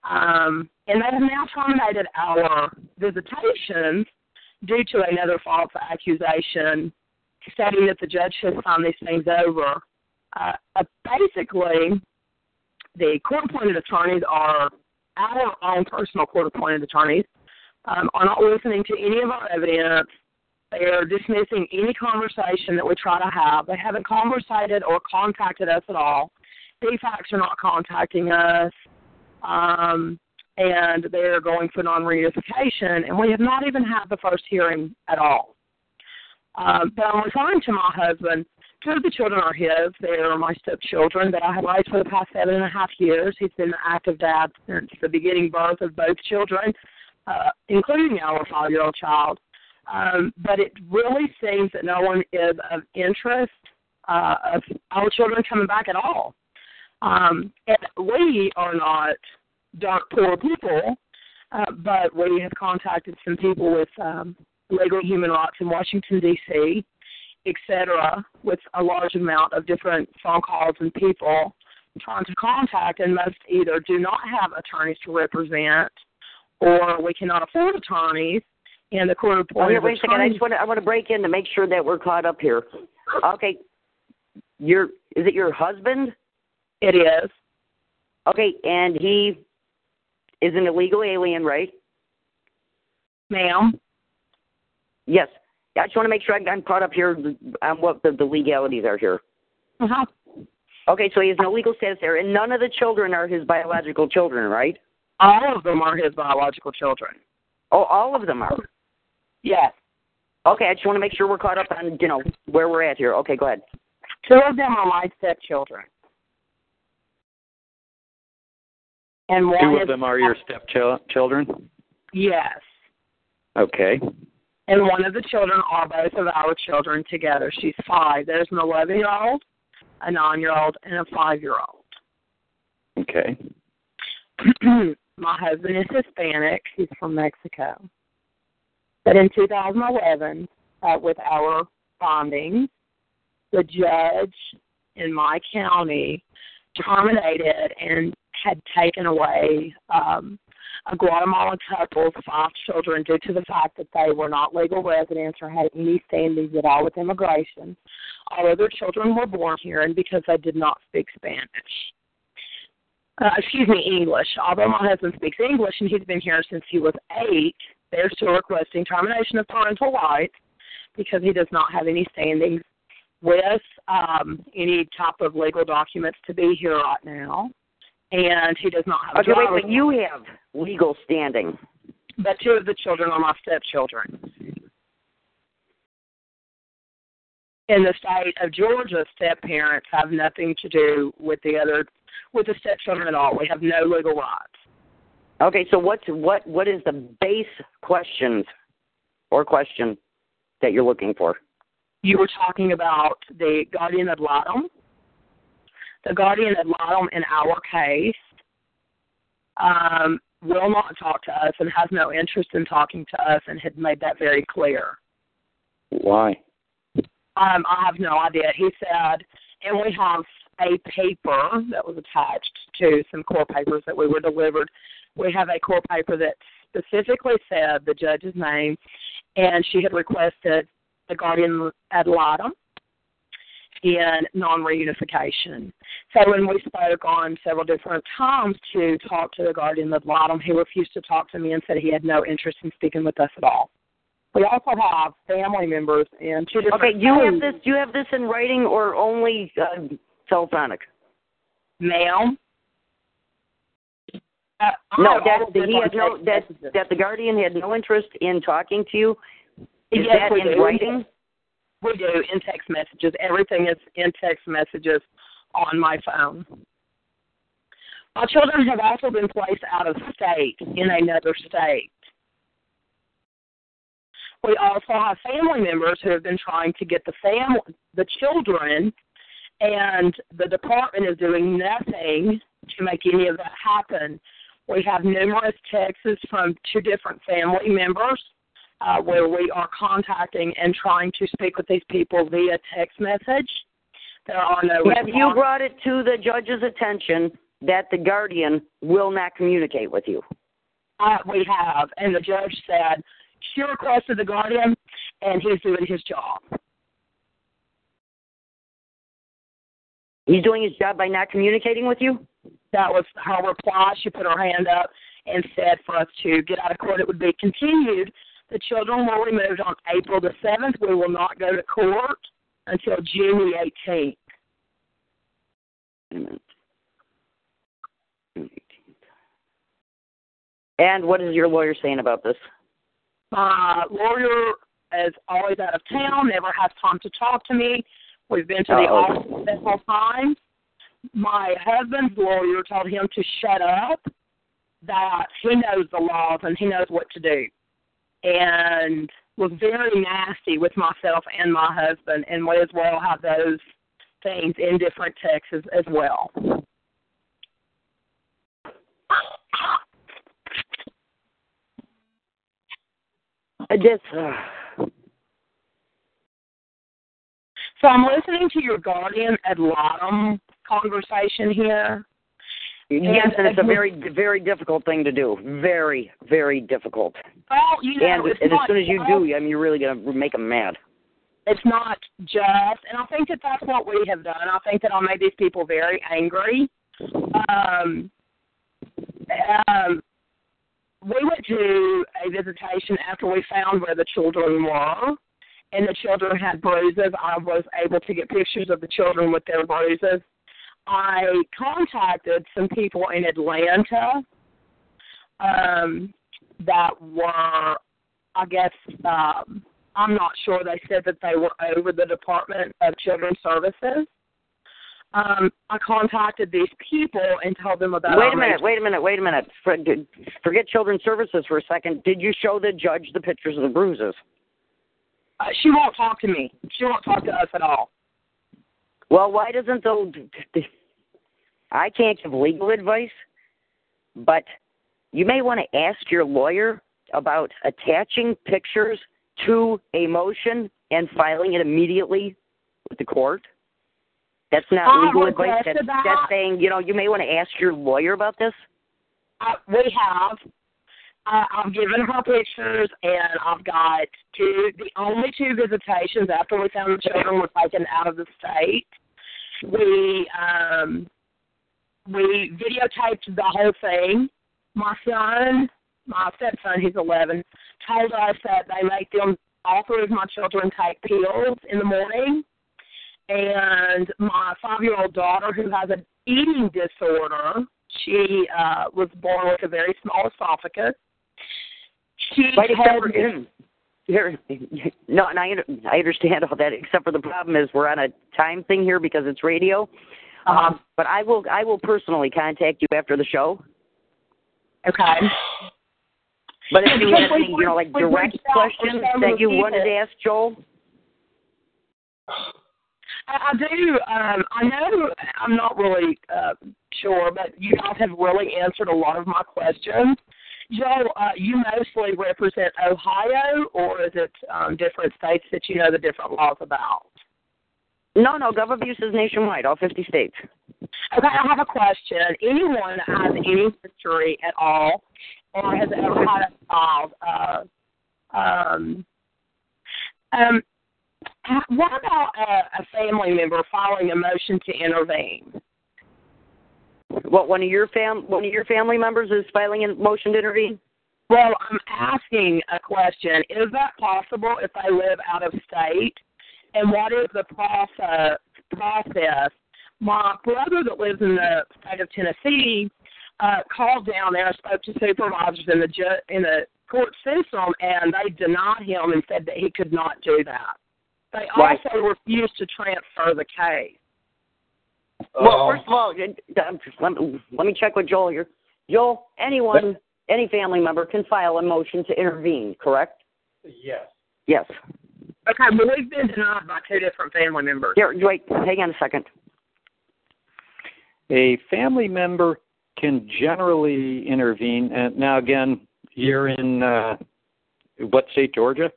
Um, and they have now terminated our visitations due to another false accusation stating that the judge has signed these things over. Uh, uh, basically, the court appointed attorneys are our own personal court appointed attorneys, um, are not listening to any of our evidence. They are dismissing any conversation that we try to have. They haven't conversated or contacted us at all. DFACs are not contacting us. Um, and they're going for non reunification, and we have not even had the first hearing at all. Um, but I'm referring to my husband. Two of the children are his. They are my stepchildren that I have raised for the past seven and a half years. He's been an active dad since the beginning birth of both children, uh, including our five year old child. Um, but it really seems that no one is of interest uh, of our children coming back at all. Um, and we are not dark poor people, uh, but we have contacted some people with um, legal human rights in Washington D.C., et cetera, with a large amount of different phone calls and people trying to contact, and most either do not have attorneys to represent, or we cannot afford attorneys. And the court Oh, appointed here, wait a second. I just want to I want to break in to make sure that we're caught up here. Okay, your is it your husband? It is. Okay, and he is an illegal alien, right? Ma'am. Yes. I just want to make sure I'm caught up here on what the, the legalities are here. Uh-huh. Okay, so he has no legal status there, and none of the children are his biological children, right? All of them are his biological children. Oh, all of them are. Yes. Okay, I just want to make sure we're caught up on you know where we're at here. Okay, go ahead. Two of them are my stepchildren. And one Two is of them are your stepchildren? yes. Okay. And one of the children are both of our children together. She's five. There's an eleven year old, a nine year old, and a five year old. Okay. my husband is Hispanic. He's from Mexico. But in 2011, uh, with our findings, the judge in my county terminated and had taken away um, a Guatemalan couple's five children due to the fact that they were not legal residents or had any standings at all with immigration. All other children were born here, and because they did not speak Spanish uh, excuse me, English. Although my husband speaks English and he's been here since he was eight, they're still requesting termination of parental rights because he does not have any standings with um, any type of legal documents to be here right now, and he does not have. Okay, a wait, but you have legal standing. But two of the children are my stepchildren. In the state of Georgia, step parents have nothing to do with the other with the stepchildren at all. We have no legal rights. Okay, so what's what what is the base questions or question that you're looking for? You were talking about the guardian ad litem. The guardian ad litem in our case um, will not talk to us and has no interest in talking to us and had made that very clear. Why? Um, I have no idea. He said, and we have a paper that was attached to some court papers that we were delivered. We have a court paper that specifically said the judge's name, and she had requested the guardian ad litem in non-reunification. So when we spoke on several different times to talk to the guardian ad litem, he refused to talk to me and said he had no interest in speaking with us at all. We also have family members in two different. Okay, do you have this? Do you have this in writing or only uh, telephonic? ma'am. Uh, No, that all he had no that messages. that the guardian had no interest in talking to you. Is Yes, that in do. writing? We do in text messages. Everything is in text messages on my phone. My children have also been placed out of state in another state. We also have family members who have been trying to get the family, the children, and the department is doing nothing to make any of that happen. We have numerous texts from two different family members uh, where we are contacting and trying to speak with these people via text message. There are no Have you brought it to the judge's attention that the guardian will not communicate with you? Uh, we have, and the judge said she requested the guardian, and he's doing his job. He's doing his job by not communicating with you? That was her reply. She put her hand up and said for us to get out of court. It would be continued. The children were removed on April the 7th. We will not go to court until June the 18th. Wait. And what is your lawyer saying about this? My lawyer is always out of town, never has time to talk to me. We've been to the Uh-oh. office several times. My husband's lawyer told him to shut up, that he knows the laws and he knows what to do. And was very nasty with myself and my husband, and we as well have those things in different texts as, as well. I just, uh, So I'm listening to your guardian ad litem conversation here. yes, and it's a very, very difficult thing to do. Very, very difficult. Well, you know, And, and as soon as you just- do, I mean, you're really going to make them mad. it's not just, and I think that that's what we have done. I think that I made these people very angry. Um, um, we went to a visitation after we found where the children were, and the children had bruises. I was able to get pictures of the children with their bruises. I contacted some people in Atlanta um, that were, I guess, um, I'm not sure. They said that they were over the Department of Children's Services. Um, I contacted these people and told them about. Wait a minute, wait a minute, wait a minute. For- Forget children's services for a second. Did you show the judge the pictures of the bruises? Uh, she won't talk to me. She won't talk to us at all. Well, why doesn't the I can't give legal advice, but you may want to ask your lawyer about attaching pictures to a motion and filing it immediately with the court. That's not I legal advice. That's, that. that's saying, you know, you may want to ask your lawyer about this. Uh, we have. Uh, I've given her pictures, and I've got two. The only two visitations after we found the children were taken out of the state. We um, we videotaped the whole thing. My son, my stepson, he's 11, told us that they make them all three of my children take pills in the morning, and my five-year-old daughter, who has an eating disorder, she uh, was born with a very small esophagus. Right, except had for here, no, and I I understand all that. Except for the problem is we're on a time thing here because it's radio. Uh-huh. Um, but I will I will personally contact you after the show. okay. But if you have any, you know, like direct reached out to questions that you wanted to ask Joel, I, I do. Um, I know I'm not really uh, sure, but you guys have really answered a lot of my questions. Joe, uh, you mostly represent Ohio, or is it um, different states that you know the different laws about? No, no, Gov Abuse is nationwide, all 50 states. Okay, I have a question. Anyone that has any history at all, or has ever had a child, uh, um, um, what about a, a family member filing a motion to intervene? What one of your fam one of your family members is filing a motion to intervene? Well, I'm asking a question. Is that possible if I live out of state? And what is the process? Process. My brother that lives in the state of Tennessee uh, called down there, spoke to supervisors in the ju- in the court system, and they denied him and said that he could not do that. They Right. also refused to transfer the case. Well, Um, first of all, uh, let me, let me check with Joel here. Joel, anyone, any family member can file a motion to intervene, correct? Yes. Yes. Okay, but we've been denied by two different family members. Here, wait, hang on a second. A family member can generally intervene. And now, again, you're in uh, what state, Georgia?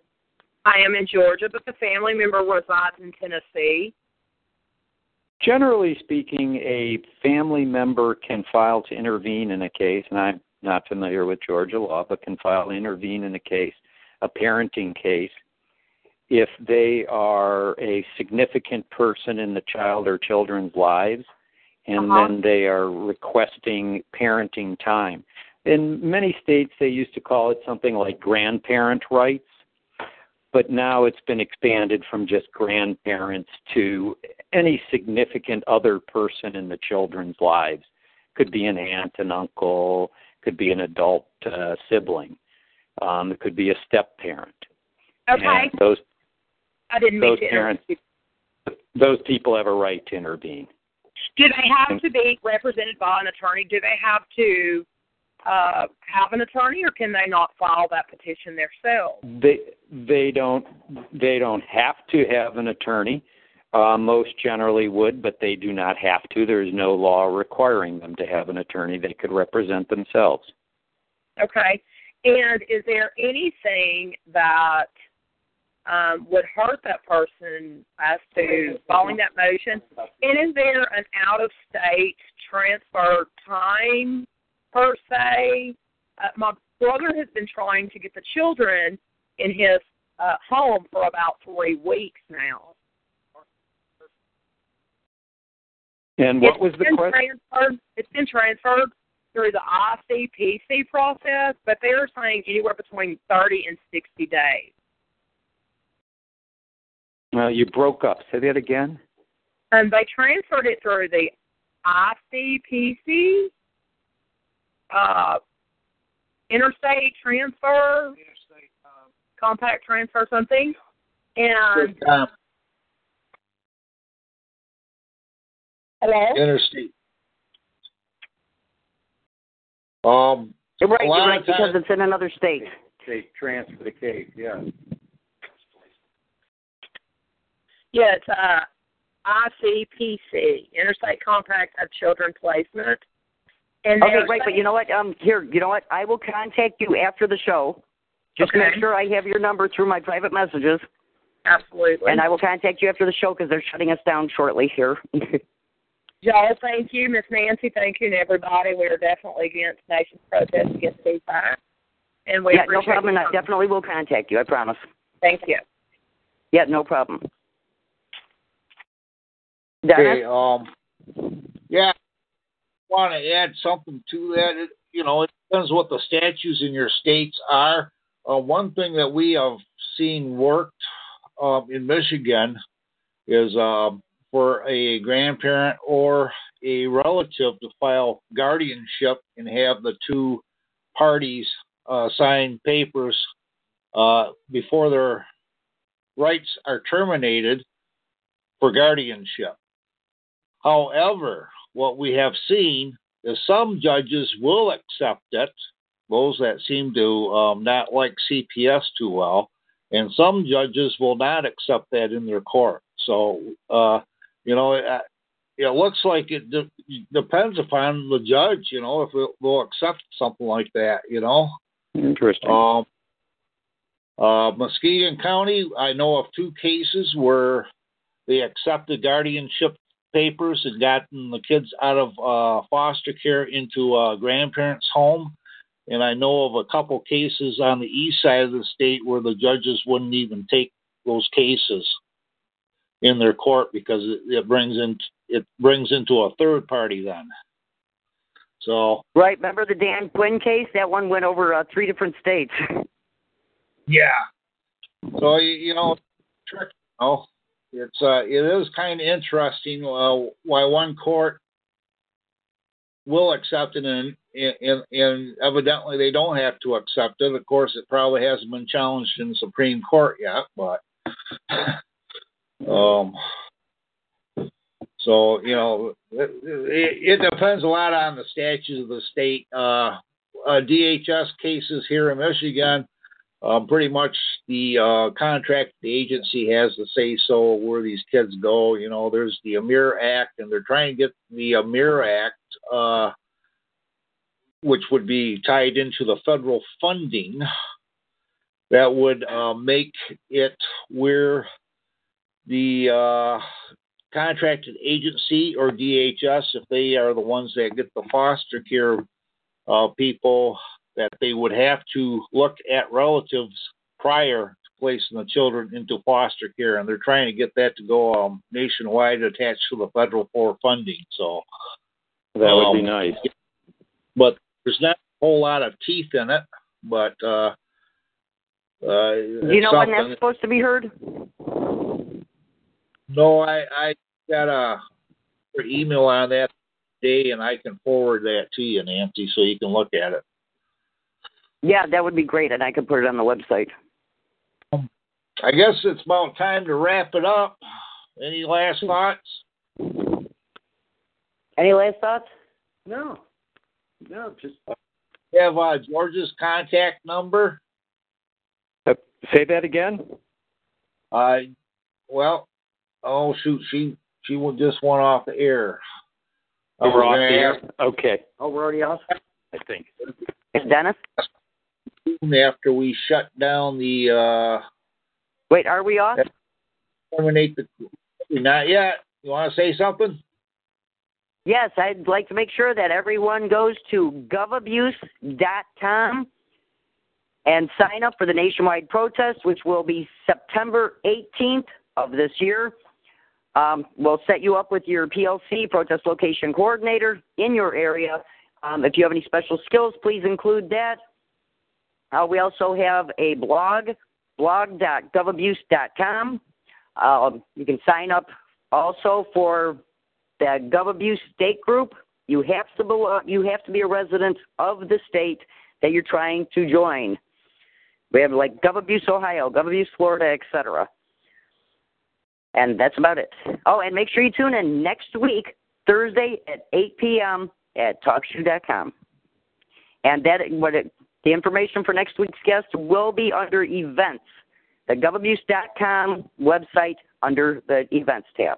I am in Georgia, but the family member resides in Tennessee. Generally speaking, a family member can file to intervene in a case, and I'm not familiar with Georgia law, but can file to intervene in a case, a parenting case, if they are a significant person in the child or children's lives, and Uh-huh. then they are requesting parenting time. In many states, they used to call it something like grandparent rights, but now it's been expanded from just grandparents to any significant other person in the children's lives. Could be an aunt, an uncle, could be an adult uh, sibling, um, it could be a step parent. Okay, And those I didn't those to parents- those people have a right to intervene. Do they have to be represented by an attorney? Do they have to uh, have an attorney, or can they not file that petition themselves? They they don't they don't have to have an attorney. Uh, most generally would, but they do not have to. There is no law requiring them to have an attorney. They could represent themselves. Okay. And is there anything that um, would hurt that person as to following that motion? And is there an out of state transfer time per se? Uh, my brother has been trying to get the children in his uh, home for about three weeks now. And what was the been question? Transferred, it's been transferred through the ICPC process, but they're saying anywhere between 30 and 60 days. Uh, you broke up. Say that again. And they transferred it through the ICPC, uh, interstate transfer, compact transfer, something. And um, hello, interstate. Um, Right, A lot you're right, because times- it's in another state. They transfer the case, yeah. yeah, it's uh, ICPC, Interstate Compact of Children Placement. And Okay, right, but you know what? Um, here, you know what? I will contact you after the show. Just Okay. make sure I have your number through my private messages, Absolutely. and I will contact you after the show because they're shutting us down shortly here. Joel, thank you. Miss Nancy, thank you, and everybody. We are definitely against nation's protest against feedback. And we yeah, no problem. your I definitely will contact you. I promise. Thank you. Yeah, no problem. Okay, um, yeah, want to add something to that. It, you know, it depends what the statutes in your states are. Uh, one thing that we have seen worked um, in Michigan is um, for a grandparent or a relative to file guardianship and have the two parties uh, sign papers uh, before their rights are terminated for guardianship. However, what we have seen is some judges will accept it, those that seem to um, not like CPS too well, and some judges will not accept that in their court. So, uh, you know, it, it looks like it de- depends upon the judge, you know, if it, they'll accept something like that, you know. Interesting. Um, uh, Muskegon County, I know of two cases where they accepted guardianship papers and gotten the kids out of uh, foster care into a grandparents' home. And I know of a couple cases on the east side of the state where the judges wouldn't even take those cases in their court because it, it brings in it brings into a third party then. So Right. Remember the Dan Quinn case? That one went over uh, three different states. yeah, so you, you know, trick. Oh, it's uh, it is kind of interesting uh, why one court will accept it and, and and evidently they don't have to accept it. Of course, it probably hasn't been challenged in the Supreme Court yet, but. So you know, it, it, it depends a lot on the statutes of the state. Uh, uh, DHS cases here in Michigan, uh, pretty much the uh, contract the agency has to say so where these kids go. You know, there's the Amir Act, and they're trying to get the Amir Act, uh, which would be tied into the federal funding, that would uh, make it where the uh, contracted agency or DHS, if they are the ones that get the foster care uh, people, that they would have to look at relatives prior to placing the children into foster care, and they're trying to get that to go um, nationwide, attached to the federal for funding. So That would be Um, nice. but there's not a whole lot of teeth in it. But uh, uh, Do you know when that's supposed to be heard? No, I I got a email on that day, and I can forward that to you, Nancy, so you can look at it. Yeah, that would be great, and I could put it on the website. I guess it's about time to wrap it up. Any last thoughts? Any last thoughts? No. No, just You have uh, George's contact number. Uh, say that again. Uh, well, oh shoot, she she just went off the air. Oh, we're off the air? Okay, Oh, we're already off. I think. It's Dennis. after we shut down the uh, Wait, are we off? terminate the. Not yet. You want to say something? Yes, I'd like to make sure that everyone goes to govabuse.com and sign up for the nationwide protest, which will be September 18th of this year. Um, we'll set you up with your PLC, protest location coordinator, in your area. Um, if you have any special skills, please include that. Uh, we also have a blog, blog.govabuse.com. Um, you can sign up also for the GovAbuse state group. You have to belong, you have to be a resident of the state that you're trying to join. We have like GovAbuse Ohio, GovAbuse Florida, etc. And that's about it. Oh, and make sure you tune in next week, Thursday at 8 p.m. at TalkShoe.com. And that what it, the information for next week's guest will be under events, the GovAbuse.com website under the events tab.